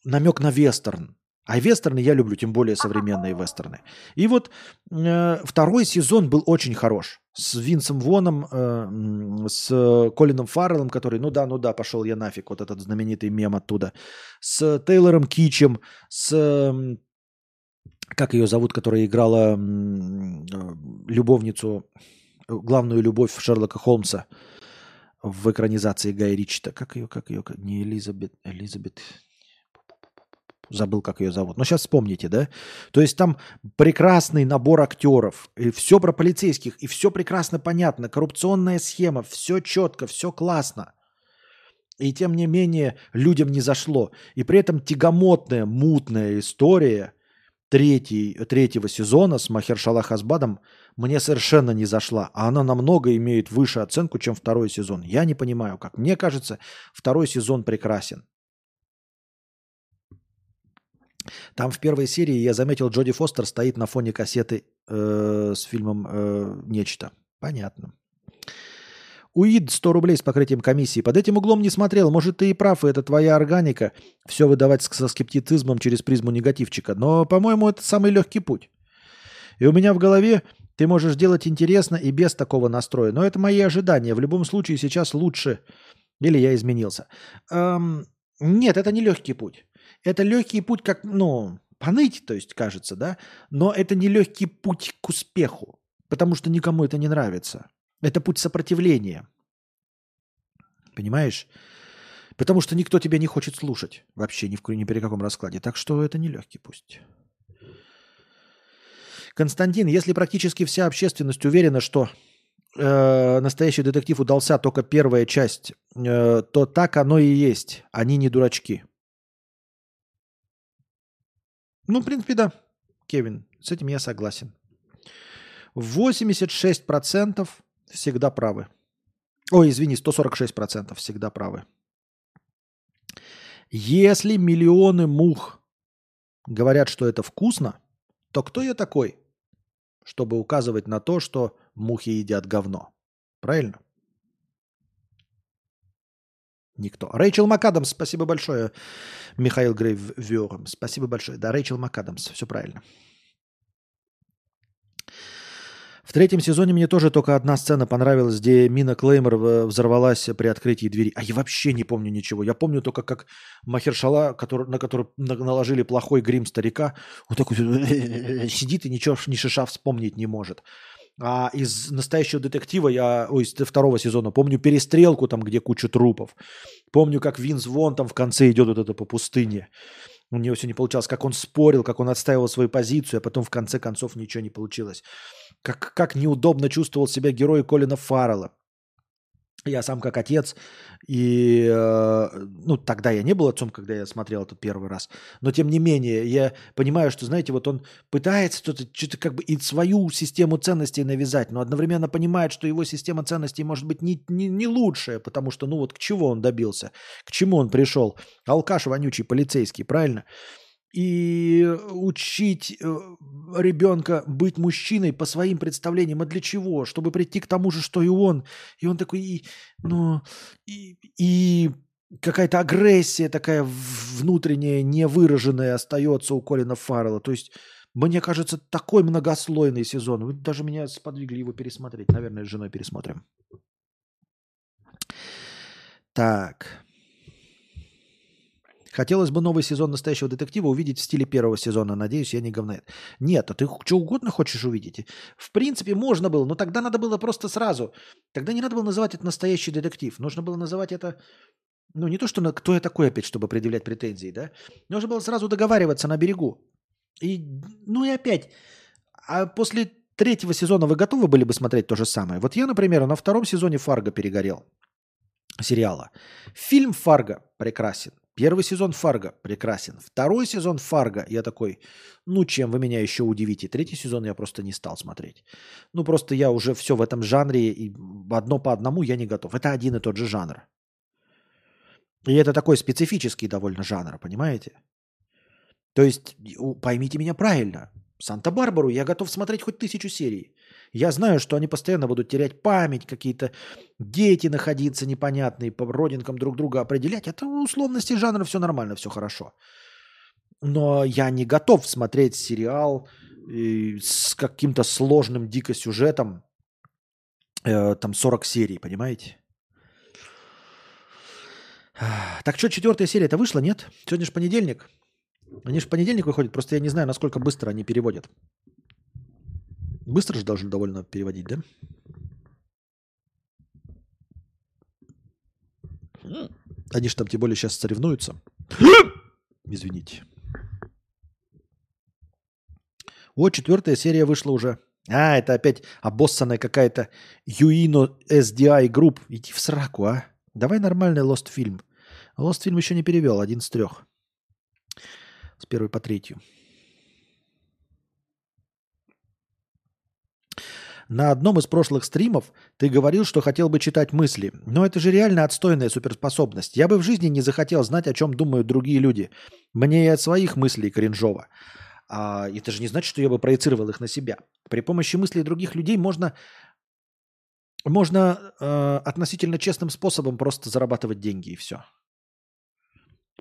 намек на вестерн. А вестерны я люблю, тем более современные вестерны. И вот э, второй сезон был очень хорош. С Винсом Воном, э, с Колином Фарреллом, который, ну да, ну да, пошел я нафиг, вот этот знаменитый мем оттуда, с Тейлором Кичем, с, как ее зовут, которая играла э, любовницу, главную любовь Шерлока Холмса в экранизации Гая Ричта. Как ее, как ее, не Элизабет, Элизабет, забыл, как ее зовут. Но сейчас вспомните, да? То есть там прекрасный набор актеров, и все про полицейских, и все прекрасно понятно, коррупционная схема, все четко, все классно. И тем не менее людям не зашло. И при этом тягомотная, мутная история третий, третьего сезона с Махершала Хасбадом мне совершенно не зашла. А она намного имеет выше оценку, чем второй сезон. Я не понимаю, как. Мне кажется, второй сезон прекрасен. Там в первой серии я заметил, Джоди Фостер стоит на фоне кассеты э, с фильмом э, «Нечто». Понятно. УИД 100 рублей с покрытием комиссии. Под этим углом не смотрел. Может, ты и прав, и это твоя органика. Все выдавать со скептицизмом через призму негативчика. Но, по-моему, это самый легкий путь. И у меня в голове ты можешь делать интересно и без такого настроя. Но это мои ожидания. В любом случае сейчас лучше. Или я изменился. Эм, нет, это не легкий путь. Это легкий путь, как, ну, поныть, то есть, кажется, да? Но это не легкий путь к успеху, потому что никому это не нравится. Это путь сопротивления. Понимаешь? Потому что никто тебя не хочет слушать вообще ни, в, ни при каком раскладе. Так что это не легкий путь. Константин, если практически вся общественность уверена, что э, настоящий детектив удался только первая часть, э, то так оно и есть. Они не дурачки. Ну, в принципе, да, Кевин, с этим я согласен. 86% всегда правы. Ой, извини, 146% всегда правы. Если миллионы мух говорят, что это вкусно, то кто я такой, чтобы указывать на то, что мухи едят говно? Правильно? Никто. Рэйчел МакАдамс, спасибо большое. Михаил Грейввером, спасибо большое. Да, Рэйчел МакАдамс, все правильно. В третьем сезоне мне тоже только одна сцена понравилась, где Мина Клеймор взорвалась при открытии двери. А я вообще не помню ничего. Я помню только, как Махершала, который, на который наложили плохой грим старика, вот такой сидит и ничего, ни шиша вспомнить не может. А из настоящего детектива я, ой, из второго сезона помню перестрелку там, где куча трупов. Помню, как Винс Вон там в конце идет вот это по пустыне. У него все не получалось. Как он спорил, как он отстаивал свою позицию, а потом в конце концов ничего не получилось. Как, как неудобно чувствовал себя герой Колина Фаррелла. Я сам как отец, и э, ну тогда я не был отцом, когда я смотрел этот первый раз, но тем не менее я понимаю, что знаете, вот он пытается что-то, что-то как бы и свою систему ценностей навязать, но одновременно понимает, что его система ценностей может быть не, не, не лучшая, потому что ну вот к чего он добился, к чему он пришел, алкаш вонючий полицейский, правильно? И учить э, ребенка быть мужчиной по своим представлениям. А для чего? Чтобы прийти к тому же, что и он. И он такой, и, ну, и, и какая-то агрессия такая внутренняя, невыраженная остается у Колина Фаррелла. То есть, мне кажется, такой многослойный сезон. Вы даже меня сподвигли его пересмотреть. Наверное, с женой пересмотрим. Так. Хотелось бы новый сезон настоящего детектива увидеть в стиле первого сезона. Надеюсь, я не говнает. Нет, а ты что угодно хочешь увидеть. В принципе, можно было, но тогда надо было просто сразу. Тогда не надо было называть это настоящий детектив. Нужно было называть это... Ну, не то, что на, кто я такой опять, чтобы предъявлять претензии, да? Нужно было сразу договариваться на берегу. И, ну и опять, а после третьего сезона вы готовы были бы смотреть то же самое? Вот я, например, на втором сезоне Фарго перегорел сериала. Фильм Фарго прекрасен. Первый сезон Фарго прекрасен. Второй сезон Фарго я такой, ну чем вы меня еще удивите. Третий сезон я просто не стал смотреть. Ну просто я уже все в этом жанре, и одно по одному я не готов. Это один и тот же жанр. И это такой специфический довольно жанр, понимаете? То есть, поймите меня правильно, Санта-Барбару я готов смотреть хоть тысячу серий. Я знаю, что они постоянно будут терять память, какие-то дети находиться непонятные, по родинкам друг друга определять. Это условности жанра, все нормально, все хорошо. Но я не готов смотреть сериал э, с каким-то сложным дико сюжетом, Э, там 40 серий, понимаете? Так что, четвертая серия это вышла, нет? Сегодня же понедельник. Они же в понедельник выходят, просто я не знаю, насколько быстро они переводят. Быстро же должны довольно переводить, да? Они же там тем более сейчас соревнуются. Извините. Вот четвертая серия вышла уже. А, это опять обоссанная какая-то Юино SDI Group. Иди в сраку, а. Давай нормальный Lost фильм. Lost фильм еще не перевел, один из трех. С первой по третью. На одном из прошлых стримов ты говорил, что хотел бы читать мысли. Но это же реально отстойная суперспособность. Я бы в жизни не захотел знать, о чем думают другие люди. Мне и от своих мыслей кринжово. А это же не значит, что я бы проецировал их на себя. При помощи мыслей других людей можно, можно э, относительно честным способом просто зарабатывать деньги и все.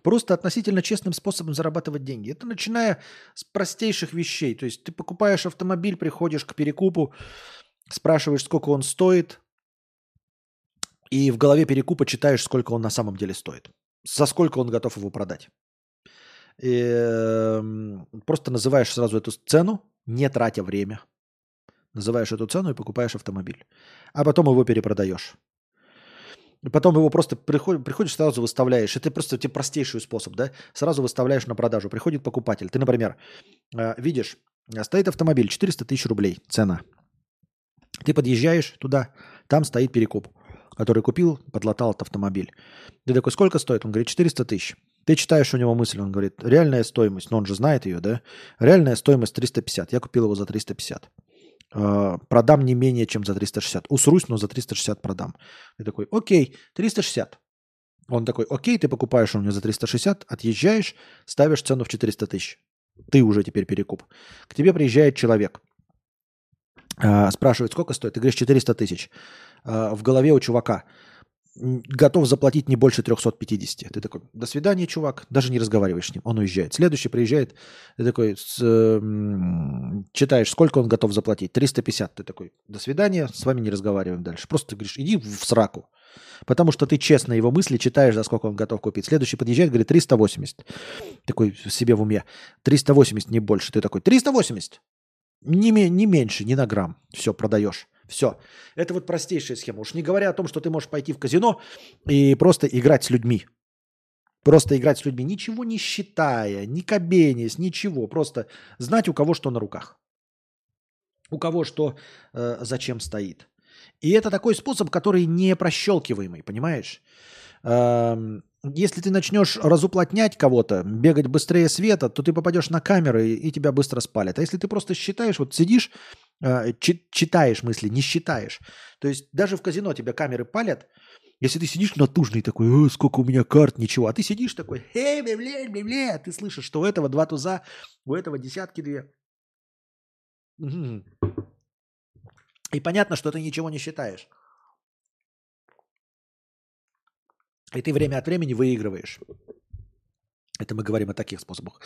Просто относительно честным способом зарабатывать деньги. Это начиная с простейших вещей. То есть ты покупаешь автомобиль, приходишь к перекупу, спрашиваешь, сколько он стоит, и в голове перекупа читаешь, сколько он на самом деле стоит. За сколько он готов его продать. И, э, просто называешь сразу эту цену, не тратя время. Называешь эту цену и покупаешь автомобиль. А потом его перепродаешь. Потом его просто приходишь, приходишь, сразу выставляешь. Это просто тебе простейший способ, да? Сразу выставляешь на продажу. Приходит покупатель. Ты, например, э, видишь, стоит автомобиль, 400 тысяч рублей цена. Ты подъезжаешь туда, там стоит перекуп, который купил, подлатал этот автомобиль. Ты такой, сколько стоит? Он говорит, 400 тысяч. Ты читаешь у него мысль, он говорит, реальная стоимость, но он же знает ее, да? Реальная стоимость 350. Я купил его за 350. Э, продам не менее, чем за 360. Усрусь, но за 360 продам. Ты такой, окей, 360. Он такой, окей, ты покупаешь у него за 360, отъезжаешь, ставишь цену в 400 тысяч. Ты уже теперь перекуп. К тебе приезжает человек, э, спрашивает, сколько стоит? Ты говоришь, 400 тысяч. Э, в голове у чувака – готов заплатить не больше 350. Ты такой, до свидания, чувак, даже не разговариваешь с ним, он уезжает. Следующий приезжает, ты такой, с, э, читаешь, сколько он готов заплатить, 350. Ты такой, до свидания, с вами не разговариваем дальше. Просто ты говоришь, иди в сраку. Потому что ты честно его мысли читаешь, за сколько он готов купить. Следующий подъезжает, говорит, 380. Такой себе в уме, 380, не больше. Ты такой, 380. Не, не меньше, не на грамм. Все, продаешь. Все. Это вот простейшая схема. Уж не говоря о том, что ты можешь пойти в казино и просто играть с людьми. Просто играть с людьми, ничего не считая, не кабенясь, ничего. Просто знать, у кого что на руках. У кого что э, зачем стоит. И это такой способ, который не прощелкиваемый, понимаешь? Эм, если ты начнешь разуплотнять кого-то, бегать быстрее света, то ты попадешь на камеры и, тебя быстро спалят. А если ты просто считаешь, вот сидишь читаешь мысли, не считаешь. То есть даже в казино тебя камеры палят, если ты сидишь натужный такой, сколько у меня карт, ничего, а ты сидишь такой, эй, бля, бля, бля, бля, ты слышишь, что у этого два туза, у этого десятки две. И понятно, что ты ничего не считаешь. И ты время от времени выигрываешь. Это мы говорим о таких способах.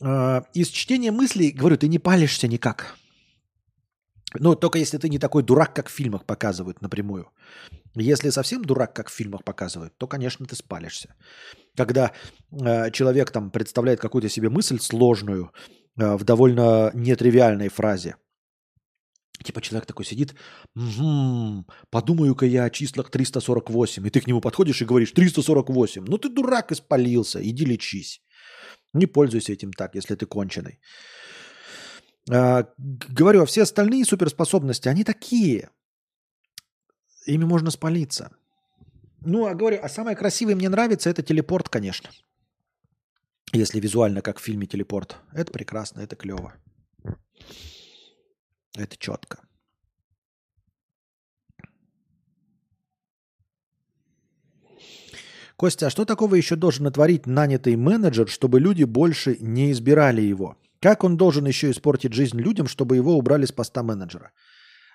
А, из чтения мыслей, говорю, ты не палишься никак. Ну, только если ты не такой дурак, как в фильмах показывают напрямую. Если совсем дурак, как в фильмах показывают, то, конечно, ты спалишься. Когда э, человек там представляет какую-то себе мысль сложную э, в довольно нетривиальной фразе, Типа человек такой сидит, угу, подумаю-ка я о числах 348, и ты к нему подходишь и говоришь 348. Ну ты дурак испалился, иди лечись. Не пользуйся этим так, если ты конченый. А, говорю, а все остальные суперспособности, они такие. Ими можно спалиться. Ну, а говорю, а самое красивое мне нравится это телепорт, конечно. Если визуально, как в фильме телепорт. Это прекрасно, это клево. Это четко. Костя, а что такого еще должен натворить нанятый менеджер, чтобы люди больше не избирали его? Как он должен еще испортить жизнь людям, чтобы его убрали с поста менеджера?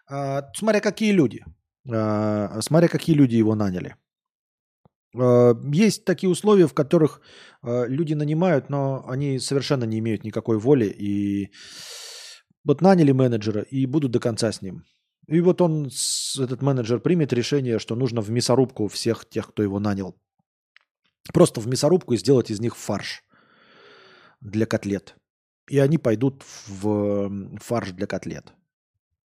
А, смотря какие люди. А, смотря какие люди его наняли. А, есть такие условия, в которых а, люди нанимают, но они совершенно не имеют никакой воли. И вот наняли менеджера и будут до конца с ним. И вот он, этот менеджер, примет решение, что нужно в мясорубку всех тех, кто его нанял. Просто в мясорубку и сделать из них фарш для котлет. И они пойдут в фарш для котлет.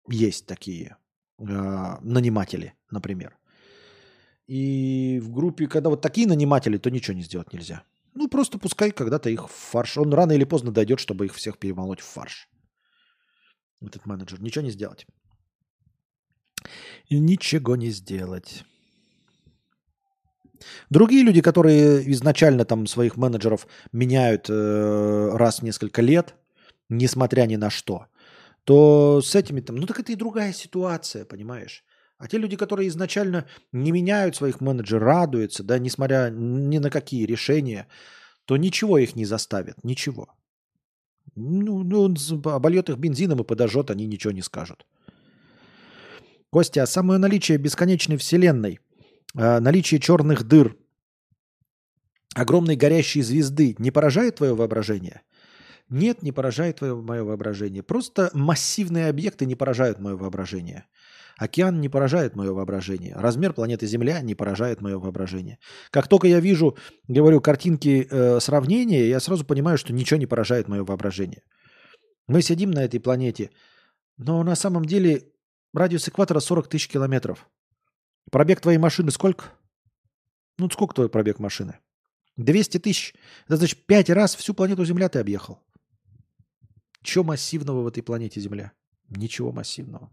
Есть такие э, наниматели, например. И в группе, когда вот такие наниматели, то ничего не сделать нельзя. Ну, просто пускай когда-то их в фарш. Он рано или поздно дойдет, чтобы их всех перемолоть в фарш. Этот менеджер. Ничего не сделать. Ничего не сделать. Другие люди, которые изначально там своих менеджеров меняют э, раз в несколько лет, несмотря ни на что, то с этими там, ну так это и другая ситуация, понимаешь? А те люди, которые изначально не меняют своих менеджеров, радуются, да, несмотря ни на какие решения, то ничего их не заставит, ничего. Ну, ну обольет их бензином и подожжет, они ничего не скажут. Костя, а самое наличие бесконечной вселенной, наличие черных дыр, огромной горящей звезды не поражает твое воображение? Нет, не поражает твое мое воображение. Просто массивные объекты не поражают мое воображение. Океан не поражает мое воображение. Размер планеты Земля не поражает мое воображение. Как только я вижу, говорю, картинки э, сравнения, я сразу понимаю, что ничего не поражает мое воображение. Мы сидим на этой планете, но на самом деле радиус экватора 40 тысяч километров. Пробег твоей машины сколько? Ну, сколько твой пробег машины? 200 тысяч. Это значит, пять раз всю планету Земля ты объехал. Чего массивного в этой планете Земля? Ничего массивного.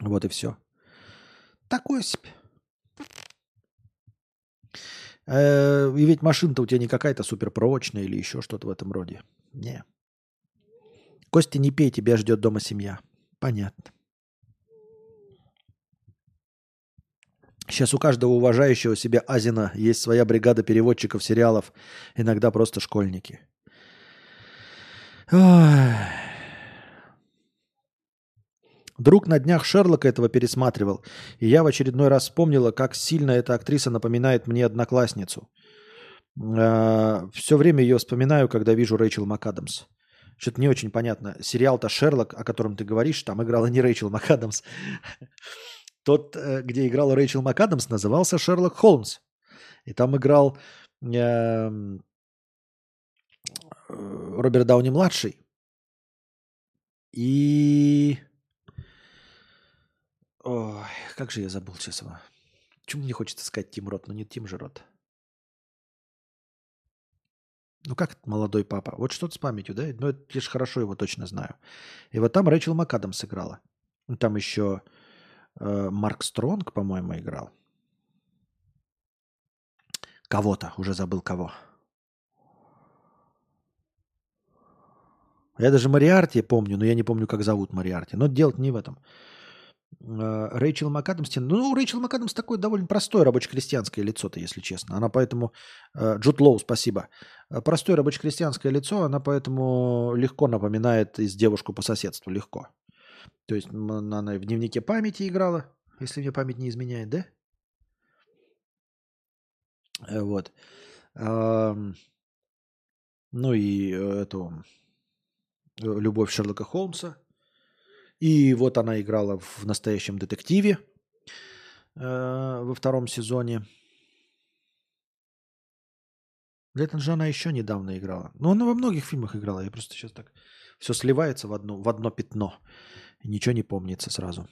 Вот и все. Такое себе. Э, и ведь машина-то у тебя не какая-то суперпрочная или еще что-то в этом роде. Не. Костя, не пей, тебя ждет дома семья. Понятно. Сейчас у каждого уважающего себя Азина есть своя бригада переводчиков сериалов, иногда просто школьники. Друг на днях Шерлока этого пересматривал, и я в очередной раз вспомнила, как сильно эта актриса напоминает мне одноклассницу. А, Все время ее вспоминаю, когда вижу Рэйчел МакАдамс. Что-то не очень понятно. Сериал-то «Шерлок», о котором ты говоришь, там играла не Рэйчел МакАдамс. Тот, э, где играла Рэйчел МакАдамс, назывался Шерлок Холмс. И там играл э, Роберт Дауни-младший. И Ой, как же я забыл сейчас его. Почему мне хочется сказать Тим Рот, но не Тим же Рот? Ну как молодой папа? Вот что-то с памятью, да? Ну, я же хорошо его точно знаю. И вот там Рэйчел МакАдам сыграла. Там еще Марк Стронг, по-моему, играл. Кого-то, уже забыл кого. Я даже Мариарти помню, но я не помню, как зовут Мариарти. Но дело не в этом. Э, Рэйчел МакАдамс, ну, Рэйчел МакАдамс такое довольно простое рабоче-крестьянское лицо-то, если честно. Она поэтому... Э, Джуд Лоу, спасибо. Э, простое рабоче-крестьянское лицо, она поэтому легко напоминает из девушку по соседству, легко. То есть она в дневнике памяти играла, если мне память не изменяет, да? Вот. Ну и эту любовь Шерлока Холмса – и вот она играла в настоящем детективе э, во втором сезоне. Летон же она еще недавно играла. Но она во многих фильмах играла. Я просто сейчас так... Все сливается в одно, в одно пятно. Ничего не помнится сразу.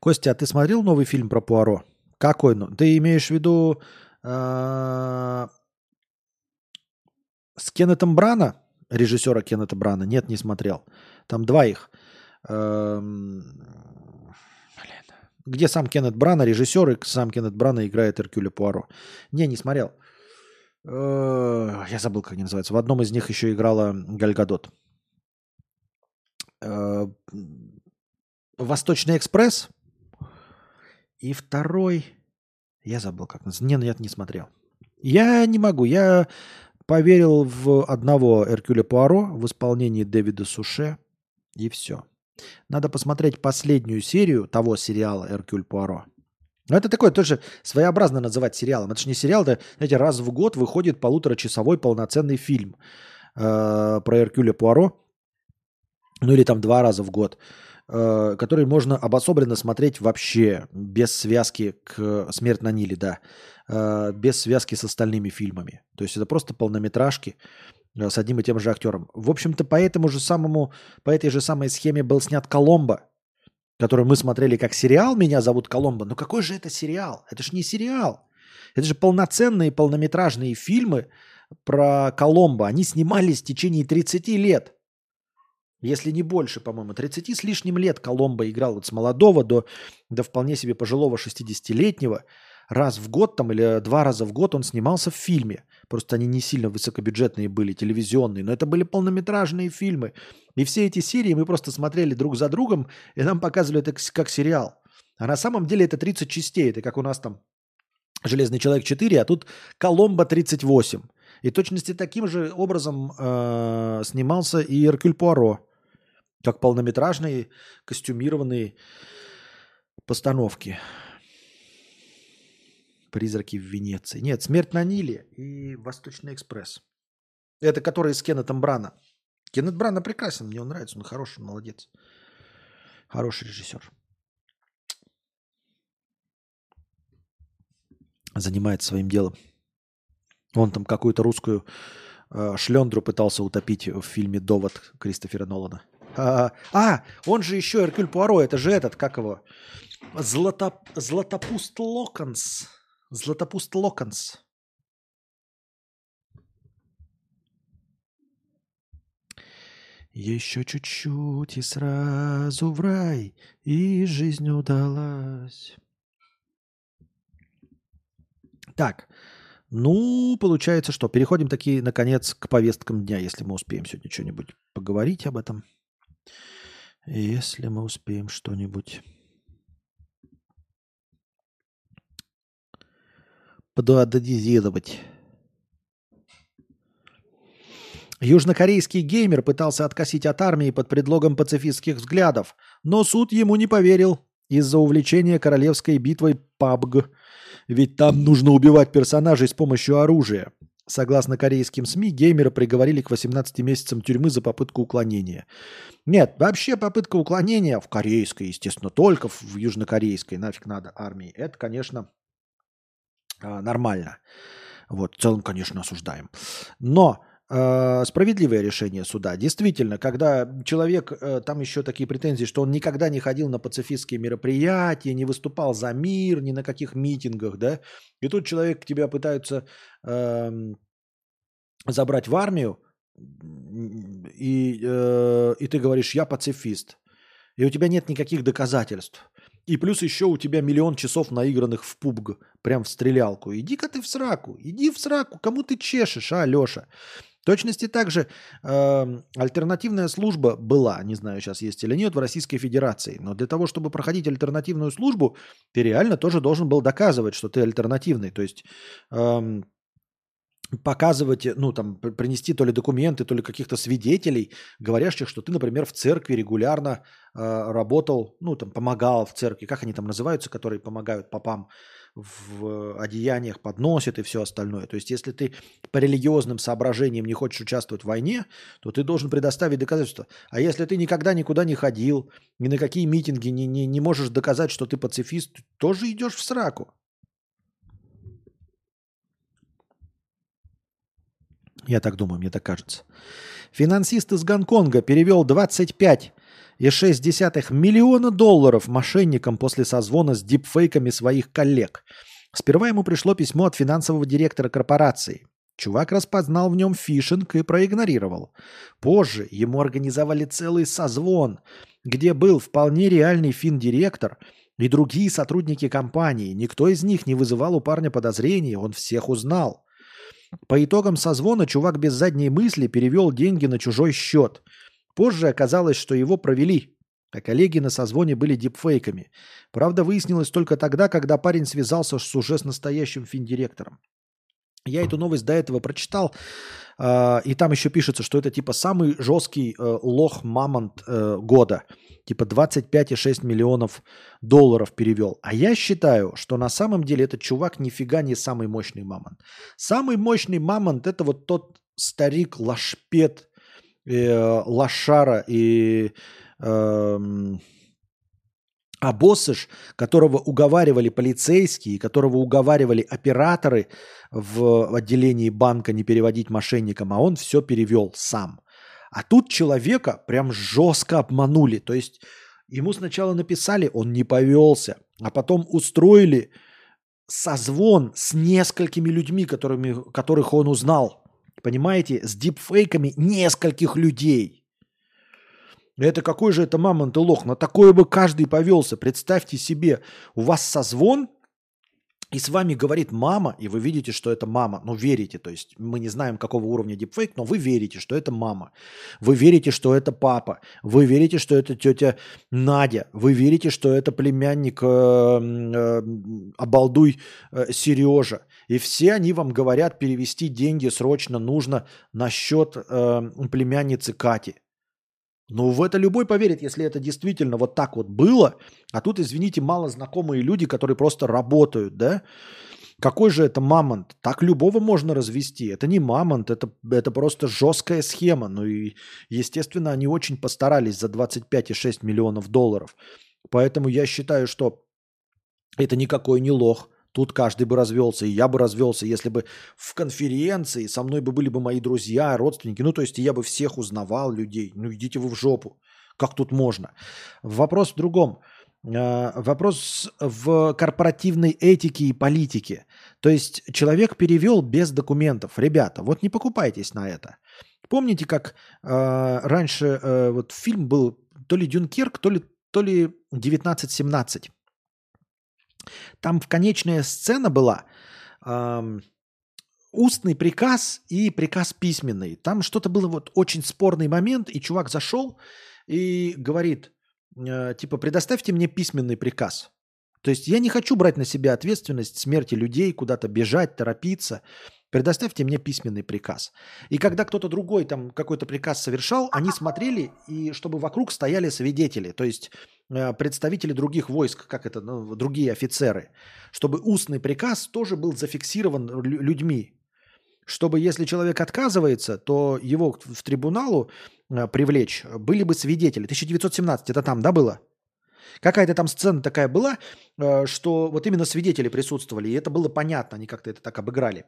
Костя, а ты смотрел новый фильм про Пуаро? Какой? Ты имеешь в виду э, с Кеннетом Брана, режиссера Кеннета Брана, нет, не смотрел. Там два их. Эм... Где сам Кеннет Брана, режиссер, и сам Кеннет Брана играет Эркюля Пуаро. Не, не смотрел. Э, я забыл, как они называются. В одном из них еще играла Гальгадот. Э, Восточный экспресс. И второй... Я забыл, как называется. Не, нет, не смотрел. Я не могу. Я Поверил в одного Эркюля Пуаро в исполнении Дэвида Суше, и все. Надо посмотреть последнюю серию того сериала «Эркюль Пуаро». Но это такое тоже своеобразно называть сериалом. Это же не сериал, это, знаете, раз в год выходит полуторачасовой полноценный фильм. э, про Эркюля Пуаро, ну или там два раза в год, э, который можно обособленно смотреть вообще без связки к «Смерть на Ниле», да, э, без связки с остальными фильмами. То есть это просто полнометражки э, с одним и тем же актером. В общем-то, по этому же самому, по этой же самой схеме был снят «Коломбо», который мы смотрели как сериал «Меня зовут Коломбо». Но какой же это сериал? Это же не сериал. Это же полноценные полнометражные фильмы про Коломбо. Они снимались в течение 30 лет. Если не больше, по-моему. 30 с лишним лет Коломбо играл вот с молодого до, до вполне себе пожилого 60-летнего. Раз в год там или два раза в год он снимался в фильме. Просто они не сильно высокобюджетные были, телевизионные. Но это были полнометражные фильмы. И все эти серии мы просто смотрели друг за другом, и нам показывали это как сериал. А на самом деле это 30 частей. Это как у нас там Железный человек 4, а тут Коломбо 38. И точности таким же образом э, снимался и Эркюль Пуаро, как полнометражные костюмированные постановки. Призраки в Венеции. Нет, Смерть на Ниле и Восточный экспресс. Это который с Кеннетом Брана. Кеннет Брана прекрасен, мне он нравится, он хороший, молодец. Хороший режиссер. занимается своим делом. Он там какую-то русскую э, шлендру пытался утопить в фильме «Довод» Кристофера Нолана. А, а, он же еще Эркюль Пуаро, это же этот, как его? Злато, Златопуст Локонс. Златопуст Локонс. Еще чуть-чуть и сразу в рай, и жизнь удалась. Так, ну, получается, что переходим таки, наконец, к повесткам дня, если мы успеем сегодня что-нибудь поговорить об этом. Если мы успеем что-нибудь подуададизировать. Южнокорейский геймер пытался откосить от армии под предлогом пацифистских взглядов, но суд ему не поверил из-за увлечения королевской битвой PUBG – ведь там нужно убивать персонажей с помощью оружия. Согласно корейским СМИ, геймера приговорили к 18 месяцам тюрьмы за попытку уклонения. Нет, вообще попытка уклонения в корейской, естественно, только в южнокорейской, нафиг надо армии, это, конечно, нормально. Вот, в целом, конечно, осуждаем. Но Э, справедливое решение суда. Действительно, когда человек, э, там еще такие претензии, что он никогда не ходил на пацифистские мероприятия, не выступал за мир, ни на каких митингах, да, и тут человек тебя пытаются э, забрать в армию, и, э, и ты говоришь, я пацифист, и у тебя нет никаких доказательств. И плюс еще у тебя миллион часов наигранных в пубг, прям в стрелялку. Иди-ка ты в сраку, иди в сраку, кому ты чешешь, а, Леша? точности также э, альтернативная служба была, не знаю, сейчас есть или нет, в Российской Федерации. Но для того, чтобы проходить альтернативную службу, ты реально тоже должен был доказывать, что ты альтернативный. То есть э, показывать, ну там, принести то ли документы, то ли каких-то свидетелей, говорящих, что ты, например, в церкви регулярно э, работал, ну там, помогал в церкви, как они там называются, которые помогают попам в одеяниях подносит и все остальное. То есть, если ты по религиозным соображениям не хочешь участвовать в войне, то ты должен предоставить доказательства. А если ты никогда никуда не ходил, ни на какие митинги не, не, не можешь доказать, что ты пацифист, тоже идешь в сраку. Я так думаю, мне так кажется. Финансист из Гонконга перевел 25 и 6 миллиона долларов мошенникам после созвона с дипфейками своих коллег. Сперва ему пришло письмо от финансового директора корпорации. Чувак распознал в нем фишинг и проигнорировал. Позже ему организовали целый созвон, где был вполне реальный финдиректор и другие сотрудники компании. Никто из них не вызывал у парня подозрений, он всех узнал. По итогам созвона чувак без задней мысли перевел деньги на чужой счет – Позже оказалось, что его провели, а коллеги на созвоне были дипфейками. Правда, выяснилось только тогда, когда парень связался с уже с настоящим финдиректором. Я эту новость до этого прочитал, э, и там еще пишется, что это типа самый жесткий э, лох-мамонт э, года. Типа 25,6 миллионов долларов перевел. А я считаю, что на самом деле этот чувак нифига не самый мощный мамонт. Самый мощный мамонт это вот тот старик Лашпет, э, Лошара и э, Абоссыш, которого уговаривали полицейские, которого уговаривали операторы в отделении банка не переводить мошенникам, а он все перевел сам. А тут человека прям жестко обманули. То есть ему сначала написали, он не повелся, а потом устроили созвон с несколькими людьми, которыми, которых он узнал. Понимаете, с дипфейками нескольких людей. Это какой же это мамонт и лох? На такое бы каждый повелся. Представьте себе, у вас созвон, и с вами говорит мама, и вы видите, что это мама. Ну, верите. То есть мы не знаем, какого уровня дипфейк, но вы верите, что это мама. Вы верите, что это папа. Вы верите, что это тетя Надя. Вы верите, что это племянник э, э, обалдуй э, Сережа. И все они вам говорят, перевести деньги срочно нужно на счет э, племянницы Кати. Ну, в это любой поверит, если это действительно вот так вот было. А тут, извините, мало знакомые люди, которые просто работают, да? Какой же это мамонт? Так любого можно развести. Это не мамонт, это, это просто жесткая схема. Ну и, естественно, они очень постарались за 25,6 миллионов долларов. Поэтому я считаю, что это никакой не лох. Тут каждый бы развелся, и я бы развелся, если бы в конференции со мной бы были бы мои друзья, родственники. Ну, то есть я бы всех узнавал людей. Ну, идите вы в жопу. Как тут можно? Вопрос в другом. А, вопрос в корпоративной этике и политике. То есть человек перевел без документов. Ребята, вот не покупайтесь на это. Помните, как э, раньше э, вот фильм был то ли Дюнкерк, то ли, то ли 1917. Там в конечная сцена была эм, устный приказ и приказ письменный. Там что-то было вот очень спорный момент, и чувак зашел и говорит, э, типа, предоставьте мне письменный приказ. То есть я не хочу брать на себя ответственность смерти людей, куда-то бежать, торопиться. Предоставьте мне письменный приказ. И когда кто-то другой там какой-то приказ совершал, они смотрели, и чтобы вокруг стояли свидетели, то есть э, представители других войск, как это, ну, другие офицеры, чтобы устный приказ тоже был зафиксирован людьми, чтобы если человек отказывается, то его в трибуналу э, привлечь были бы свидетели. 1917, это там, да, было? Какая-то там сцена такая была, э, что вот именно свидетели присутствовали, и это было понятно, они как-то это так обыграли.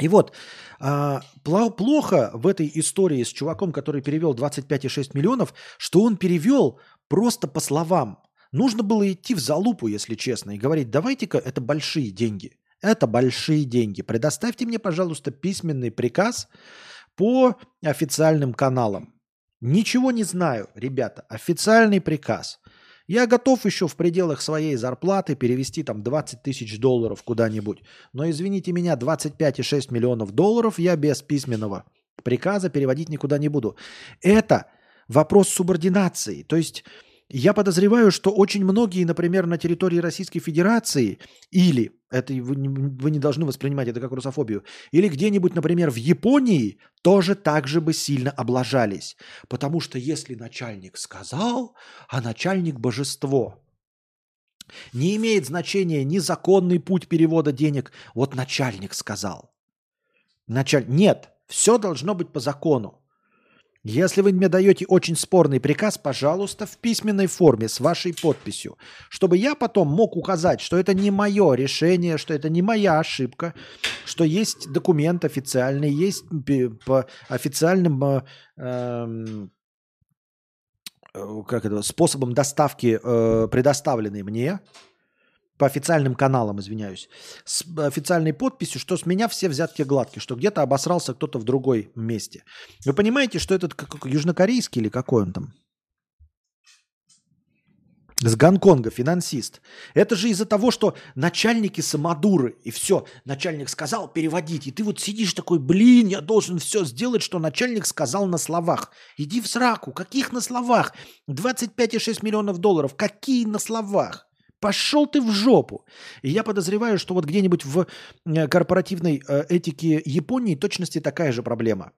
И вот, а, плохо в этой истории с чуваком, который перевел 25,6 миллионов, что он перевел просто по словам. Нужно было идти в залупу, если честно, и говорить, давайте-ка, это большие деньги. Это большие деньги. Предоставьте мне, пожалуйста, письменный приказ по официальным каналам. Ничего не знаю, ребята. Официальный приказ. Я готов еще в пределах своей зарплаты перевести там 20 тысяч долларов куда-нибудь. Но извините меня, 25,6 миллионов долларов я без письменного приказа переводить никуда не буду. Это вопрос субординации. То есть я подозреваю, что очень многие, например, на территории Российской Федерации или, это вы не, вы не должны воспринимать это как русофобию, или где-нибудь, например, в Японии тоже так же бы сильно облажались. Потому что если начальник сказал, а начальник божество, не имеет значения ни законный путь перевода денег, вот начальник сказал. Началь... Нет, все должно быть по закону. Если вы мне даете очень спорный приказ, пожалуйста, в письменной форме с вашей подписью, чтобы я потом мог указать, что это не мое решение, что это не моя ошибка, что есть документ официальный, есть по официальным э, эм, э, как это, способом доставки э, предоставленный мне, по официальным каналам, извиняюсь, с официальной подписью, что с меня все взятки гладкие, что где-то обосрался кто-то в другой месте. Вы понимаете, что этот как, южнокорейский или какой он там? С Гонконга, финансист. Это же из-за того, что начальники самодуры, и все, начальник сказал переводить, и ты вот сидишь такой, блин, я должен все сделать, что начальник сказал на словах. Иди в сраку, каких на словах? 25,6 миллионов долларов, какие на словах? Пошел ты в жопу. И я подозреваю, что вот где-нибудь в э, корпоративной э, этике Японии точности такая же проблема.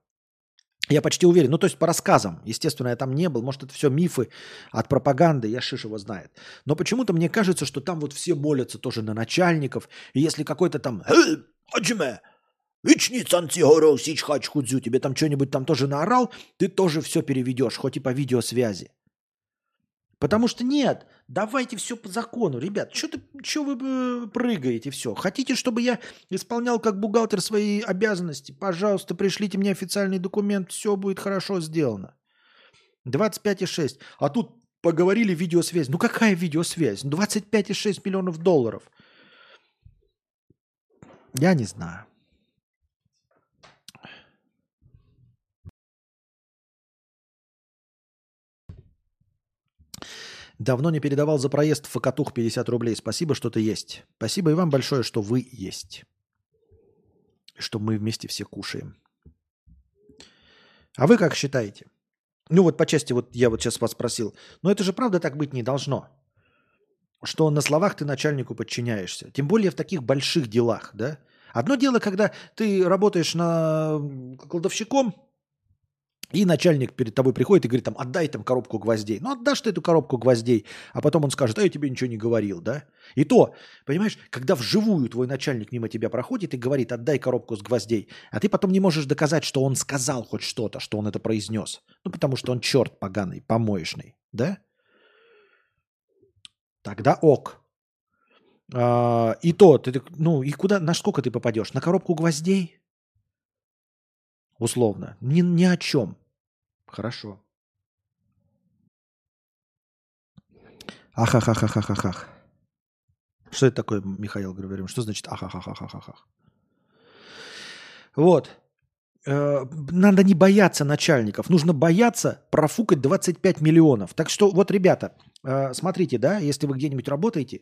Я почти уверен. Ну, то есть по рассказам. Естественно, я там не был. Может, это все мифы от пропаганды. Я шиш его знает. Но почему-то мне кажется, что там вот все молятся тоже на начальников. И если какой-то там... Ичницан Цигоров Сичхач Худзю, тебе там что-нибудь там тоже наорал, ты тоже все переведешь, хоть и по видеосвязи. Потому что нет, давайте все по закону. Ребят, что вы э, прыгаете все? Хотите, чтобы я исполнял как бухгалтер свои обязанности? Пожалуйста, пришлите мне официальный документ, все будет хорошо сделано. 25,6. А тут поговорили видеосвязь. Ну какая видеосвязь? 25,6 миллионов долларов. Я не знаю. Давно не передавал за проезд в Факатух 50 рублей. Спасибо, что ты есть. Спасибо и вам большое, что вы есть. Что мы вместе все кушаем. А вы как считаете? Ну вот по части, вот я вот сейчас вас спросил. Но это же правда так быть не должно. Что на словах ты начальнику подчиняешься. Тем более в таких больших делах, да? Одно дело, когда ты работаешь на кладовщиком, и начальник перед тобой приходит и говорит, там, отдай там коробку гвоздей. Ну, отдашь ты эту коробку гвоздей, а потом он скажет, а я тебе ничего не говорил, да? И то, понимаешь, когда вживую твой начальник мимо тебя проходит и говорит, отдай коробку с гвоздей, а ты потом не можешь доказать, что он сказал хоть что-то, что он это произнес. Ну, потому что он черт поганый, помоечный, да? Тогда ок. А, и то, ты, ну, и куда, на сколько ты попадешь? На коробку гвоздей? Условно. Ни, ни о чем. Хорошо. Ахахахахахах. Что это такое, Михаил Григорьевич? Что значит ахахахахахах? Вот. Э, надо не бояться начальников. Нужно бояться профукать 25 миллионов. Так что вот, ребята, э, смотрите, да, если вы где-нибудь работаете,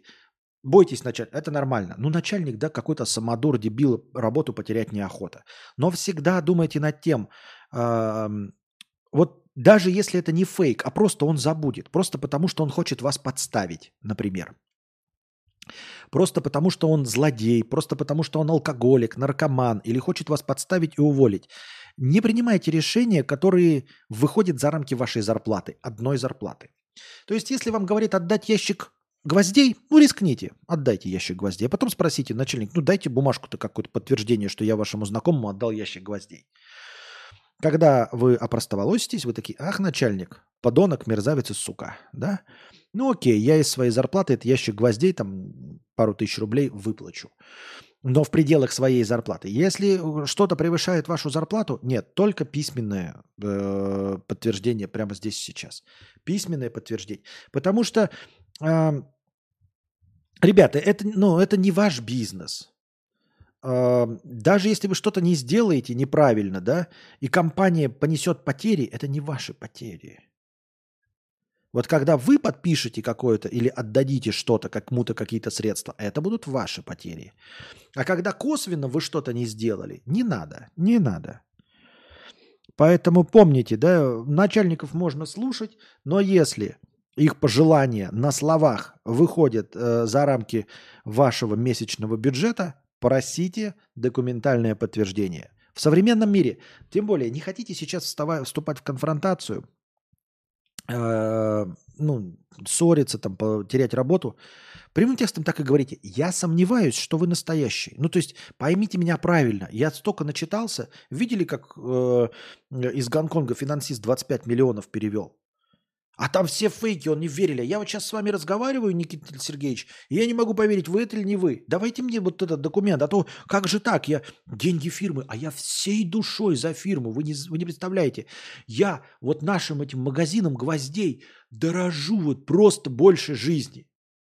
бойтесь начальника. Это нормально. Ну, начальник, да, какой-то самодур, дебил, работу потерять неохота. Но всегда думайте над тем, вот даже если это не фейк, а просто он забудет, просто потому что он хочет вас подставить, например. Просто потому что он злодей, просто потому что он алкоголик, наркоман или хочет вас подставить и уволить. Не принимайте решения, которые выходят за рамки вашей зарплаты, одной зарплаты. То есть, если вам говорит отдать ящик гвоздей, ну рискните, отдайте ящик гвоздей. А потом спросите, начальник, ну дайте бумажку-то какое-то подтверждение, что я вашему знакомому отдал ящик гвоздей. Когда вы опростоволоситесь, вы такие, ах, начальник, подонок, мерзавец и сука, да? Ну окей, я из своей зарплаты этот ящик гвоздей, там пару тысяч рублей выплачу. Но в пределах своей зарплаты. Если что-то превышает вашу зарплату, нет, только письменное э, подтверждение прямо здесь сейчас. Письменное подтверждение. Потому что, э, ребята, это, ну, это не ваш бизнес даже если вы что-то не сделаете неправильно, да, и компания понесет потери, это не ваши потери. Вот когда вы подпишете какое-то или отдадите что-то, кому-то какие-то средства, это будут ваши потери. А когда косвенно вы что-то не сделали, не надо, не надо. Поэтому помните, да, начальников можно слушать, но если их пожелания на словах выходят э, за рамки вашего месячного бюджета, Просите документальное подтверждение. В современном мире, тем более, не хотите сейчас вставать, вступать в конфронтацию, э, ну, ссориться, там, терять работу, прямым текстом так и говорите. Я сомневаюсь, что вы настоящий. Ну, то есть, поймите меня правильно. Я столько начитался. Видели, как э, из Гонконга финансист 25 миллионов перевел? А там все фейки, он не верили. Я вот сейчас с вами разговариваю, Никита Сергеевич, и я не могу поверить, вы это или не вы. Давайте мне вот этот документ, а то как же так, я деньги фирмы, а я всей душой за фирму, вы не, вы не представляете. Я вот нашим этим магазином гвоздей дорожу вот просто больше жизни.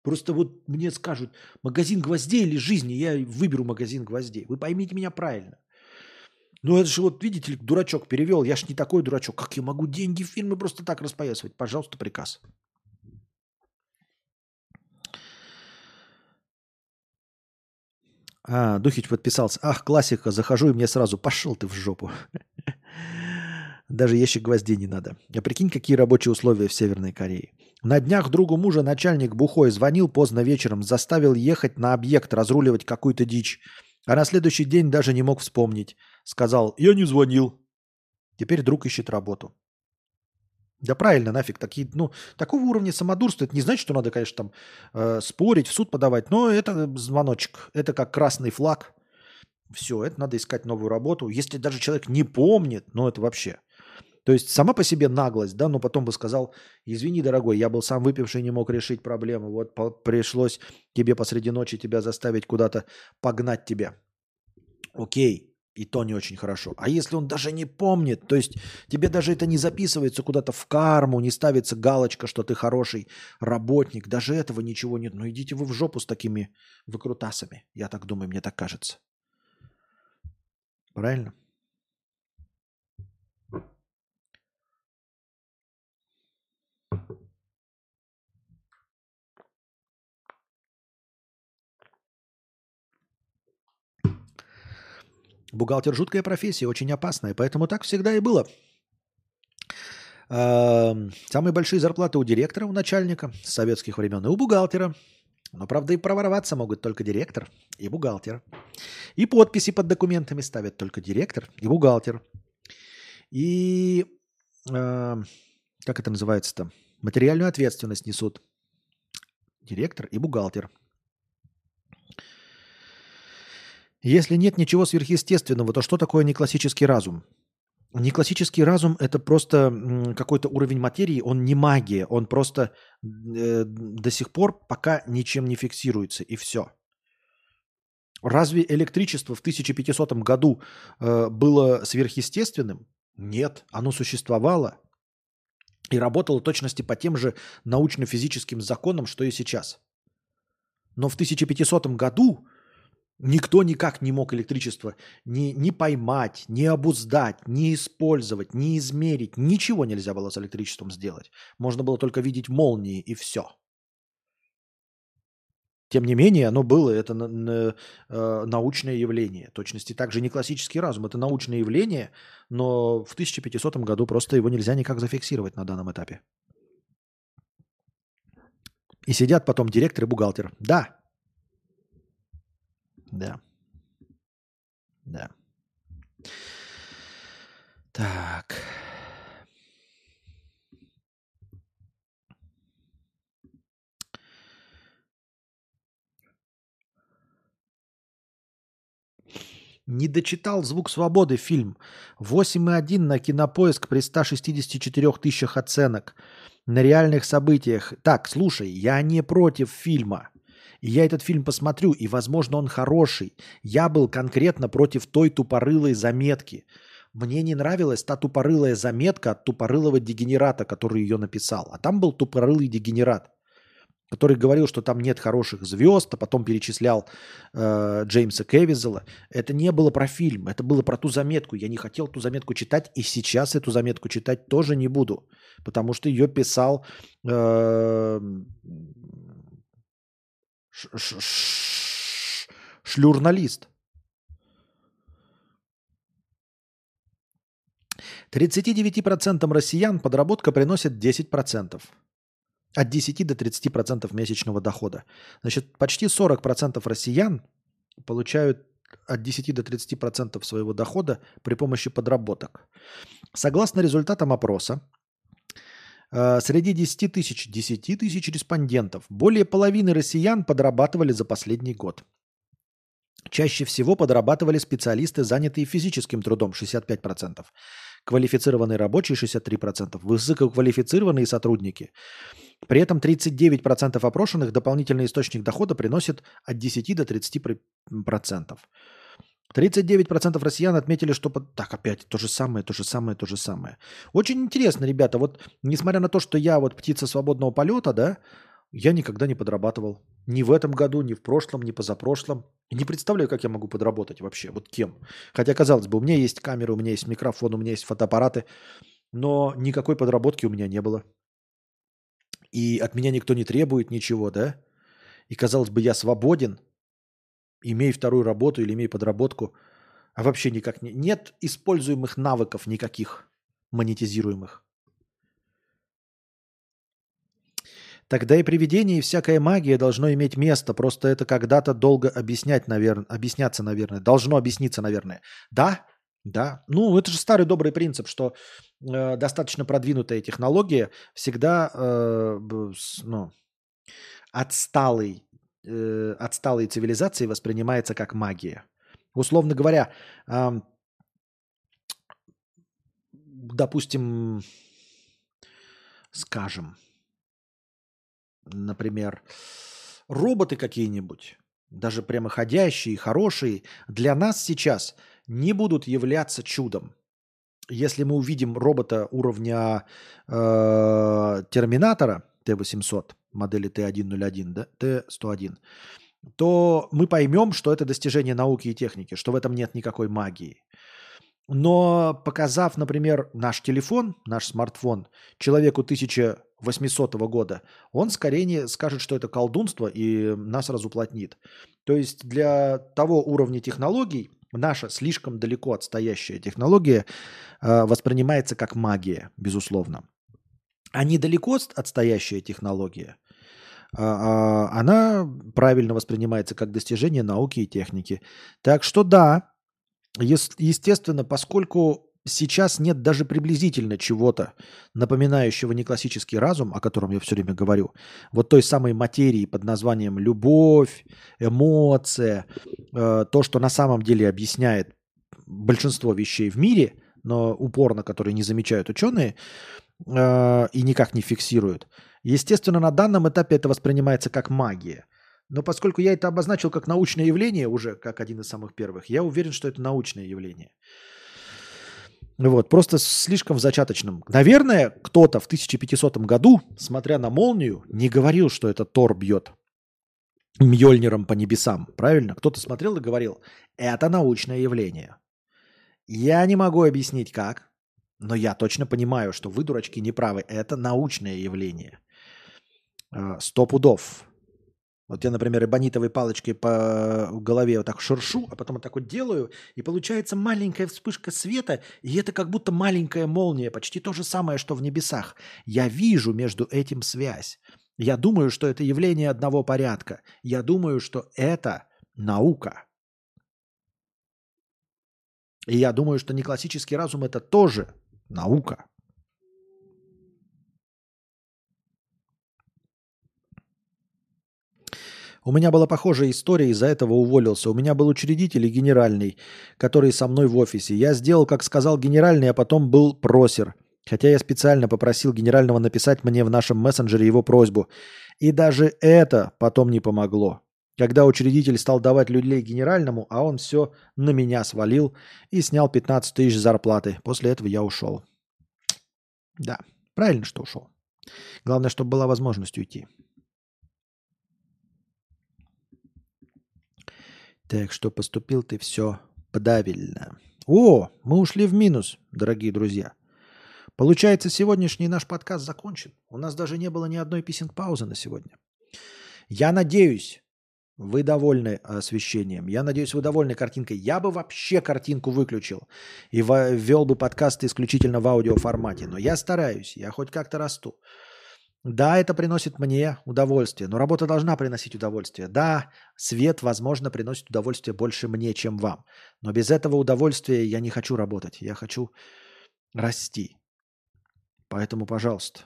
Просто вот мне скажут, магазин гвоздей или жизни, я выберу магазин гвоздей. Вы поймите меня правильно. Ну это же вот, видите ли, дурачок перевел. Я ж не такой дурачок. Как я могу деньги в фильмы просто так распоясывать? Пожалуйста, приказ. А, Духич подписался. Ах, классика, захожу и мне сразу, пошел ты в жопу. Даже ящик гвоздей не надо. А прикинь, какие рабочие условия в Северной Корее. На днях другу мужа начальник бухой звонил поздно вечером, заставил ехать на объект, разруливать какую-то дичь. А на следующий день даже не мог вспомнить. Сказал, я не звонил. Теперь друг ищет работу. Да правильно, нафиг. Такие, ну, такого уровня самодурства, это не значит, что надо, конечно, там э, спорить, в суд подавать, но это звоночек. Это как красный флаг. Все, это надо искать новую работу. Если даже человек не помнит, ну это вообще. То есть сама по себе наглость, да, но потом бы сказал, извини, дорогой, я был сам выпивший, не мог решить проблему, вот пришлось тебе посреди ночи тебя заставить куда-то погнать тебя. Окей, и то не очень хорошо. А если он даже не помнит, то есть тебе даже это не записывается куда-то в карму, не ставится галочка, что ты хороший работник, даже этого ничего нет. Ну идите вы в жопу с такими выкрутасами. Я так думаю, мне так кажется. Правильно? Бухгалтер жуткая профессия, очень опасная, поэтому так всегда и было. Самые большие зарплаты у директора, у начальника с советских времен и у бухгалтера. Но, правда, и провороваться могут только директор и бухгалтер. И подписи под документами ставят только директор и бухгалтер. И, э, как это называется-то, материальную ответственность несут директор и бухгалтер – Если нет ничего сверхъестественного, то что такое неклассический разум? Неклассический разум – это просто какой-то уровень материи, он не магия, он просто э, до сих пор пока ничем не фиксируется, и все. Разве электричество в 1500 году э, было сверхъестественным? Нет, оно существовало и работало точности по тем же научно-физическим законам, что и сейчас. Но в 1500 году Никто никак не мог электричество ни, ни поймать, ни обуздать, ни использовать, ни измерить. Ничего нельзя было с электричеством сделать. Можно было только видеть молнии и все. Тем не менее, оно было, это на, на, э, научное явление. Точности также не классический разум, это научное явление, но в 1500 году просто его нельзя никак зафиксировать на данном этапе. И сидят потом директор и бухгалтер. Да, да. Да. Так. Не дочитал «Звук свободы» фильм. 8,1 на кинопоиск при 164 тысячах оценок. На реальных событиях. Так, слушай, я не против фильма. И я этот фильм посмотрю, и, возможно, он хороший. Я был конкретно против той тупорылой заметки. Мне не нравилась та тупорылая заметка от тупорылого дегенерата, который ее написал. А там был тупорылый дегенерат, который говорил, что там нет хороших звезд, а потом перечислял э, Джеймса Кевизела. Это не было про фильм, это было про ту заметку. Я не хотел ту заметку читать, и сейчас эту заметку читать тоже не буду, потому что ее писал э, шлюрналист. 39% россиян подработка приносит 10%. От 10 до 30% месячного дохода. Значит, почти 40% россиян получают от 10 до 30% своего дохода при помощи подработок. Согласно результатам опроса, среди 10 тысяч, 10 тысяч респондентов более половины россиян подрабатывали за последний год. Чаще всего подрабатывали специалисты, занятые физическим трудом 65%, квалифицированные рабочие 63%, высококвалифицированные сотрудники. При этом 39% опрошенных дополнительный источник дохода приносит от 10 до 30%. 39% россиян отметили, что... Так, опять то же самое, то же самое, то же самое. Очень интересно, ребята. Вот несмотря на то, что я вот птица свободного полета, да, я никогда не подрабатывал. Ни в этом году, ни в прошлом, ни позапрошлом. Не представляю, как я могу подработать вообще. Вот кем. Хотя, казалось бы, у меня есть камера, у меня есть микрофон, у меня есть фотоаппараты. Но никакой подработки у меня не было. И от меня никто не требует ничего, да? И, казалось бы, я свободен – имей вторую работу или имей подработку, а вообще никак не... Нет используемых навыков никаких монетизируемых. Тогда и привидение, и всякая магия должно иметь место. Просто это когда-то долго объяснять, наверное, объясняться, наверное. Должно объясниться, наверное. Да, да. Ну, это же старый добрый принцип, что э, достаточно продвинутая технология всегда э, ну, отсталый э, отсталой цивилизации воспринимается как магия. Условно говоря, допустим, скажем, например, роботы какие-нибудь, даже прямоходящие, хорошие, для нас сейчас не будут являться чудом. Если мы увидим робота уровня э, Терминатора Т-800, модели Т-101, да, Т-101, то мы поймем, что это достижение науки и техники, что в этом нет никакой магии. Но показав, например, наш телефон, наш смартфон человеку 1800 года, он скорее не скажет, что это колдунство и нас разуплотнит. То есть для того уровня технологий наша слишком далеко отстоящая технология э, воспринимается как магия, безусловно. А недалеко отстоящая технология, э, э, она правильно воспринимается как достижение науки и техники. Так что да, Естественно, поскольку сейчас нет даже приблизительно чего-то, напоминающего не классический разум, о котором я все время говорю, вот той самой материи под названием любовь, эмоция, э, то, что на самом деле объясняет большинство вещей в мире, но упорно, которые не замечают ученые э, и никак не фиксируют. Естественно, на данном этапе это воспринимается как магия. Но поскольку я это обозначил как научное явление уже, как один из самых первых, я уверен, что это научное явление. Вот, просто слишком в зачаточном. Наверное, кто-то в 1500 году, смотря на молнию, не говорил, что это Тор бьет Мьёльниром по небесам. Правильно? Кто-то смотрел и говорил, это научное явление. Я не могу объяснить как, но я точно понимаю, что вы, дурачки, не правы. Это научное явление. А, сто пудов. Вот я, например, эбонитовой палочкой по голове вот так шуршу, а потом вот так вот делаю, и получается маленькая вспышка света, и это как будто маленькая молния, почти то же самое, что в небесах. Я вижу между этим связь. Я думаю, что это явление одного порядка. Я думаю, что это наука. И я думаю, что не классический разум это тоже наука. У меня была похожая история, из-за этого уволился. У меня был учредитель и генеральный, который со мной в офисе. Я сделал, как сказал генеральный, а потом был просер. Хотя я специально попросил генерального написать мне в нашем мессенджере его просьбу. И даже это потом не помогло. Когда учредитель стал давать людей генеральному, а он все на меня свалил и снял 15 тысяч зарплаты. После этого я ушел. Да, правильно, что ушел. Главное, чтобы была возможность уйти. Так что поступил ты все правильно. О, мы ушли в минус, дорогие друзья. Получается, сегодняшний наш подкаст закончен. У нас даже не было ни одной писинг-паузы на сегодня. Я надеюсь, вы довольны освещением. Я надеюсь, вы довольны картинкой. Я бы вообще картинку выключил и ввел бы подкасты исключительно в аудиоформате. Но я стараюсь, я хоть как-то расту. Да, это приносит мне удовольствие, но работа должна приносить удовольствие. Да, свет, возможно, приносит удовольствие больше мне, чем вам. Но без этого удовольствия я не хочу работать. Я хочу расти. Поэтому, пожалуйста,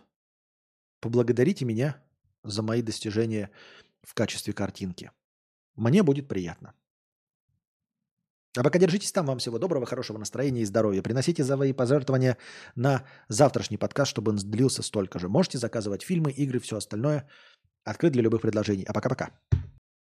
поблагодарите меня за мои достижения в качестве картинки. Мне будет приятно. А пока держитесь там. Вам всего доброго, хорошего настроения и здоровья. Приносите свои пожертвования на завтрашний подкаст, чтобы он длился столько же. Можете заказывать фильмы, игры, все остальное. Открыт для любых предложений. А пока-пока.